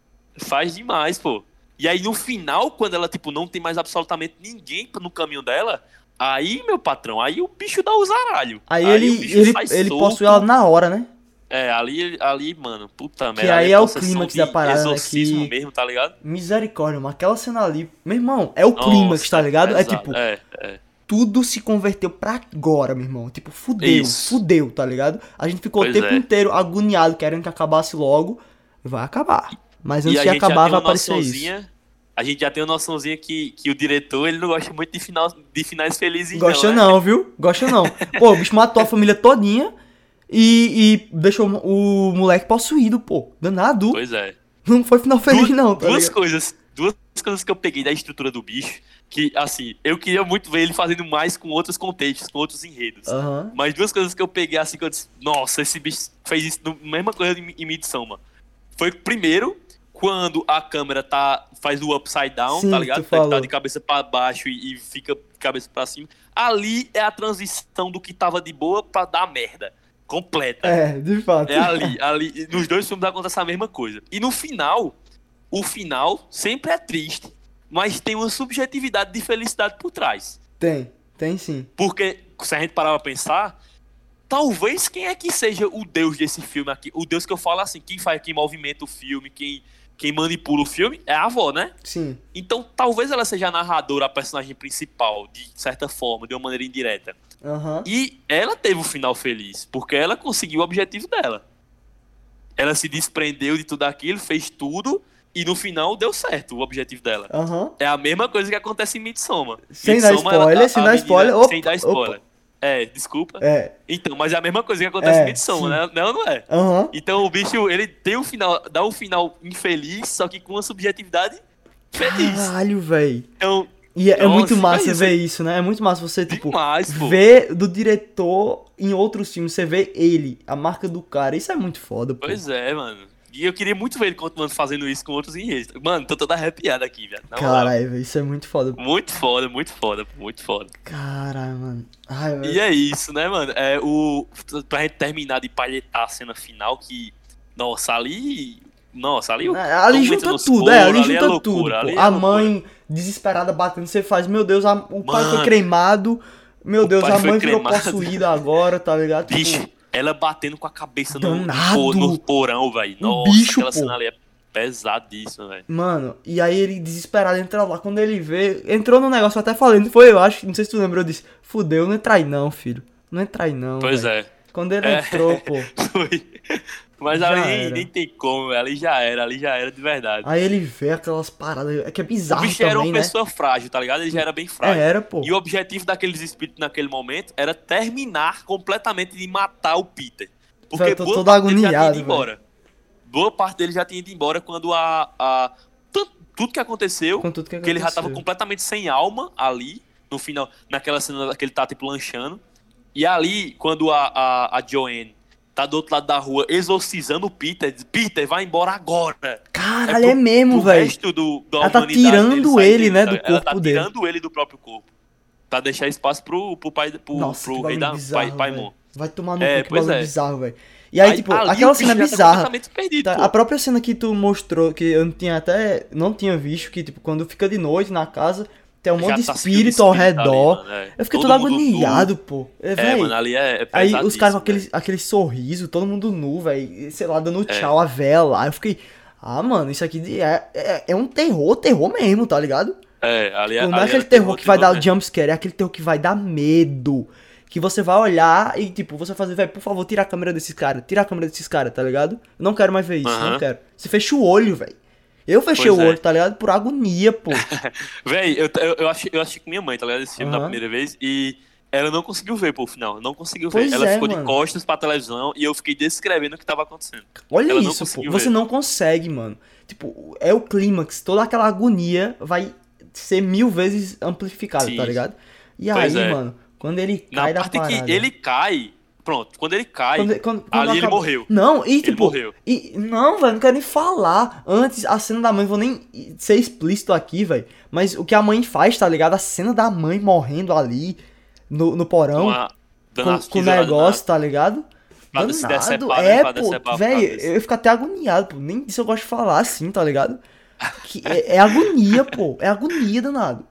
Faz demais, pô. E aí no final, quando ela, tipo, não tem mais absolutamente ninguém no caminho dela, Aí, meu patrão, aí o bicho dá o zaralho. Aí, o ele, bicho ele, ele solto. possui ela na hora, né? É, ali, ali, mano, puta merda. Que aí é o possessão clímax da parada, né, Exorcismo que- mesmo, tá ligado? Misericórdia, mano. Aquela cena ali. Meu irmão, é o Nossa, clímax, tá ligado? É exato. tipo, É, é. tudo se converteu pra agora, meu irmão. Tipo, fudeu, Isso. fudeu, tá ligado? A gente ficou Pois o tempo é. inteiro agoniado, querendo que acabasse logo. Vai acabar. Mas antes de acabar, vai aparecer isso. A gente já tem uma noçãozinha que, que o diretor ele não gosta muito de, final, de finais felizes, Gosta não. né? não, viu? Gosta não. Pô, o bicho matou a família todinha e, e deixou o moleque possuído, pô. Danado. Pois é. Não foi final feliz, duas, não, tá duas ligado? coisas. Duas coisas que eu peguei da estrutura do bicho. Que, assim, eu queria muito ver ele fazendo mais com outros contextos, com outros enredos. Aham. Mas duas coisas que eu peguei assim que eu disse, nossa, esse bicho fez isso, no- mesma coisa em, em Midsommar. Foi primeiro, quando a câmera tá, faz o upside down, Sim, tá ligado? Tá, tá de cabeça pra baixo e, e fica de cabeça pra cima. Ali é a transição do que tava de boa pra dar merda. Completa. É, de fato. É ali, ali. Nos dois filmes acontece a mesma coisa. E no final, o final sempre é triste, mas tem uma subjetividade de felicidade por trás. Tem, tem sim. Porque, se a gente parar pra pensar, talvez quem é que seja o deus desse filme aqui? O deus que eu falo assim, quem faz, quem movimenta o filme, quem, quem manipula o filme, é a avó, né? Sim. Então talvez ela seja a narradora, a personagem principal, de certa forma, de uma maneira indireta. Aham. E ela teve o final feliz, porque ela conseguiu o objetivo dela. Ela se desprendeu de tudo aquilo, fez tudo, e no final deu certo o objetivo dela. Aham. É a mesma coisa que acontece em Midsommar. Sem dar Midsommar, ela- spoiler, a- sem a dar menina- spoiler. Opa, sem dar spoiler. É, desculpa. É. Então, mas é a mesma coisa que acontece É, em Midsommar, né? Não, não é? Aham. Então o bicho, ele tem um final, dá um final infeliz, só que com uma subjetividade feliz. Caralho, véi. Então, E é, é muito massa imagina ver isso, né? É muito massa você, tipo, demais, pô. ver do diretor em outros filmes, você vê ele, a marca do cara. Isso é muito foda, pô. Pois é, mano. E eu queria muito ver ele continuando fazendo isso com outros enredos. Mano, tô toda arrepiado aqui, velho. Caralho, isso é muito foda. Muito foda, muito foda, muito foda. Caralho, mano. Ai, E é isso, né, mano? É o. Pra gente terminar de palhetar a cena final, que. Nossa, ali. Nossa, ali. o- É, ali Tom junta tudo, é, ali coros, junta loucura, tudo. ali é a mãe desesperada batendo, você faz, meu Deus, a- o pai foi Mano. cremado. Meu Deus, a mãe virou cremado. possuída agora, tá ligado? Tipo, Bicho, ela batendo com a cabeça no, no, Danado. po- no porão, velho. Um Nossa, bicho, aquela pô. cena ali é pesadíssima, velho. Mano, e aí ele desesperado entra lá. Quando ele vê, entrou no negócio, até falei, não foi eu acho, não sei se tu lembrou disso. Fudeu, não entra aí não, filho. Não entra aí não. Pois velho. é. Quando ele É. entrou, pô. Foi. Mas Já ali nem, era. nem tem como, ali já era, ali já era de verdade. Aí ele vê aquelas paradas. É que é o bizarro bicho era também, uma né? pessoa frágil, tá ligado? Ele já era bem É, frágil. era, pô. E o objetivo daqueles espíritos naquele momento era terminar completamente de matar o Peter. Porque Velho, tô boa todo parte dele já tinha agoniado, ido embora. Boa parte dele já tinha ido embora quando a. a tu- tudo que aconteceu, Com tudo que que ele já tava aconteceu. completamente sem alma ali, no final, naquela cena que ele tá tipo lanchando. E ali, quando a, a, a Joanne tá do outro lado da rua exorcizando o Peter, diz, Peter, vai embora agora. Caralho, É é, pro- mesmo, pro velho. resto do, da Ela tá tirando dele ele, né, do Ela tá corpo dele. tirando ele do próprio corpo. Pra deixar espaço pro, pro pai, pro, Nossa, pro rei da bizarro, pai, pai. Vai tomar no É, cu, que é. bizarro, velho. E aí, tipo, ali aquela cena tá bizarra. completamente perdido, Tá, a própria cena que tu mostrou, que eu não tinha até. Não tinha visto, que, tipo, quando fica de noite na casa, tem um Já monte de tá espírito ao espírito ali, redor. mano, é. Eu fiquei Todo todo agoniado, pô. É, É, mano, ali é, é Aí os caras com aquele, aquele sorriso, todo mundo nu, velho. Sei lá, dando É. tchau a vela. Eu fiquei. Ah, mano, isso aqui é, é, é um terror, terror mesmo, tá ligado? É, ali é Não é ali aquele é terror que vai dar jumpscare, é aquele terror que vai dar medo. Que você vai olhar e, tipo, você fazer, velho, por favor, tira a câmera desses caras, tira a câmera desses caras, tá ligado? Eu não quero mais ver isso, Aham. não quero. Você fecha o olho, velho. Eu fechei Pois o é. olho, tá ligado? Por agonia, pô. Véi, eu, eu, eu, achei, eu achei com minha mãe, tá ligado? Esse filme na primeira vez e ela não conseguiu ver, pô, final. Não conseguiu Pois ver. Ela é, ficou mano. de costas pra televisão e eu fiquei descrevendo o que tava acontecendo. Olha Ela isso, pô. conseguiu Você ver. não consegue, mano. Tipo, é o clímax, toda aquela agonia vai ser mil vezes amplificada, Sim. tá ligado? E Pois aí, é. mano, quando ele Na cai da parte parada... que ele cai, pronto, quando ele cai, Quando- quando- quando ali ele acaba- morreu. Não, e tipo. morreu. E, não, velho, não quero nem falar. Antes, a cena da mãe, vou nem ser explícito aqui, velho. Mas o que a mãe faz, tá ligado? A cena da mãe morrendo ali no, no porão. Uma, com, com o negócio, tá ligado? Pra se Danado. decepar, né? É, Pra pô, velho, eu fico até agoniado, pô. Nem disso eu gosto de falar assim, tá ligado? Que é, é agonia, pô. É agonia, danado.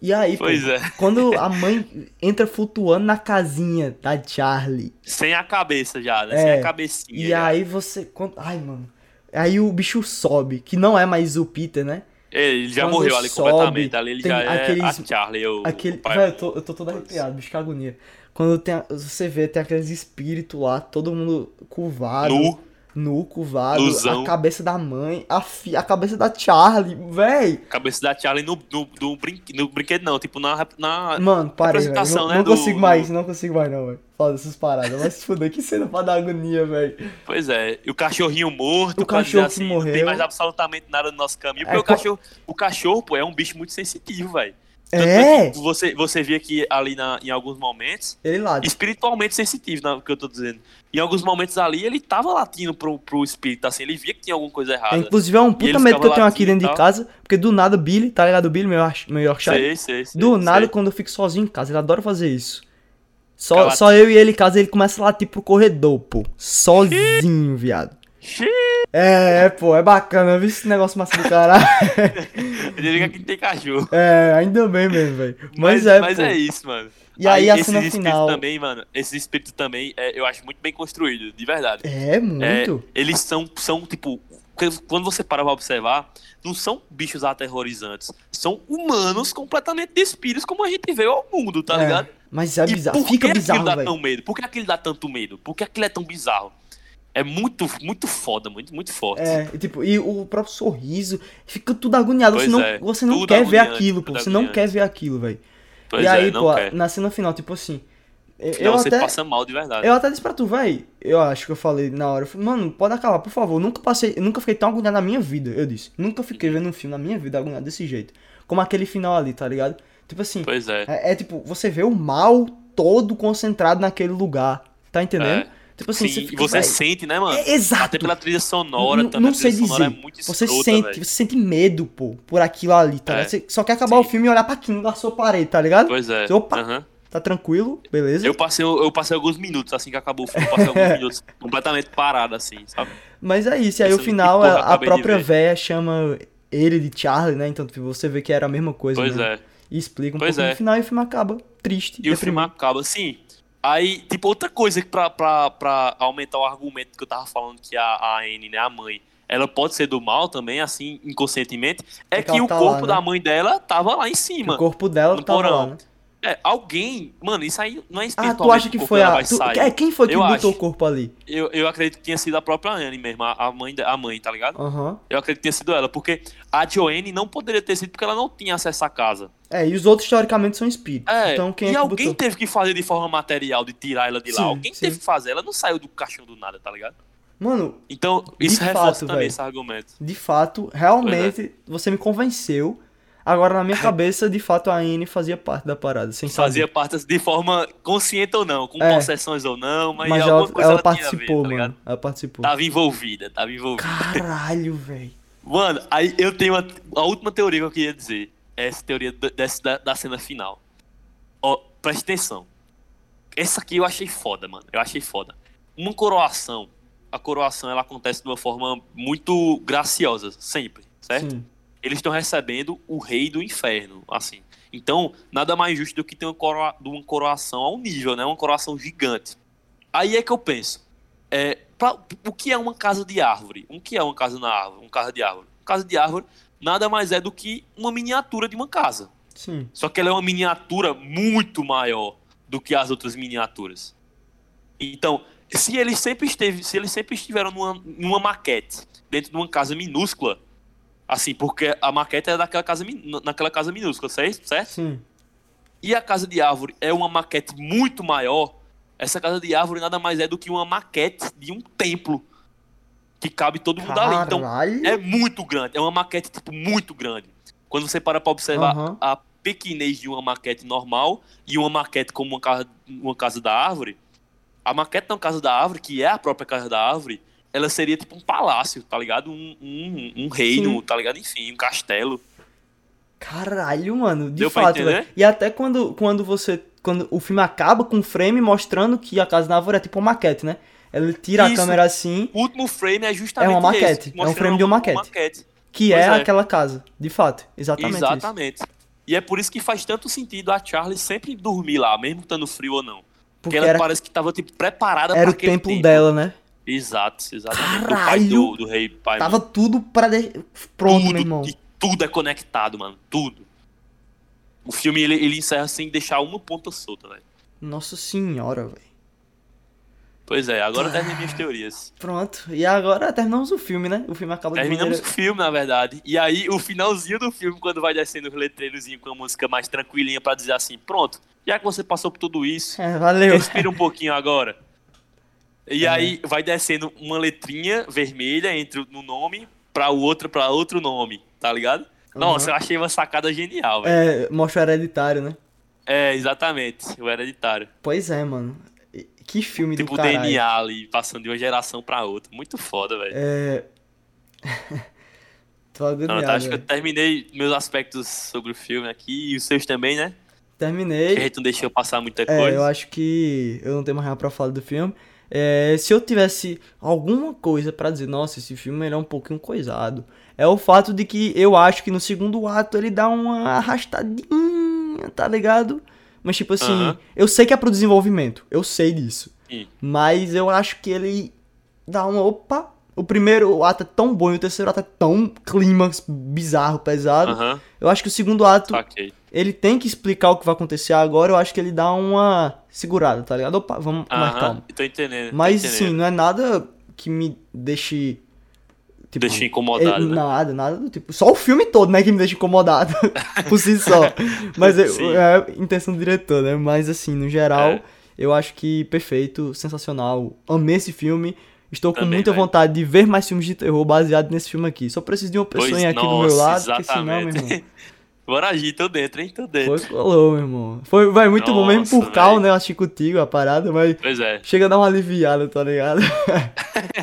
E aí, pô, é. quando a mãe entra flutuando na casinha da Charlie. Sem a cabeça já, né? É, Sem a cabecinha. E já. aí você. quando- Ai, mano. Aí o bicho sobe, que não é mais o Peter, né? Ele já quando morreu ali sobe, completamente. Ali ele já é aqueles- a Charlie, o, Aquele. o pai. Velho, eu tô, eu tô todo arrepiado, bicho, que agonia. Quando tem, você vê, tem aqueles espíritos lá, todo mundo curvado. Nu. Nu, curvado. Nuzão. A cabeça da mãe, a, fi, a cabeça da Charlie, véi. Cabeça da Charlie no, no, no, brinque- no brinquedo, não. Tipo, na. na Mano, parei. Apresentação, Não, né, não do- consigo mais, do- não consigo mais, não, velho. Fala dessas paradas. Mas se fuder, que cena pra dar agonia, velho. Pois é. E o cachorrinho morto. O cachorro que Não tem morreu. mais absolutamente nada no nosso caminho. É, Porque o, co- cachorro, o cachorro, pô, é um bicho muito sensitivo, velho. É? que Você, você via que ali na, em alguns momentos Ele lá. espiritualmente sensitivo, né, o que eu tô dizendo. Em alguns momentos ali, ele tava latindo pro, pro espírito, assim, ele via que tinha alguma coisa errada. É, inclusive é um puta medo que eu tenho aqui dentro de casa, porque do nada o Billy, tá ligado? O Billy, meu, York- meu Yorkshire. sei, sei, sei, Do sei. nada, quando eu fico sozinho em casa, ele adora fazer isso. Só, só eu e ele em casa, ele começa a latir pro corredor, pô. Sozinho, viado. É, pô, é bacana, viu esse negócio massa do caralho. Ele liga que tem cachorro. É, ainda bem mesmo, velho. Mas, Mas, é, mas pô. é isso, mano. E aí, a esses cena espíritos final. também, mano, esses espíritos também, é, eu acho muito bem construído, de verdade. É, É, muito. eles são, são, tipo, que- quando você para pra observar, não são bichos aterrorizantes. São humanos completamente despidos, como a gente vê ao mundo, tá É, ligado? Mas é E bizarro. por Fica que bizarro, aquilo dá velho. tão medo? Por que aquilo dá tanto medo? Por que aquilo é tão bizarro? É muito, muito foda, muito, muito forte. É, e, tipo, e o próprio sorriso fica tudo agoniado. Você Pois não, é, você não quer ver aquilo, pô. Você não quer ver aquilo, velho. Pois E é, aí, não pô, quer. na cena final, tipo assim. eu- Senão Eu você até, passa mal de verdade. eu até disse pra tu, véi. Eu acho que eu falei na hora. eu falei, Mano, pode acabar, por favor. Nunca passei. eu Nunca fiquei tão agoniado na minha vida. Eu disse. Nunca fiquei vendo um filme na minha vida agoniado desse jeito. Como aquele final ali, tá ligado? Tipo assim. Pois é. É, é tipo, você vê o mal todo concentrado naquele lugar. Tá entendendo? É. Tipo assim, Sim, você fica, você sente, né, mano? É, exato. Até pela trilha sonora Não- também. não trilha sei dizer. é muito Você escrota, sente, velho. você sente medo, pô, por aquilo ali, tá É. ligado? Você só quer acabar Sim. o filme e olhar pra aquilo da sua parede, tá ligado? Pois é. Você, Opa, tá tranquilo, beleza? Eu passei, eu passei alguns minutos, assim que acabou o filme, eu passei alguns minutos completamente parado, assim, sabe? Mas é isso, e aí o final, porra, a- a própria véia chama ele de Charlie, né? Então tipo, você vê que era a mesma coisa, Pois né? é. E explica um Pois pouco é. no final e o filme acaba triste, E o filme deprimido. acaba assim. Aí, tipo, outra coisa que pra, pra, pra aumentar o argumento que eu tava falando que a, a Anne, né, a mãe, ela pode ser do mal também, assim, inconscientemente, é É que que ela o tá lá, corpo né? da mãe dela tava lá em cima. O corpo dela no tava porão. lá, né? É, alguém, mano, isso aí não é Ah, espiritualmente tu acha que foi a... tu- é, quem foi que Eu botou acho. o corpo ali? Eu, eu acredito que tinha sido a própria Anne mesmo, a a mãe, a mãe, tá ligado? Aham. Eu acredito que tenha sido ela, porque a Joanne não poderia ter sido porque ela não tinha acesso à casa. É, e os outros teoricamente são espíritos. É, então quem e é que alguém botou? teve que fazer de forma material, de tirar ela de lá. Sim, alguém sim. teve que fazer, ela não saiu do caixão do nada, tá ligado? Mano, Então, isso fato, reforça também velho. esse argumento. de fato, realmente, é. você me convenceu. Agora, na minha cabeça, de fato, a Anne fazia parte da parada, sem Fazia saber. parte de forma consciente ou não, com É. possessões ou não, mas, Mas alguma ela, coisa ela ela, a ver, participou, tá mano. Ela participou. Tava envolvida, tava envolvida. Caralho, velho. Mano, aí eu tenho a, a última teoria que eu queria dizer. É essa teoria da, dessa- da, da cena final. Ó, preste atenção. Essa aqui eu achei foda, mano. Eu achei foda. Uma coroação. A coroação ela acontece de uma forma muito graciosa, sempre, certo? Sim. Eles estão recebendo o rei do inferno, assim. Então, nada mais justo do que ter uma, coroa, uma coroação ao nível, né? Uma coroação gigante. Aí é que eu penso. É, pra- o que é uma casa de árvore? O que é uma casa na árvore? Uma casa de árvore? Uma casa de árvore nada mais é do que uma miniatura de uma casa. Sim. Só que ela é uma miniatura muito maior do que as outras miniaturas. Então, se eles sempre esteve, se eles sempre estiveram numa, numa maquete, dentro de uma casa minúscula, assim, porque a maquete é daquela casa, naquela casa minúscula, certo? Sim. E a casa de árvore é uma maquete muito maior. Essa casa de árvore nada mais é do que uma maquete de um templo que cabe todo mundo ali. Então, Caralho. é muito grande, é uma maquete tipo muito grande. Quando você para pra observar Aham. a pequenez de uma maquete normal e uma maquete como uma casa, uma casa da árvore, a maquete da casa da árvore, que é a própria casa da árvore, ela seria tipo um palácio, tá ligado? Um, um, um reino, Sim. tá ligado? Enfim, um castelo. Caralho, mano, de Deu fato, velho. E até quando, quando você. Quando o filme acaba com um frame mostrando que a casa da árvore é tipo uma maquete, né? Ele tira a Isso. câmera assim, O último frame é justamente É uma maquete, esse, é um frame de uma maquete. que Pois é, é. aquela casa. De fato. Exatamente. Isso. Exatamente. E é por isso que faz tanto sentido a Charlie sempre dormir lá, mesmo estando frio ou não. Porque, Porque ela era, parece que tava tipo, preparada era pra o tempo. dela, né? Exato, exatamente. Do pai Caralho! do, do rei pai. Tava tudo pra. De... Pronto, tudo, meu irmão. Tudo é conectado, mano. Tudo. O filme ele, ele encerra sem deixar uma ponta solta, velho. Nossa senhora, velho. Pois é, Ah. agora terminei minhas teorias. Pronto. E agora terminamos o filme, né? O filme acaba de Terminamos maneira... o filme, na verdade. E aí, o finalzinho do filme, quando vai descendo os letreirozinhos com a música mais tranquilinha pra dizer assim: pronto, já que você passou por tudo isso, É, valeu. respira um pouquinho agora. E É. aí vai descendo uma letrinha vermelha entre no nome pra o outro para outro nome, tá ligado? Nossa, eu achei uma sacada genial, velho. É, mostra o hereditário, né? É. exatamente, o hereditário. Pois é, mano. Que filme Tipo do o caralho. DNA ali, passando de uma geração pra outra. Muito foda, velho. É... Tô Não, agoniado, tá, acho que eu terminei meus aspectos sobre o filme aqui e os seus também, né? Que a Terminei. gente não deixou passar muita É, coisa. eu acho que eu não tenho mais nada pra falar do filme. É, se eu tivesse alguma coisa pra dizer, nossa, esse filme ele é um pouquinho coisado, é o fato de que eu acho que no segundo ato ele dá uma arrastadinha, tá ligado? Mas tipo assim, Aham. eu sei que é pro desenvolvimento, eu sei disso. Sim. Mas eu acho que ele dá uma. Opa! O primeiro ato é tão bom e o terceiro ato é tão clímax bizarro, pesado. Eu acho que o segundo ato saquei. ele tem que explicar o que vai acontecer agora. Eu acho que ele dá uma segurada, tá ligado? Opa, vamos com mais calma. tô entendendo. tô Mas entendendo. assim, não é nada que me deixe. Tipo, Deixa incomodado, é, né? Nada, nada do tipo. Só o filme todo, né, que me deixa incomodado por si só. Mas é, Sim. é a intenção do diretor, né? Mas assim, no geral, É. eu acho que perfeito, sensacional. Amei esse filme. Estou com Também, muita velho. vontade de ver mais filmes de terror baseado nesse filme aqui. Só preciso de uma pessoa aqui do meu nossa, lado, porque senão, meu exatamente. irmão. Bora agir, tô dentro, hein? Tô dentro. Foi colou, meu irmão. Foi, vai muito bom mesmo por Nossa, cal, né? Eu achei contigo a parada, mas Pois é. chega a dar uma aliviada, tá ligado?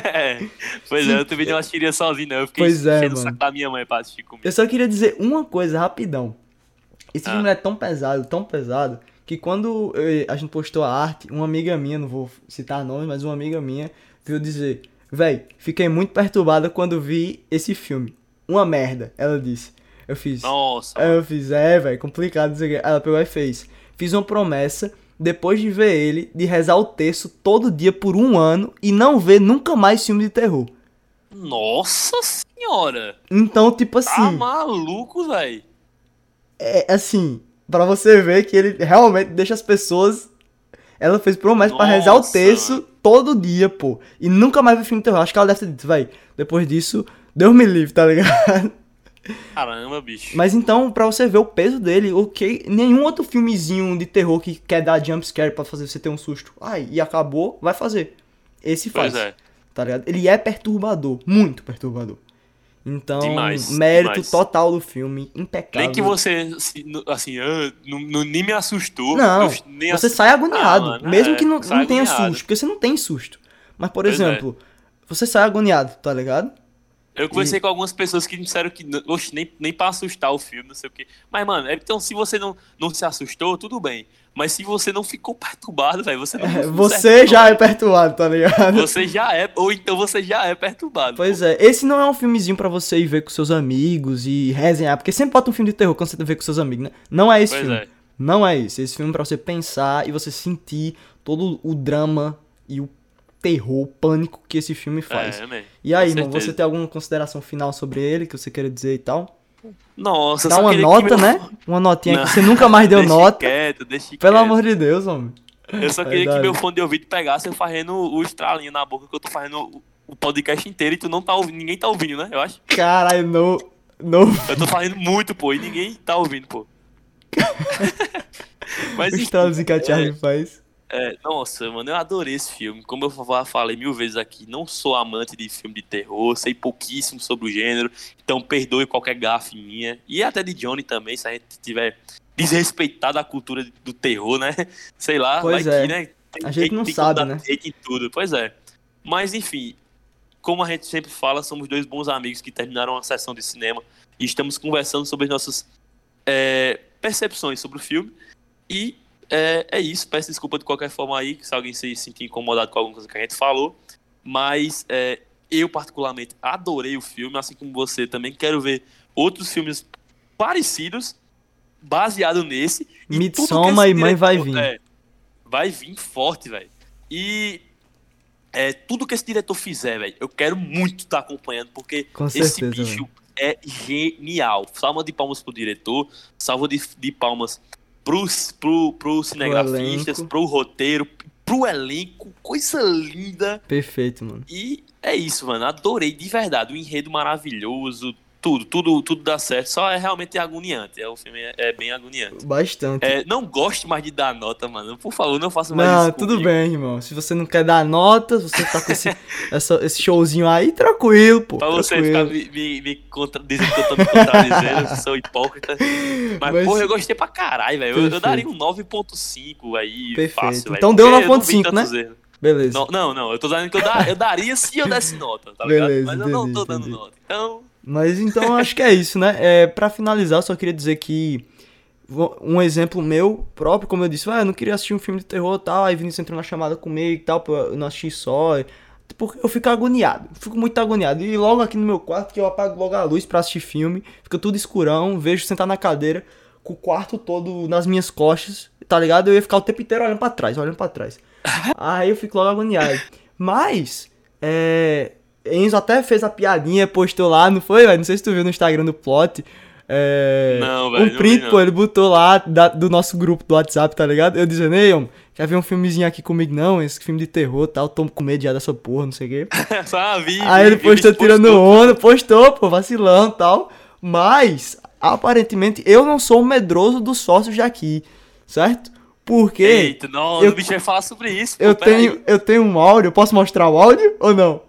É. Pois é, eu também não assistiria sozinho, não. Eu fiquei Pois é, mano. saco da minha mãe pra assistir comigo. Eu só queria dizer uma coisa rapidão. Esse Ah. filme é tão pesado, tão pesado, que quando eh, a gente postou a arte, uma amiga minha, não vou citar nomes, mas uma amiga minha veio dizer: Véi, fiquei muito perturbada quando vi esse filme. Uma merda, ela disse. Eu fiz. Nossa. Eu fiz, é, velho, complicado. quê. Ela pegou e fez. Fiz uma promessa, depois de ver ele, de rezar o texto todo dia por um ano e não ver nunca mais filme de terror. Nossa senhora. Então, tipo Tá assim, maluco, velho. é assim, pra você ver que ele realmente deixa as pessoas. Ela fez promessa pra rezar o texto. Todo dia, pô. E nunca mais ver filme de terror. Acho que ela deve ter dito, véi, depois disso, Deus me livre, tá ligado? Caramba, bicho. Mas então, pra você ver o peso dele, ok, nenhum outro filmezinho de terror que quer dar jumpscare pra fazer você ter um susto. Ai, e acabou, vai fazer. Esse faz, Pois é. tá ligado? Ele é perturbador, muito perturbador. Então, Demais, mérito demais. total do filme, impecável. Nem que você, assim, ah, não, não- nem me assustou. Não, você ass- sai agoniado, Ah, mesmo é, que não, não tenha agoniado. susto, porque você não tem susto. Mas, por Pois é. exemplo, você sai agoniado, tá ligado? Eu conversei com algumas pessoas que disseram que, oxe, nem, nem pra assustar o filme, não sei o quê. Mas, mano, é- então se você não, não se assustou, tudo bem. Mas se você não ficou perturbado, velho, você não. É, você serve, já é perturbado, tá ligado? Você já é, ou então você já é perturbado. Pois é, esse não é um filmezinho pra você ir ver com seus amigos e resenhar, porque sempre bota um filme de terror quando você vê com seus amigos, né? Não é esse Pois filme. é. Não é esse. Esse filme é pra você pensar e você sentir todo o drama e o terror, o pânico que esse filme faz. É, man, e aí, irmão, você tem alguma consideração final sobre ele que você queira dizer e tal? Nossa, Dá uma nota, meu- né? Uma notinha Não. que você nunca mais deu Deixa nota. Quieto, deixa Pelo quieto. amor de Deus, homem. Eu só queria que meu fone de ouvido pegasse eu fazendo o estralinho na boca que eu tô fazendo o- podcast inteiro e tu não tá ouvindo, ninguém tá ouvindo, né? Eu acho. Caralho, no. No. Eu tô fazendo muito, pô, e ninguém tá ouvindo, pô. Mas O enfim, estralozinho que a Charlie é, faz. É, nossa, mano, eu adorei esse filme. Como eu fa- falei mil vezes aqui, não sou amante de filme de terror, sei pouquíssimo sobre o gênero, então perdoe qualquer gafe minha. E até de Johnny também, se a gente tiver desrespeitado a cultura do terror, né? Sei lá, Pois vai é. que, né? A gente não tem sabe, né? hate em tudo, pois é. Mas enfim, como a gente sempre fala, somos dois bons amigos que terminaram a sessão de cinema e estamos conversando sobre as nossas é, percepções sobre o filme. E é, é isso, peço desculpa de qualquer forma aí, se alguém se sentir incomodado com alguma coisa que a gente falou. Mas é, eu, particularmente, adorei o filme, assim como você também. Quero ver outros filmes parecidos baseado nesse. e Midsommar esse e Mãe Vai Vir. é, vai vir forte, velho. E é, tudo que esse diretor fizer, velho, eu quero muito estar acompanhando, porque Com esse certeza, bicho é genial. Salva de palmas pro diretor, salva de, de palmas pros, pro, pro cinegrafistas, elenco. pro roteiro, pro elenco. Coisa linda. Perfeito, mano. E é isso, mano. Adorei de verdade. O enredo maravilhoso. Tudo, tudo, tudo dá certo. Só é realmente agoniante. É, o filme é, é bem agoniante. Bastante. É, não goste mais de dar nota, mano. Por favor, não faça mais Não, isso. tudo comigo. bem, irmão. Se você não quer dar nota, se você tá com esse, essa- esse showzinho aí, tranquilo, pô. Pra você tranquilo. ficar me, me, me contra, dizendo que eu tô me contradizendo, eu sou hipócrita. Mas, Mas- porra, eu gostei pra caralho, velho. Eu, eu daria um 9.5 aí, Perfeito. fácil, velho. Então deu Porque eu não vi 9.5, tantos né? erros. Beleza. Não, não, não, eu tô dizendo que eu, dar, eu daria se eu desse nota, tá Beleza, ligado? Mas eu não tô dando entendi. nota. Então, Mas então acho que é isso, né? É, pra finalizar, só queria dizer que um exemplo meu próprio, como eu disse, ah, eu não queria assistir um filme de terror e tal, aí Vinícius entrou na chamada comigo e tal, pra eu não assistir só. Porque eu fico agoniado, fico muito agoniado. E logo aqui no meu quarto, que eu apago logo a luz pra assistir filme, fica tudo escurão, vejo sentar na cadeira, com o quarto todo nas minhas costas, tá ligado? Eu ia ficar o tempo inteiro olhando pra trás, olhando pra trás. Aí eu fico logo agoniado. Mas, é. Enzo até fez a piadinha, postou lá, não foi, velho? Não sei se tu viu no Instagram do Plot. É, Não, velho, Um não print, vi, não. pô, ele botou lá da- do nosso grupo do WhatsApp, tá ligado? Eu dizendo, ei, homem, quer ver um filmezinho aqui comigo? Não, esse filme de terror tal, tô com medo já dessa porra, não sei o quê. só vi. Aí ele postou tirando onda, postou, pô, vacilando e tal. Mas, aparentemente, eu não sou medroso dos sócios daqui, certo? Porque Eita, não, eu- o bicho vai falar sobre isso. eu pô, pera tenho, aí. eu tenho um áudio, eu posso mostrar o áudio ou não?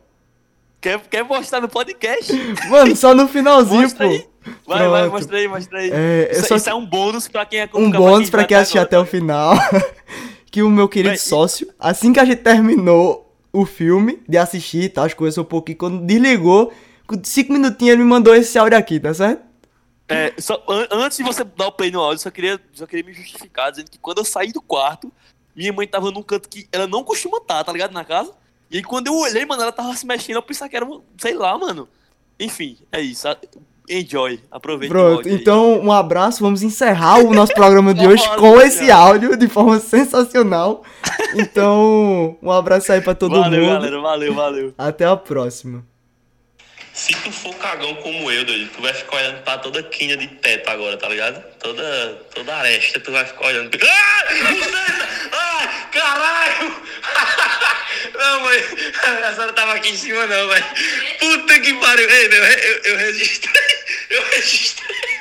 Quer, quer mostrar no podcast? Mano, só no finalzinho, Mostra pô. aí. Vai, vai, Pronto. mostra aí, mostra aí. É, isso, só- isso é um bônus pra quem é Um bônus pra quem assistir até o final. que o meu querido e- sócio, assim que a gente terminou o filme de assistir e tal, as coisas um pouquinho, quando desligou, com cinco minutinhos ele me mandou esse áudio aqui, tá certo? É, só, an- antes de você dar o play no áudio, só queria, só queria me justificar, dizendo que quando eu saí do quarto, minha mãe tava num canto que ela não costuma estar, tá ligado? Na casa. E aí quando eu olhei, mano, ela tava se mexendo, eu pensava que era, sei lá, mano. Enfim, é isso. Enjoy. Aproveita Pronto, áudio aí. então um abraço, vamos encerrar o nosso programa de hoje com esse áudio de forma sensacional. Então, um abraço aí pra todo valeu, mundo. galera. Valeu, valeu. Até a próxima. Se tu for cagão como eu, doido, tu vai ficar olhando pra toda quina de teto agora, tá ligado? Toda, toda aresta, tu vai ficar olhando. Ah! Buceta! Ah! Caralho! Não, mãe, a senhora tava aqui em cima não, velho. Puta que pariu. Ei, meu, eu, eu registrei, eu registrei.